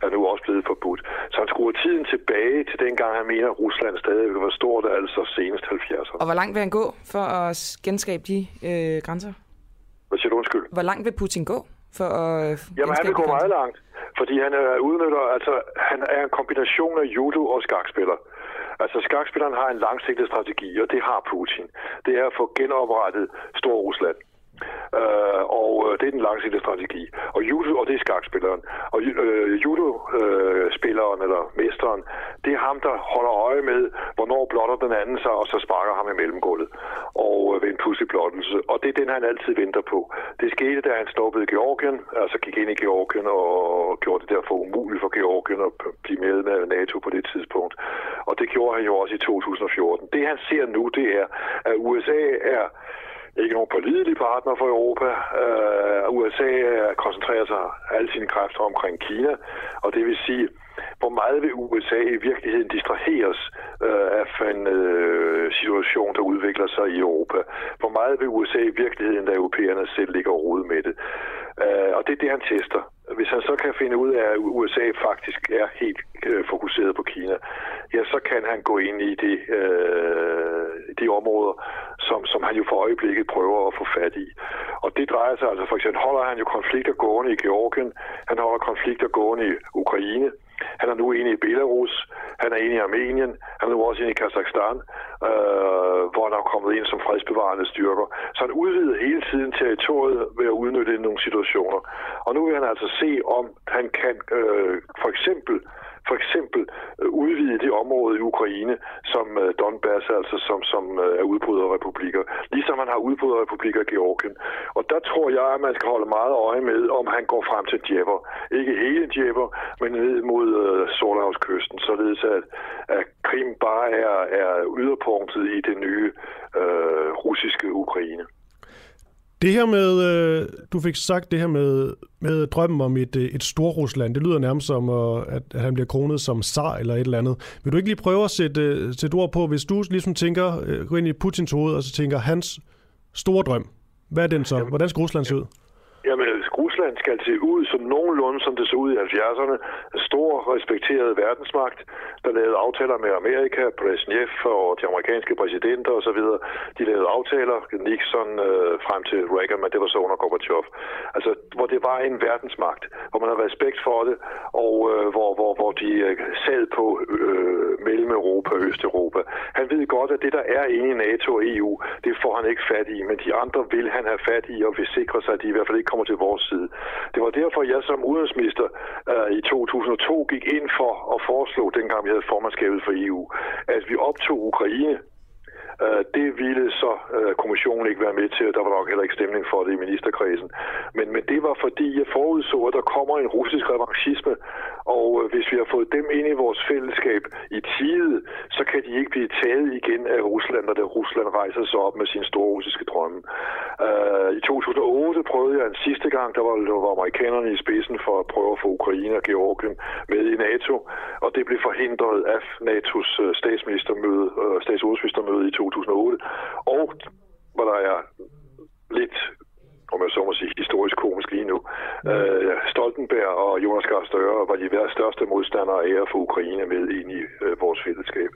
er nu også blevet forbudt. Så han skruer tiden tilbage til dengang, han mener, at Rusland stadig var stort, altså senest 70'erne. Og hvor langt vil han gå for at genskabe de øh, grænser? Hvad siger du undskyld? Hvor langt vil Putin gå for at øh, Jamen, han vil gå meget langt, fordi han er udnytter, altså, han er en kombination af judo og skakspiller. Altså, skakspilleren har en langsigtet strategi, og det har Putin. Det er at få genoprettet Stor Rusland. Uh, og uh, det er den langsigtede strategi. Og judo, og det er skakspilleren. Og øh, uh, judo-spilleren, uh, eller mesteren, det er ham, der holder øje med, hvornår blotter den anden sig, og så sparker ham i mellemgulvet. Og uh, ved en pludselig blottelse. Og det er den, han altid venter på. Det skete, da han stoppede Georgien, altså gik ind i Georgien og gjorde det derfor umuligt for Georgien at blive med med NATO på det tidspunkt. Og det gjorde han jo også i 2014. Det han ser nu, det er, at USA er Øh, ikke nogen pålidelig partner for Europa. Øh, USA øh, koncentrerer sig alle sine kræfter omkring Kina, og det vil sige, hvor meget vil USA i virkeligheden distraheres øh, af en øh, situation, der udvikler sig i Europa? Hvor meget vil USA i virkeligheden, da europæerne selv ligger og rode med det? Øh, og det er det, han tester. Hvis han så kan finde ud af, at USA faktisk er helt øh, fokuseret på Kina, ja, så kan han gå ind i de, øh, de områder, som, som han jo for øjeblikket prøver at få fat i. Og det drejer sig altså for eksempel, holder han jo konflikter gående i Georgien, han holder konflikter gående i Ukraine, han er nu inde i Belarus, han er inde i Armenien, han er nu også inde i Kazakhstan, øh, hvor han er kommet ind som fredsbevarende styrker. Så han udvider hele tiden territoriet ved at udnytte nogle situationer. Og nu vil han altså se, om han kan øh, for eksempel for eksempel øh, udvide det område i Ukraine, som øh, Donbass, altså som, som øh, er udbryderrepublikker, ligesom man har udbryderrepublikker i Georgien. Og der tror jeg, at man skal holde meget øje med, om han går frem til Djever. Ikke hele Djever, men ned mod øh, Sortehavskysten, således at, at Krim bare er, er yderpunktet i det nye øh, russiske Ukraine. Det her med, øh, du fik sagt det her med, med drømmen om et, øh, et Storrusland, det lyder nærmest som, at, at han bliver kronet som zar eller et eller andet. Vil du ikke lige prøve at sætte, øh, sætte ord på, hvis du ligesom tænker, gå ind i Putins hoved, og så tænker, hans store drøm, hvad er den så? Hvordan skal Rusland se ud? Jamen, Rusland skal se ud som nogenlunde, som det så ud i 70'erne. En stor, respekteret verdensmagt, der lavede aftaler med Amerika, Brezhnev og de amerikanske præsidenter osv. De lavede aftaler, Nixon øh, frem til Reagan, men det var så under Gorbachev. Altså, hvor det var en verdensmagt, hvor man havde respekt for det, og øh, hvor, hvor, hvor de øh, sad på øh, mellem Europa og Østeuropa. Han ved godt, at det, der er inde i NATO og EU, det får han ikke fat i, men de andre vil han have fat i, og vil sikre sig, at de i hvert fald ikke kommer til vores side. Det var derfor, jeg som udenrigsminister øh, i 2002 gik ind for at foreslå, dengang vi havde formandskabet for EU, at vi optog Ukraine Øh, det ville så øh, kommissionen ikke være med til, og der var nok heller ikke stemning for det i ministerkredsen. Men, men det var fordi, jeg forudså, at der kommer en russisk revanchisme, og øh, hvis vi har fået dem ind i vores fællesskab i tide, så kan de ikke blive taget igen af Rusland, når det Rusland rejser sig op med sin store russiske drømme. Uh, I 2008 prøvede jeg en sidste gang, der var, der var amerikanerne i spidsen for at prøve at få Ukraine og Georgien med i NATO, og det blev forhindret af NATO's statsministermøde, uh, statsministermøde i 2008, og hvor der er lidt om jeg så må sige, historisk komisk lige nu. Mm. Øh, Stoltenberg og Jonas Gahr Støre var de største modstandere af at få Ukraine med ind i øh, vores fællesskab.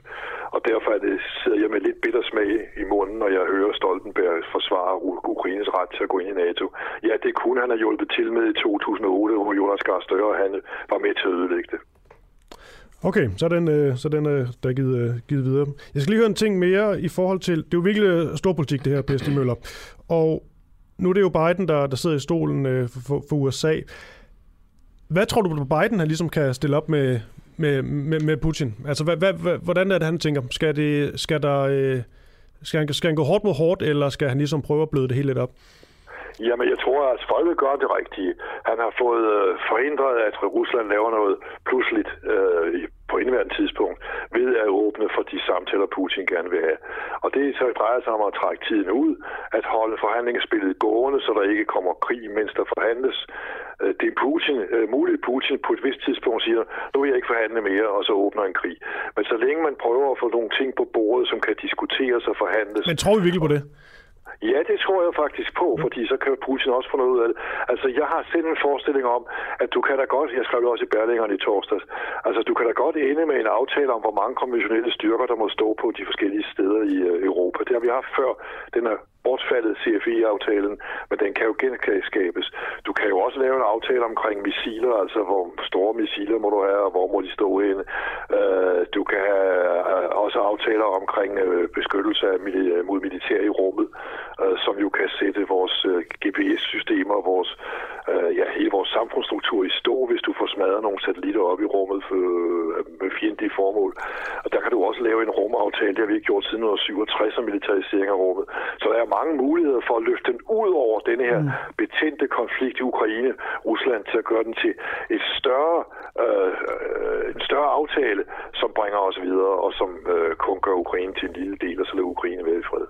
Og derfor er det, sidder jeg med lidt bitter smag i munden, når jeg hører Stoltenberg forsvare Ukraines ret til at gå ind i NATO. Ja, det kunne han have hjulpet til med i 2008, hvor Jonas Gahr Støre han var med til at ødelægge det. Okay, så er den, øh, så den øh, der er givet, øh, givet videre. Jeg skal lige høre en ting mere i forhold til, det er jo virkelig øh, stor politik det her, Per Stig Møller. Og nu er det jo Biden, der, der sidder i stolen øh, for, for USA. Hvad tror du, Biden han ligesom kan stille op med, med, med, med Putin? Altså, hvad, hvad, hvordan er det, han tænker? Skal, det, skal, der, øh, skal, han, skal han gå hårdt mod hårdt, eller skal han ligesom prøve at bløde det hele lidt op? Jamen, jeg tror, at folket gør det rigtige. Han har fået øh, forhindret, at Rusland laver noget pludseligt øh, på indværende tidspunkt ved at åbne for de samtaler, Putin gerne vil have. Og det så drejer sig om at trække tiden ud, at holde forhandlingsspillet gående, så der ikke kommer krig, mens der forhandles. Øh, det er Putin, øh, muligt Putin på et vist tidspunkt siger, nu vil jeg ikke forhandle mere, og så åbner en krig. Men så længe man prøver at få nogle ting på bordet, som kan diskuteres og forhandles... Men tror vi virkelig på det? Ja, det tror jeg faktisk på, fordi så kan Putin også få noget ud af det. Altså, jeg har selv en forestilling om, at du kan da godt, jeg skrev det også i Berlingeren i torsdags, altså du kan da godt ende med en aftale om, hvor mange konventionelle styrker, der må stå på de forskellige steder i uh, Europa. Det har vi haft før. Den er bortfaldet CFI-aftalen, men den kan jo genskabes. Du kan jo også lave en aftale omkring missiler, altså hvor store missiler må du have, og hvor må de stå henne. Uh, du kan have øh, også aftaler omkring øh, beskyttelse af, mod militær i rummet øh, som jo kan sætte vores øh, GPS-systemer, vores, øh, ja, hele vores samfundsstruktur i stå, hvis du får smadret nogle satellitter op i rummet for, øh, med fjendtlige formål. Og der kan du også lave en rumaftale, det har vi ikke gjort siden 1967 om militarisering af rummet. Så der er mange muligheder for at løfte den ud over denne her mm. betændte konflikt i Ukraine, Rusland, til at gøre den til et større, øh, øh, en større aftale, som bringer os videre, og som øh, kun gør Ukraine til en lille del, og så lader Ukraine være i fred.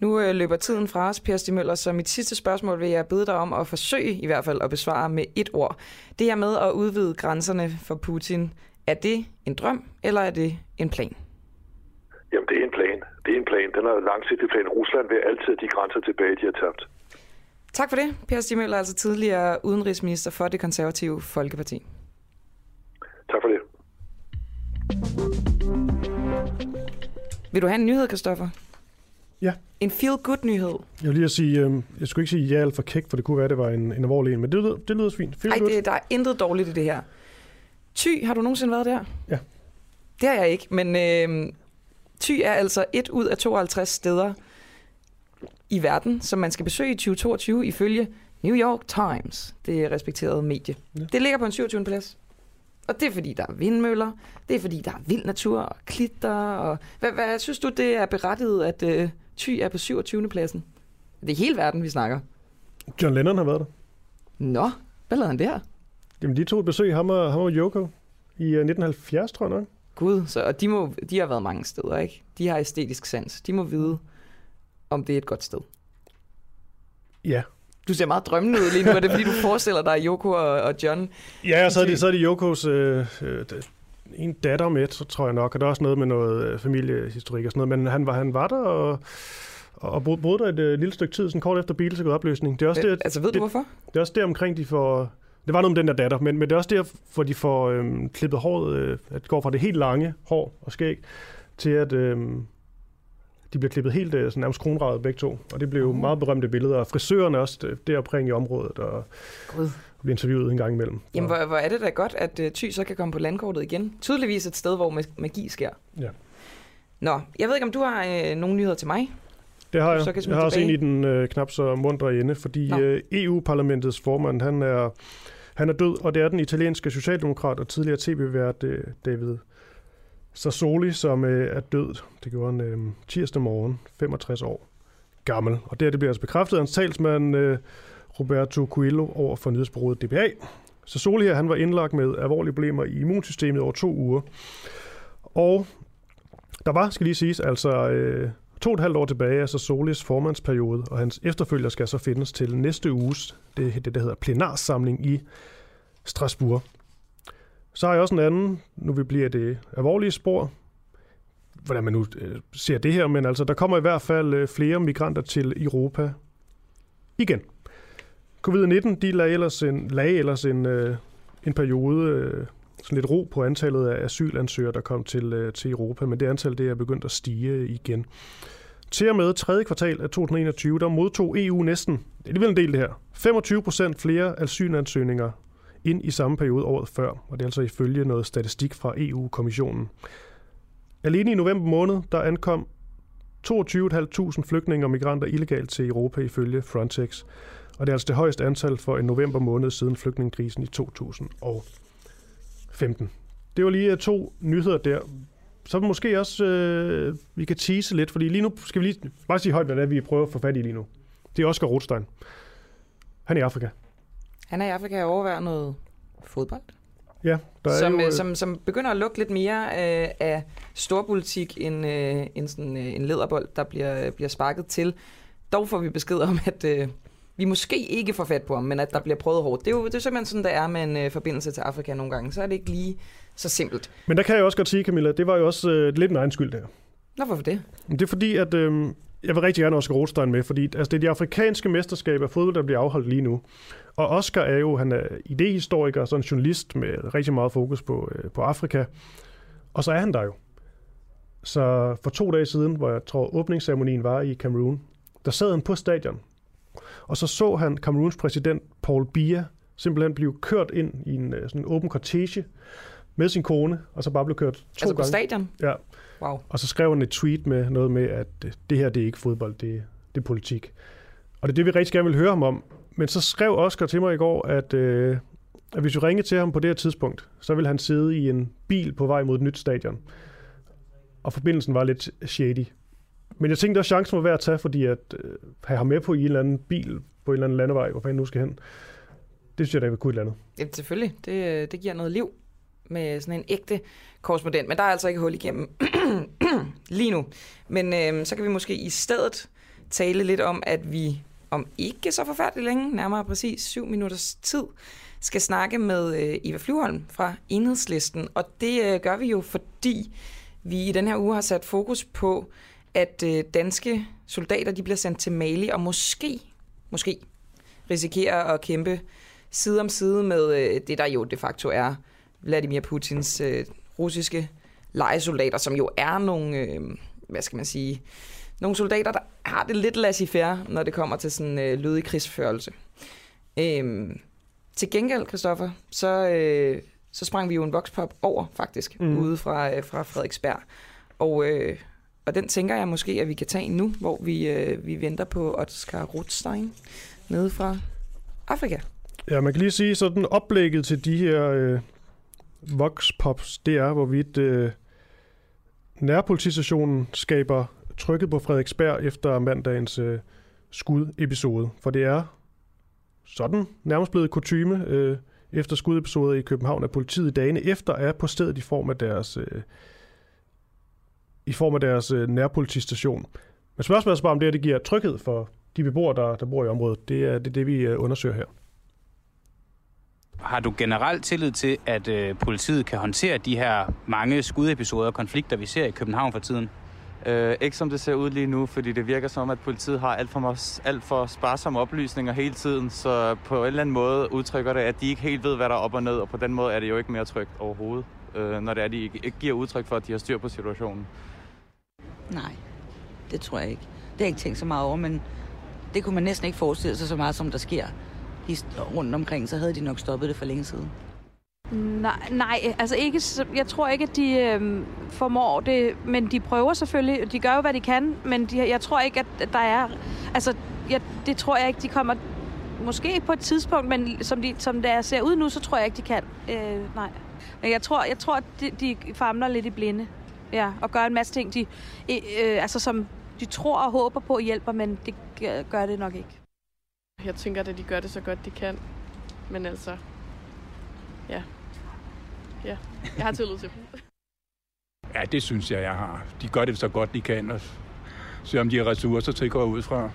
Nu øh, løber tiden fra os, Per Stig Møller, så mit sidste spørgsmål vil jeg bede dig om at forsøge i hvert fald at besvare med et ord. Det her med at udvide grænserne for Putin, Er det en drøm, eller er det en plan? Jamen, det er en plan. Det er en plan. Den er langsigtet plan. Rusland vil altid de grænser tilbage, de har tabt. Tak for det, Per Stig Møller, altså tidligere udenrigsminister for det konservative Folkeparti. Tak for det. Vil du have en nyhed, Kristoffer? Ja. En feel-good-nyhed? Jeg vil lige at sige, øh, jeg skulle ikke sige ja eller for kæk, for det kunne være, det var en, en alvorlig en, men det lyder, det lyder fint. Feel Nej, good. det, der er intet dårligt i det her. Thy, har du nogensinde været der? Ja. Det har jeg ikke, men øh, Thy er altså et ud af 52 steder i verden, som man skal besøge i 2022 ifølge New York Times, det respekterede medie. Ja. Det ligger på en 27. plads. Og det er fordi, der er vindmøller, det er fordi, der er vild natur og klitter. Og... Hvad, hvad synes du, det er berettiget, at øh, Thy er på 27. pladsen? Det er hele verden, vi snakker. John Lennon har været der. Nå, hvad lavede han der? Jamen, de et besøg, ham og, ham og Yoko, i uh, 1970, tror jeg nok. Gud, så, og de, må, de har været mange steder, ikke? De har æstetisk sans. De må vide, om det er et godt sted. Ja. Du ser meget drømmende ud lige nu. Er det fordi, du forestiller dig Yoko og, og John? Ja, og så er det, så er det Yokos øh, øh, en datter med, så tror jeg nok. Og der er også noget med noget øh, familiehistorik og sådan noget. Men han var, han var der og, og boede, der et øh, lille stykke tid, sådan kort efter Beatles er gået opløsning. Det er også der, altså, ved du det, hvorfor? Det er også der omkring, de får... Det var noget med den der datter, men, men det er også der, hvor de får øhm, klippet håret, øh, at det går fra det helt lange hår og skæg, til at øhm, de bliver klippet helt øh, sådan nærmest kronradet begge to. Og det blev jo meget berømte billeder. Og frisøren er også øh, deropring i området, og Gud. Bliver interviewet en gang imellem. Jamen, hvor, hvor er det da godt, at uh, Thy så kan komme på landkortet igen. Tydeligvis et sted, hvor mag- magi sker. Ja. Nå, jeg ved ikke, om du har øh, nogle nyheder til mig? Det har jeg. så kan jeg har også en i den øh, knap så mundre ende, fordi Nå. øh, EU-parlamentets formand, han er, han er død, og det er den italienske socialdemokrat og tidligere tv-vært øh, David Sassoli, som øh, er død. Det gjorde han øh, tirsdag morgen, 65 år gammel. Og det, her, det bliver altså bekræftet af hans talsmand øh, Roberto Coelho over for nyhedsbureauet DPA. Soli her, han var indlagt med alvorlige problemer i immunsystemet over to uger. Og der var, skal lige siges, altså øh, to og et halvt år tilbage af Solis formandsperiode, og hans efterfølger skal så findes til næste uges, det, det der hedder plenarsamling i Strasbourg. Så har jeg også en anden, nu vi bliver det alvorlige spor, hvordan man nu øh, ser det her, men altså, der kommer i hvert fald øh, flere migranter til Europa igen. Covid-19, de lagde ellers en, lagde ellers en, øh, en periode, øh, sådan lidt ro på antallet af asylansøgere, der kom til, øh, til Europa, men det antal det er begyndt at stige igen. Til og med tredje kvartal af 2021, der modtog EU næsten, det er alligevel en del det her, 25 procent flere asylansøgninger ind i samme periode året før, og det er altså ifølge noget statistik fra EU-kommissionen. Alene i november måned, der ankom 22.500 flygtninge og migranter illegalt til Europa ifølge Frontex, og det er altså det højeste antal for en november måned siden flygtningekrisen i 2015. Det var lige øh, to nyheder der. Så måske også, øh, vi kan tease lidt, fordi lige nu skal vi lige bare sige højt, hvad det er, vi prøver at få fat i lige nu. Det er Oscar Rothstein. Han er i Afrika. Han er i Afrika og overvejer noget fodbold. Ja, der er som, jo, øh, øh, som, som begynder at lugte lidt mere øh, af storpolitik end, øh, end sådan, øh, en lederbold, der bliver, bliver sparket til. Dog får vi besked om, at øh, vi måske ikke får fat på ham, men at der bliver prøvet hårdt. Det er jo det er simpelthen sådan, det er med en øh, forbindelse til Afrika nogle gange. Så er det ikke lige så simpelt. Men der kan jeg også godt sige, Camilla, det var jo også øh, lidt en egen skyld der. Nå, hvorfor det? Det er fordi, at øh, jeg vil rigtig gerne have Oscar Rothstein med, fordi altså, det er de afrikanske mesterskaber af fodbold, der bliver afholdt lige nu. Og Oscar er jo, han er idehistoriker, sådan en journalist med rigtig meget fokus på, øh, på Afrika. Og så er han der jo. Så for to dage siden, hvor jeg tror åbningsceremonien var i Cameroon, der sad han på stadion. Og så så han Cameroons præsident Paul Biya simpelthen blive kørt ind i en øh, sådan en åben cortege med sin kone, og så bare blev kørt to Altså på gange. stadion? Ja. Wow. Og så skrev han et tweet med noget med, at øh, det her det er ikke fodbold, det, det er politik. Og det er det, vi rigtig gerne vil høre ham om. Men så skrev Oscar til mig i går, at, øh, at hvis vi ringede til ham på det her tidspunkt, så ville han sidde i en bil på vej mod et nyt stadion. Og forbindelsen var lidt shady. Men jeg tænkte også, chancen var værd at tage, fordi at øh, have ham med på i en eller anden bil, på en eller anden landevej, hvor fanden nu skal hen, det synes jeg, der vil kunne et eller andet. Jamen selvfølgelig. Det, øh, det giver noget liv med sådan en ægte korrespondent. Men der er altså ikke hul igennem lige nu. Men øh, så kan vi måske i stedet tale lidt om, at vi om ikke så forfærdeligt længe, nærmere præcis syv minutters tid, skal snakke med øh, Eva Flyholm fra Enhedslisten. Og det øh, gør vi jo, fordi vi i den her uge har sat fokus på, at øh, danske soldater de bliver sendt til Mali, og måske, måske risikerer at kæmpe side om side med øh, det, der jo de facto er Vladimir Putins øh, russiske legesoldater, som jo er nogle, øh, hvad skal man sige, nogle soldater, der har det lidt laissez-faire, når det kommer til sådan øh, lødig krigsførelse. Øh, til gengæld, Christoffer, så, øh, så sprang vi jo en vokspop over, faktisk, mm. ude fra, øh, fra Frederiksberg. Og, øh, og den tænker jeg måske, at vi kan tage nu, hvor vi, øh, vi venter på Oscar Rothstein nede fra Afrika. Ja, man kan lige sige, sådan oplægget til de her øh, voxpops, det er, hvorvidt øh, nærpolitistationen skaber trykket på Frederiksberg efter mandagens øh, skudepisode. For det er sådan nærmest blevet kutyme øh, efter skudepisoder i København, at politiet dagene efter er på stedet i form af deres, øh, i form af deres øh, nærpolitistation. Men spørgsmålet er bare, om det, her, det giver tryghed for de beboere, der, der bor i området. Det er det, det vi øh, undersøger her. Har du generelt tillid til, at øh, politiet kan håndtere de her mange skudepisoder og konflikter, vi ser i København for tiden? Øh, ikke som det ser ud lige nu, fordi det virker som, at politiet har alt for, alt for sparsomme oplysninger hele tiden, så på en eller anden måde udtrykker det, at de ikke helt ved, hvad der er op og ned, og på den måde er det jo ikke mere trygt overhovedet, øh, når det er, de ikke giver udtryk for, at de har styr på situationen. Nej, det tror jeg ikke. Det har jeg ikke tænkt så meget over, men det kunne man næsten ikke forestille sig så meget, som der sker rundt omkring, så havde de nok stoppet det for længe siden. Nej, nej, altså ikke, jeg tror ikke, at de øh, formår det, men de prøver selvfølgelig, de gør jo, hvad de kan, men de, jeg tror ikke, at der er, altså, jeg, det tror jeg ikke, de kommer, måske på et tidspunkt, men som, de, som det ser ud nu, så tror jeg ikke, de kan. Øh, nej. Men jeg tror, jeg tror at de, de famler lidt i blinde, ja, og gør en masse ting, de, øh, altså, som de tror og håber på hjælper, men det gør det nok ikke. Jeg tænker, at de gør det så godt, de kan, men altså, ja, Ja, jeg har tillid til dem. Ja, det synes jeg, jeg har. De gør det så godt, de kan, og se om de har ressourcer til at gå ud fra.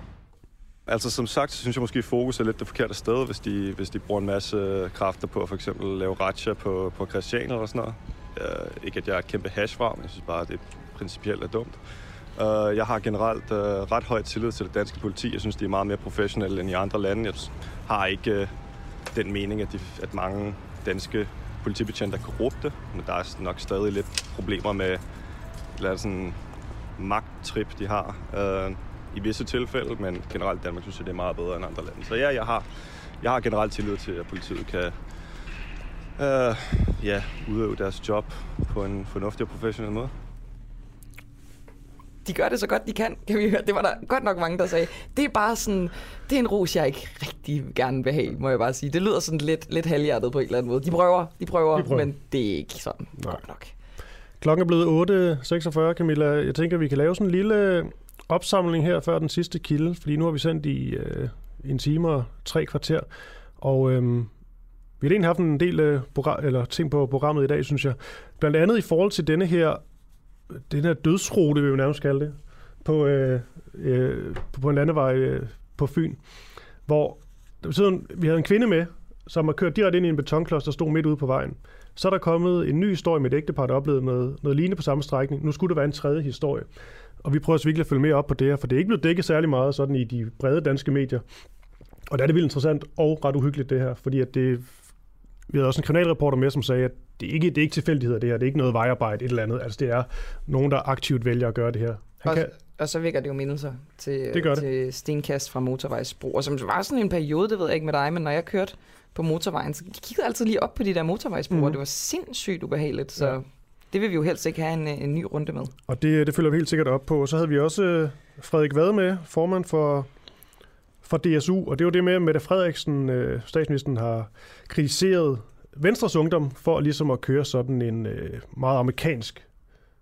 Altså som sagt, så synes jeg måske, at fokus er lidt det forkerte sted, hvis de, hvis de bruger en masse kræfter på at for eksempel lave ratcha på, på Christian eller sådan noget. Uh, ikke at jeg er kæmpe hashvarm, jeg synes bare, at det principielt er dumt. Uh, jeg har generelt uh, ret høj tillid til det danske politi. Jeg synes, de er meget mere professionelle end i andre lande. Jeg har ikke uh, den mening, at, de, at mange danske politibetjente er korrupte, men der er nok stadig lidt problemer med eller sådan magttrip, de har øh, i visse tilfælde, men generelt Danmark synes jeg, det er meget bedre end andre lande. Så ja, jeg har, jeg har generelt tillid til, at politiet kan øh, ja, udøve deres job på en fornuftig og professionel måde de gør det så godt, de kan, kan vi høre. Det var der godt nok mange, der sagde. Det er bare sådan, det er en ros, jeg ikke rigtig gerne vil have, må jeg bare sige. Det lyder sådan lidt, lidt halvhjertet på en eller anden måde. De prøver, de prøver, de prøver. men det er ikke sådan Nej. godt nok. Klokken er blevet 8.46, Camilla. Jeg tænker, vi kan lave sådan en lille opsamling her før den sidste kilde, fordi nu har vi sendt i øh, en time og tre kvarter. Og øh, vi har egentlig haft en del øh, program, eller ting på programmet i dag, synes jeg. Blandt andet i forhold til denne her den her dødsrute, vil vi nærmest kalde det, på, øh, øh, på en landevej øh, på Fyn, hvor der betyder, vi havde en kvinde med, som har kørt direkte ind i en betonklods, der stod midt ude på vejen. Så er der kommet en ny historie med et ægtepar, der oplevede noget, noget lignende på samme strækning. Nu skulle der være en tredje historie. Og vi prøver så virkelig at følge mere op på det her, for det er ikke blevet dækket særlig meget sådan i de brede danske medier. Og der er det vildt interessant og ret uhyggeligt det her, fordi at det, vi havde også en kriminalreporter med, som sagde, at det er ikke, det er ikke tilfældigheder det her, det er ikke noget vejarbejde, et eller andet. Altså det er nogen, der aktivt vælger at gøre det her. Han og, kan... og så vækker det jo mindelser til, det det. til stenkast fra motorvejsbro. Og som var sådan en periode, det ved jeg ikke med dig, men når jeg kørte på motorvejen, så kiggede altid lige op på de der motorvejsbroer. Mm. Det var sindssygt ubehageligt, så ja. det vil vi jo helst ikke have en, en ny runde med. Og det, det følger vi helt sikkert op på. Så havde vi også øh, Frederik Vad med, formand for for DSU, og det er jo det med, at Mette Frederiksen, øh, statsministeren, har kritiseret Venstres Ungdom for ligesom at køre sådan en øh, meget amerikansk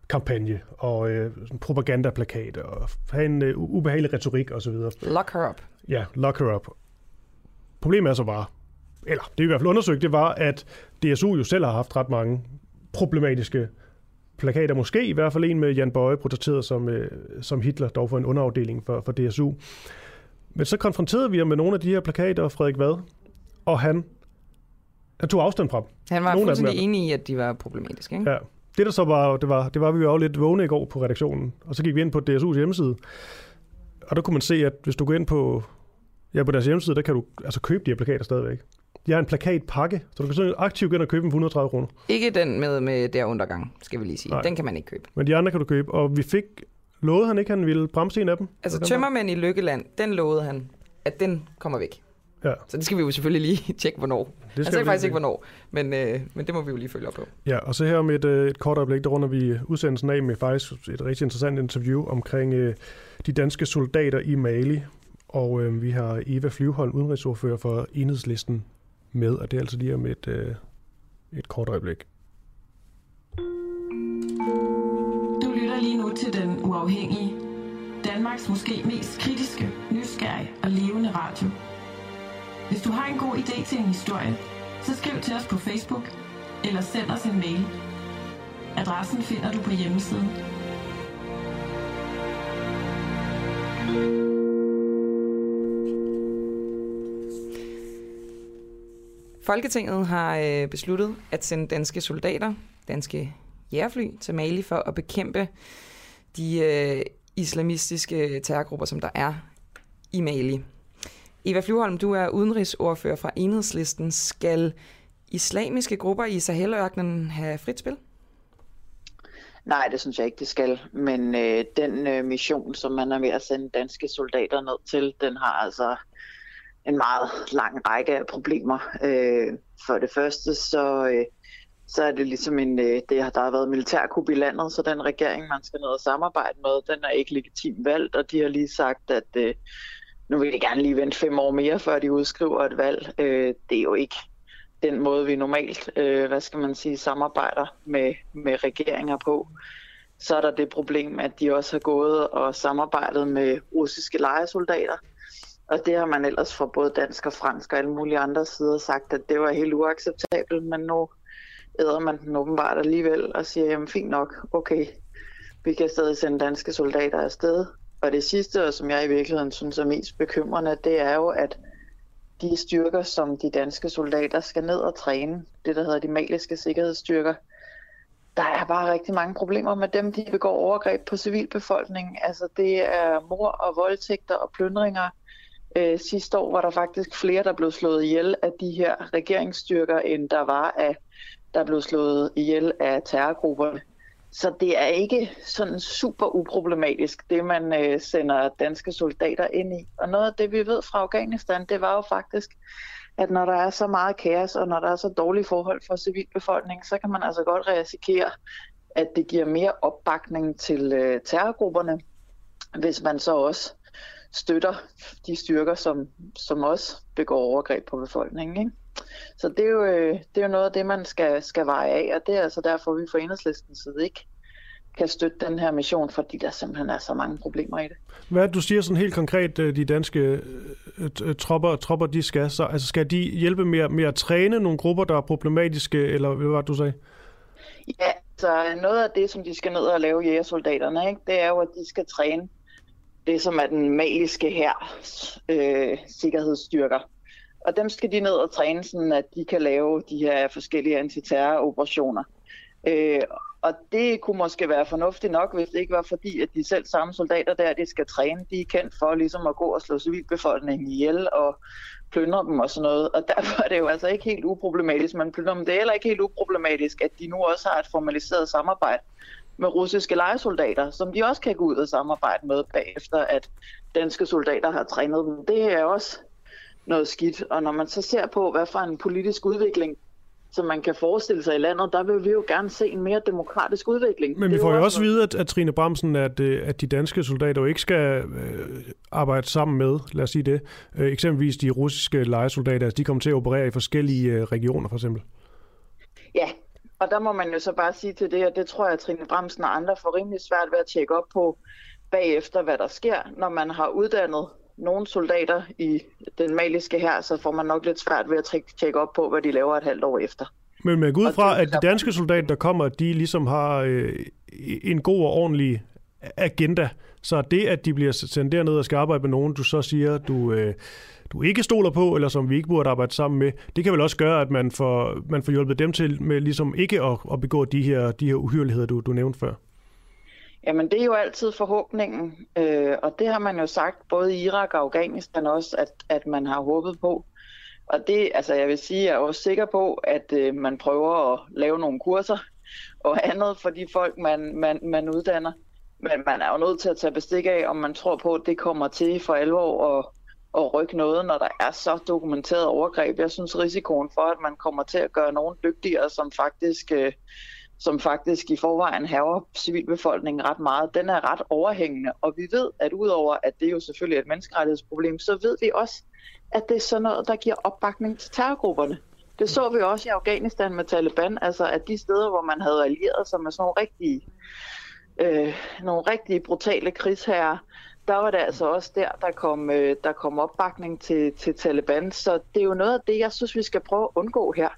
kampagne og øh, propagandaplakat og have en øh, ubehagelig retorik osv. Lock her up. Ja, lock her up. Problemet er så bare, eller det er i hvert fald undersøgt, det var, at DSU jo selv har haft ret mange problematiske plakater. Måske i hvert fald en med Jan Bøje, protesteret som, øh, som Hitler, dog for en underafdeling for, for DSU. Men så konfronterede vi ham med nogle af de her plakater, Frederik Vad, og han, han tog afstand fra dem. Han var Nogle fuldstændig enig i, at de var problematiske. Ikke? Ja. Det der så var, det var, det var, at vi var jo lidt vågne i går på redaktionen, og så gik vi ind på DSU's hjemmeside, og der kunne man se, at hvis du går ind på, ja, på deres hjemmeside, der kan du altså købe de her plakater stadigvæk. De har en plakatpakke, så du kan sådan aktivt gå ind og købe dem for 130 kroner. Ikke den med, med der undergang, skal vi lige sige. Nej. Den kan man ikke købe. Men de andre kan du købe, og vi fik, lovede han ikke, at han ville bremse en af dem? Altså tømmermænd i Lykkeland, den lovede han, at den kommer væk. Ja. Så det skal vi jo selvfølgelig lige tjekke, hvornår. skal Han vi sagde lige faktisk ikke, hvornår, men, øh, men det må vi jo lige følge op på. Ja, og så her om et, øh, et kort øjeblik, der runder vi udsendelsen af med faktisk et rigtig interessant interview omkring øh, de danske soldater i Mali. Og øh, vi har Eva Flyvholm, udenrigsordfører for Enhedslisten, med, og det er altså lige om et, øh, et kort øjeblik. Du lytter lige nu til Den Uafhængige. Danmarks måske mest kritiske, nysgerrige og levende radio. Hvis du har en god idé til en historie, så skriv til os på Facebook eller send os en mail. Adressen finder du på hjemmesiden. Folketinget har øh, besluttet at sende danske soldater, danske jægerfly, til Mali for at bekæmpe de øh, islamistiske terrorgrupper, som der er i Mali. Eva Flyvholm, du er udenrigsordfører fra Enhedslisten. Skal islamiske grupper i Sahelørkenen have frit spil? Nej, det synes jeg ikke, det skal. Men øh, den øh, mission, som man er ved at sende danske soldater ned til, den har altså en meget lang række af problemer. Øh, for det første, så, øh, så er det ligesom en, øh, det har der har været militærkup i landet, så den regering, man skal ned og samarbejde med, den er ikke legitimt valgt, og de har lige sagt, at øh, nu vil de gerne lige vente fem år mere, før de udskriver et valg. Øh, det er jo ikke den måde, vi normalt, øh, hvad skal man sige, samarbejder med, med regeringer på. Så er der det problem, at de også har gået og samarbejdet med russiske lejesoldater. Og det har man ellers fra både dansk og fransk og alle mulige andre sider sagt, at det var helt uacceptabelt, men nu æder man den åbenbart alligevel og siger, jamen fint nok, okay, vi kan stadig sende danske soldater afsted. Og det sidste, og som jeg i virkeligheden synes er mest bekymrende, det er jo, at de styrker, som de danske soldater skal ned og træne, det der hedder de maliske sikkerhedsstyrker, der er bare rigtig mange problemer med dem. De begår overgreb på civilbefolkningen. Altså det er mor og voldtægter og plyndringer. Øh, sidste år var der faktisk flere, der blev slået ihjel af de her regeringsstyrker, end der var af, der blev slået ihjel af terrorgrupperne. Så det er ikke sådan super uproblematisk, det man øh, sender danske soldater ind i. Og noget af det, vi ved fra Afghanistan, det var jo faktisk, at når der er så meget kaos, og når der er så dårlige forhold for civilbefolkningen, så kan man altså godt risikere, at det giver mere opbakning til øh, terrorgrupperne, hvis man så også støtter de styrker, som, som også begår overgreb på befolkningen. Ikke? Så det er, jo, øh, det er jo noget af det, man skal, skal veje af, og det er altså derfor, vi fra enhedslistens side ikke kan støtte den her mission, fordi der simpelthen er så mange problemer i det. Hvad du siger sådan helt konkret, øh, de danske øh, tropper, tropper de skal? Så, altså skal de hjælpe med, med at træne nogle grupper, der er problematiske, eller hvad var det, du sagde? Ja, så noget af det, som de skal ned og lave jægersoldaterne, ikke, det er jo, at de skal træne det, som er den maliske her øh, sikkerhedsstyrker. Og dem skal de ned og træne, sådan at de kan lave de her forskellige antiterroroperationer. Øh, og det kunne måske være fornuftigt nok, hvis det ikke var fordi, at de selv samme soldater der, de skal træne. De er kendt for ligesom at gå og slå civilbefolkningen ihjel og plyndre dem og sådan noget. Og derfor er det jo altså ikke helt uproblematisk, man plyndrer dem. Det er heller ikke helt uproblematisk, at de nu også har et formaliseret samarbejde med russiske lejesoldater, som de også kan gå ud og samarbejde med bagefter, at danske soldater har trænet dem. Det er også noget skidt. Og når man så ser på, hvad for en politisk udvikling, som man kan forestille sig i landet, der vil vi jo gerne se en mere demokratisk udvikling. Men vi får jo også vide, at, at Trine Bramsen, at, øh, at de danske soldater jo ikke skal øh, arbejde sammen med, lad os sige det, øh, eksempelvis de russiske lejesoldater, altså de kommer til at operere i forskellige øh, regioner for eksempel. Ja, og der må man jo så bare sige til det, og det tror jeg, at Trine Bramsen og andre får rimelig svært ved at tjekke op på bagefter, hvad der sker. Når man har uddannet nogle soldater i den maliske her, så får man nok lidt svært ved at tjek- tjekke op på, hvad de laver et halvt år efter. Men med ud fra, at de danske soldater, der kommer, de ligesom har øh, en god og ordentlig agenda, Så det, at de bliver sendt derned og skal arbejde med nogen, du så siger, du, øh, du ikke stoler på, eller som vi ikke burde arbejde sammen med, det kan vel også gøre, at man får, man får hjulpet dem til med ligesom ikke at, at begå de her, de her uhyreligheder, du, du nævnte før. Jamen, det er jo altid forhåbningen, øh, og det har man jo sagt både i Irak og Afghanistan også, at, at man har håbet på. Og det, altså jeg vil sige, jeg er også sikker på, at øh, man prøver at lave nogle kurser og andet for de folk, man, man, man uddanner. Men man er jo nødt til at tage bestik af, om man tror på, at det kommer til for alvor at, at rykke noget, når der er så dokumenteret overgreb. Jeg synes, risikoen for, at man kommer til at gøre nogen dygtigere, som faktisk, øh, som faktisk i forvejen haver civilbefolkningen ret meget, den er ret overhængende. Og vi ved, at udover at det jo selvfølgelig er et menneskerettighedsproblem, så ved vi også, at det er sådan noget, der giver opbakning til terrorgrupperne. Det så vi også i Afghanistan med Taliban, altså at de steder, hvor man havde allieret sig med sådan nogle rigtige, øh, nogle rigtige brutale krigsherrer, der var det altså også der, der kom, øh, der kom opbakning til, til Taliban. Så det er jo noget af det, jeg synes, vi skal prøve at undgå her.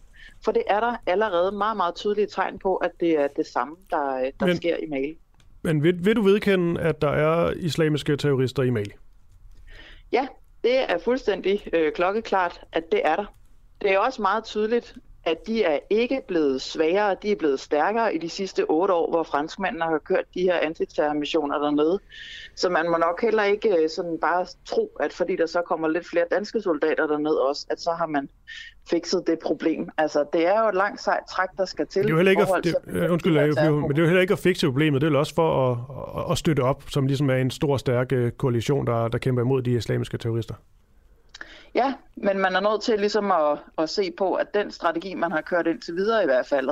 For det er der allerede meget, meget tydelige tegn på, at det er det samme, der, der men, sker i Mali. Men vil, vil du vedkende, at der er islamiske terrorister i Mali? Ja, det er fuldstændig øh, klokkeklart, at det er der. Det er også meget tydeligt, at de er ikke blevet svagere, de er blevet stærkere i de sidste otte år, hvor franskmændene har kørt de her antiterrormissioner dernede. Så man må nok heller ikke øh, sådan bare tro, at fordi der så kommer lidt flere danske soldater derned også, at så har man fikset det problem. Altså, det er jo et langt sejt træk, der skal til. Det er jo heller ikke, at, det, undskyld, det men det er jo heller ikke at fikse problemet, det er jo også for at, at, at støtte op, som ligesom er en stor, stærk øh, koalition, der, der kæmper imod de islamiske terrorister. Ja, men man er nødt til ligesom at, at se på, at den strategi, man har kørt indtil videre i hvert fald,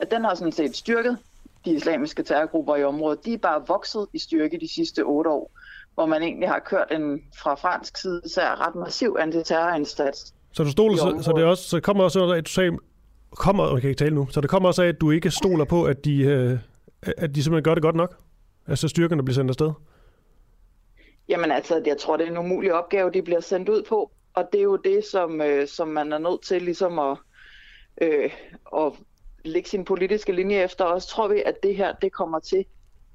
at den har sådan set styrket de islamiske terrorgrupper i området. De er bare vokset i styrke de sidste otte år, hvor man egentlig har kørt en fra fransk side så ret massiv antiterrorindsats. Så du stoler, så, så, det også, så kommer også at du sagde, kommer, okay, ikke tale nu, så det kommer også af, at du ikke stoler på, at de, øh, at de simpelthen gør det godt nok? Altså styrkerne bliver sendt afsted? Jamen altså, jeg tror, det er en umulig opgave, de bliver sendt ud på og det er jo det, som, øh, som man er nødt til ligesom at, øh, at lægge sin politiske linje efter. Også tror vi, at det her det kommer til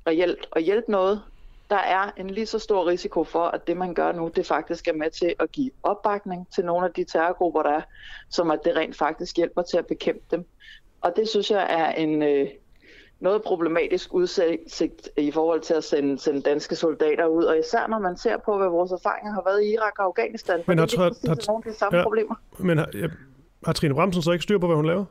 reelt at hjælpe noget. Der er en lige så stor risiko for, at det man gør nu, det faktisk er med til at give opbakning til nogle af de terrorgrupper, der er, som at det rent faktisk hjælper til at bekæmpe dem. Og det synes jeg er en, øh, noget problematisk udsigt i forhold til at sende, sende danske soldater ud, og især når man ser på, hvad vores erfaringer har været i Irak og Afghanistan, men har, det er har, nogle af de samme ja, problemer. Men har, ja, har Trine Bramsen så ikke styr på, hvad hun laver?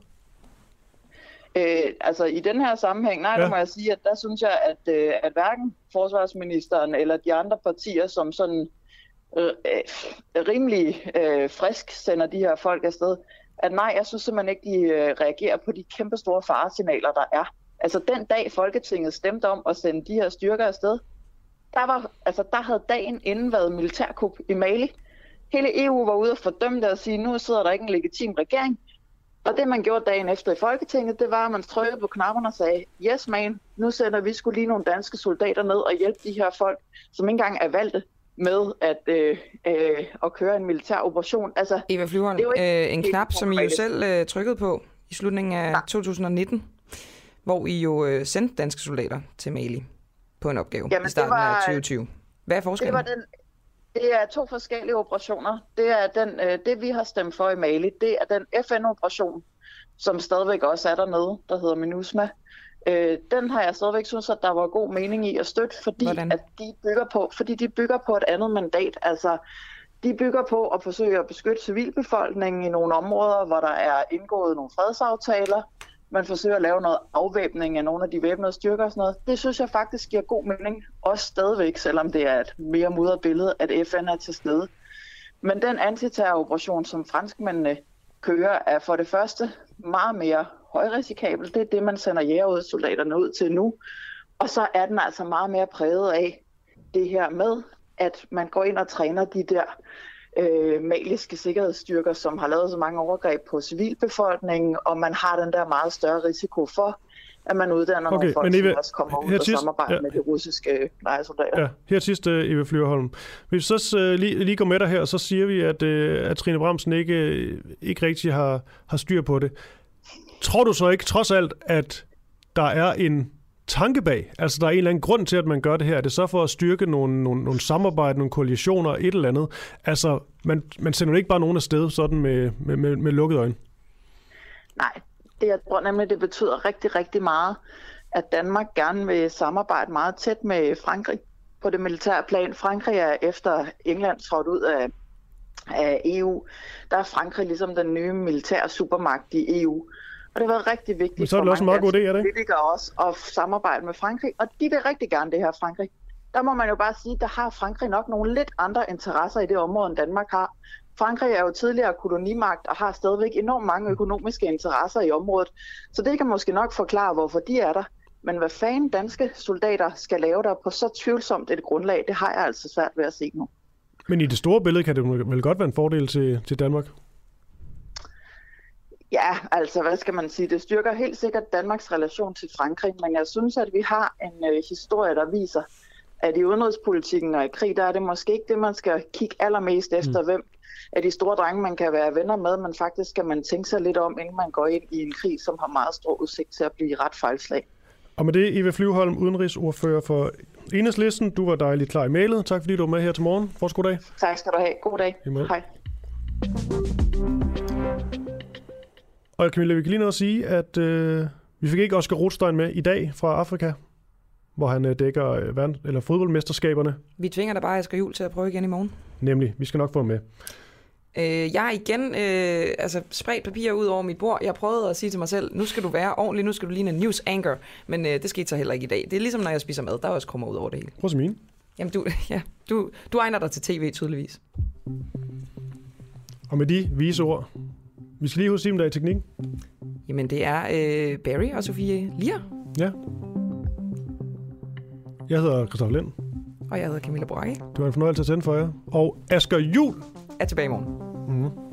Øh, altså i den her sammenhæng, nej, ja. der må jeg sige, at der synes jeg, at, øh, at hverken forsvarsministeren eller de andre partier, som sådan øh, øh, rimelig øh, frisk sender de her folk afsted, at nej, jeg synes simpelthen ikke, de øh, reagerer på de kæmpe store faresignaler, der er. Altså den dag Folketinget stemte om at sende de her styrker afsted, der, var, altså, der havde dagen inden været militærkup i Mali. Hele EU var ude og fordømme det og sige, nu sidder der ikke en legitim regering. Og det man gjorde dagen efter i Folketinget, det var, at man trykkede på knapperne og sagde, yes man, nu sender vi skulle lige nogle danske soldater ned og hjælpe de her folk, som ikke engang er valgte med at, øh, øh, at køre en militær operation. Altså, Eva Flyvholm, øh, en knap, som I jo selv øh, trykkede på i slutningen af ja. 2019 hvor I jo øh, sendte danske soldater til Mali på en opgave Jamen, i starten var, af 2020. Hvad er forskellen? Det, var den, det er to forskellige operationer. Det er den, øh, det, vi har stemt for i Mali, det er den FN-operation, som stadigvæk også er dernede, der hedder MINUSMA. Øh, den har jeg stadigvæk synes, at der var god mening i at støtte, fordi at de bygger på, fordi de bygger på et andet mandat. Altså, de bygger på at forsøge at beskytte civilbefolkningen i nogle områder, hvor der er indgået nogle fredsaftaler, man forsøger at lave noget afvæbning af nogle af de væbnede styrker og sådan noget. Det synes jeg faktisk giver god mening, også stadigvæk, selvom det er et mere mudret billede, at FN er til stede. Men den antiterroroperation, som franskmændene kører, er for det første meget mere højrisikabel. Det er det, man sender jægerudsoldaterne ud til nu. Og så er den altså meget mere præget af det her med, at man går ind og træner de der øh, maliske sikkerhedsstyrker, som har lavet så mange overgreb på civilbefolkningen, og man har den der meget større risiko for, at man uddanner okay, nogle folk, Eva, som også kommer ud og samarbejder ja. med de russiske lejesoldater. Ja, her sidst, uh, Eva Flyverholm. Hvis vi så uh, lige, lige går med dig her, så siger vi, at, uh, at Trine Bramsen ikke, ikke rigtig har, har styr på det. Tror du så ikke trods alt, at der er en tanke bag? Altså, der er en eller anden grund til, at man gør det her. Er det så for at styrke nogle, nogle, nogle samarbejde, nogle koalitioner, et eller andet? Altså, man, man sender jo ikke bare nogen afsted sådan med, med, med, med lukkede øjne. Nej, det jeg tror nemlig, det betyder rigtig, rigtig meget, at Danmark gerne vil samarbejde meget tæt med Frankrig på det militære plan. Frankrig er efter England trådt ud af, af EU, der er Frankrig ligesom den nye militære supermagt i EU. Og det har været rigtig vigtigt Men så er det også en meget god idé, er det ikke? også at samarbejde med Frankrig, og de vil rigtig gerne det her Frankrig. Der må man jo bare sige, der har Frankrig nok nogle lidt andre interesser i det område, end Danmark har. Frankrig er jo tidligere kolonimagt og har stadigvæk enormt mange økonomiske interesser i området, så det kan måske nok forklare, hvorfor de er der. Men hvad fanden danske soldater skal lave der på så tvivlsomt et grundlag, det har jeg altså svært ved at se nu. Men i det store billede kan det vel godt være en fordel til, til Danmark? Ja, altså hvad skal man sige? Det styrker helt sikkert Danmarks relation til Frankrig, men jeg synes, at vi har en øh, historie, der viser, at i udenrigspolitikken og i krig, der er det måske ikke det, man skal kigge allermest efter, mm. hvem af de store drenge, man kan være venner med, men faktisk skal man tænke sig lidt om, inden man går ind i en krig, som har meget stor udsigt til at blive ret fejlslag. Og med det, Eva Flyvholm, udenrigsordfører for Enhedslisten. Du var dejligt klar i mailet. Tak fordi du var med her til morgen. Fortsat god dag. Tak skal du have. God dag. Hej. Og Camilla, vi kan lige nå at sige, at øh, vi fik ikke Oscar Rothstein med i dag fra Afrika, hvor han øh, dækker øh, verden, eller fodboldmesterskaberne. Vi tvinger da bare Asger Jul til at prøve igen i morgen. Nemlig, vi skal nok få ham med. Øh, jeg har igen øh, altså, spredt papir ud over mit bord. Jeg prøvede at sige til mig selv, nu skal du være ordentlig, nu skal du ligne en news anchor. Men øh, det skete så heller ikke i dag. Det er ligesom, når jeg spiser mad. Der er også krummer ud over det hele. Prøv mine. Jamen, du, ja, du, du egner dig til tv tydeligvis. Og med de vise ord, vi skal lige huske, om der er i teknikken. Jamen, det er øh, Barry og Sofie Lier. Ja. Jeg hedder Christoffer Lind. Og jeg hedder Camilla Boracke. Det var en fornøjelse at sende for jer. Og Asger Jul er tilbage i morgen. Mm-hmm.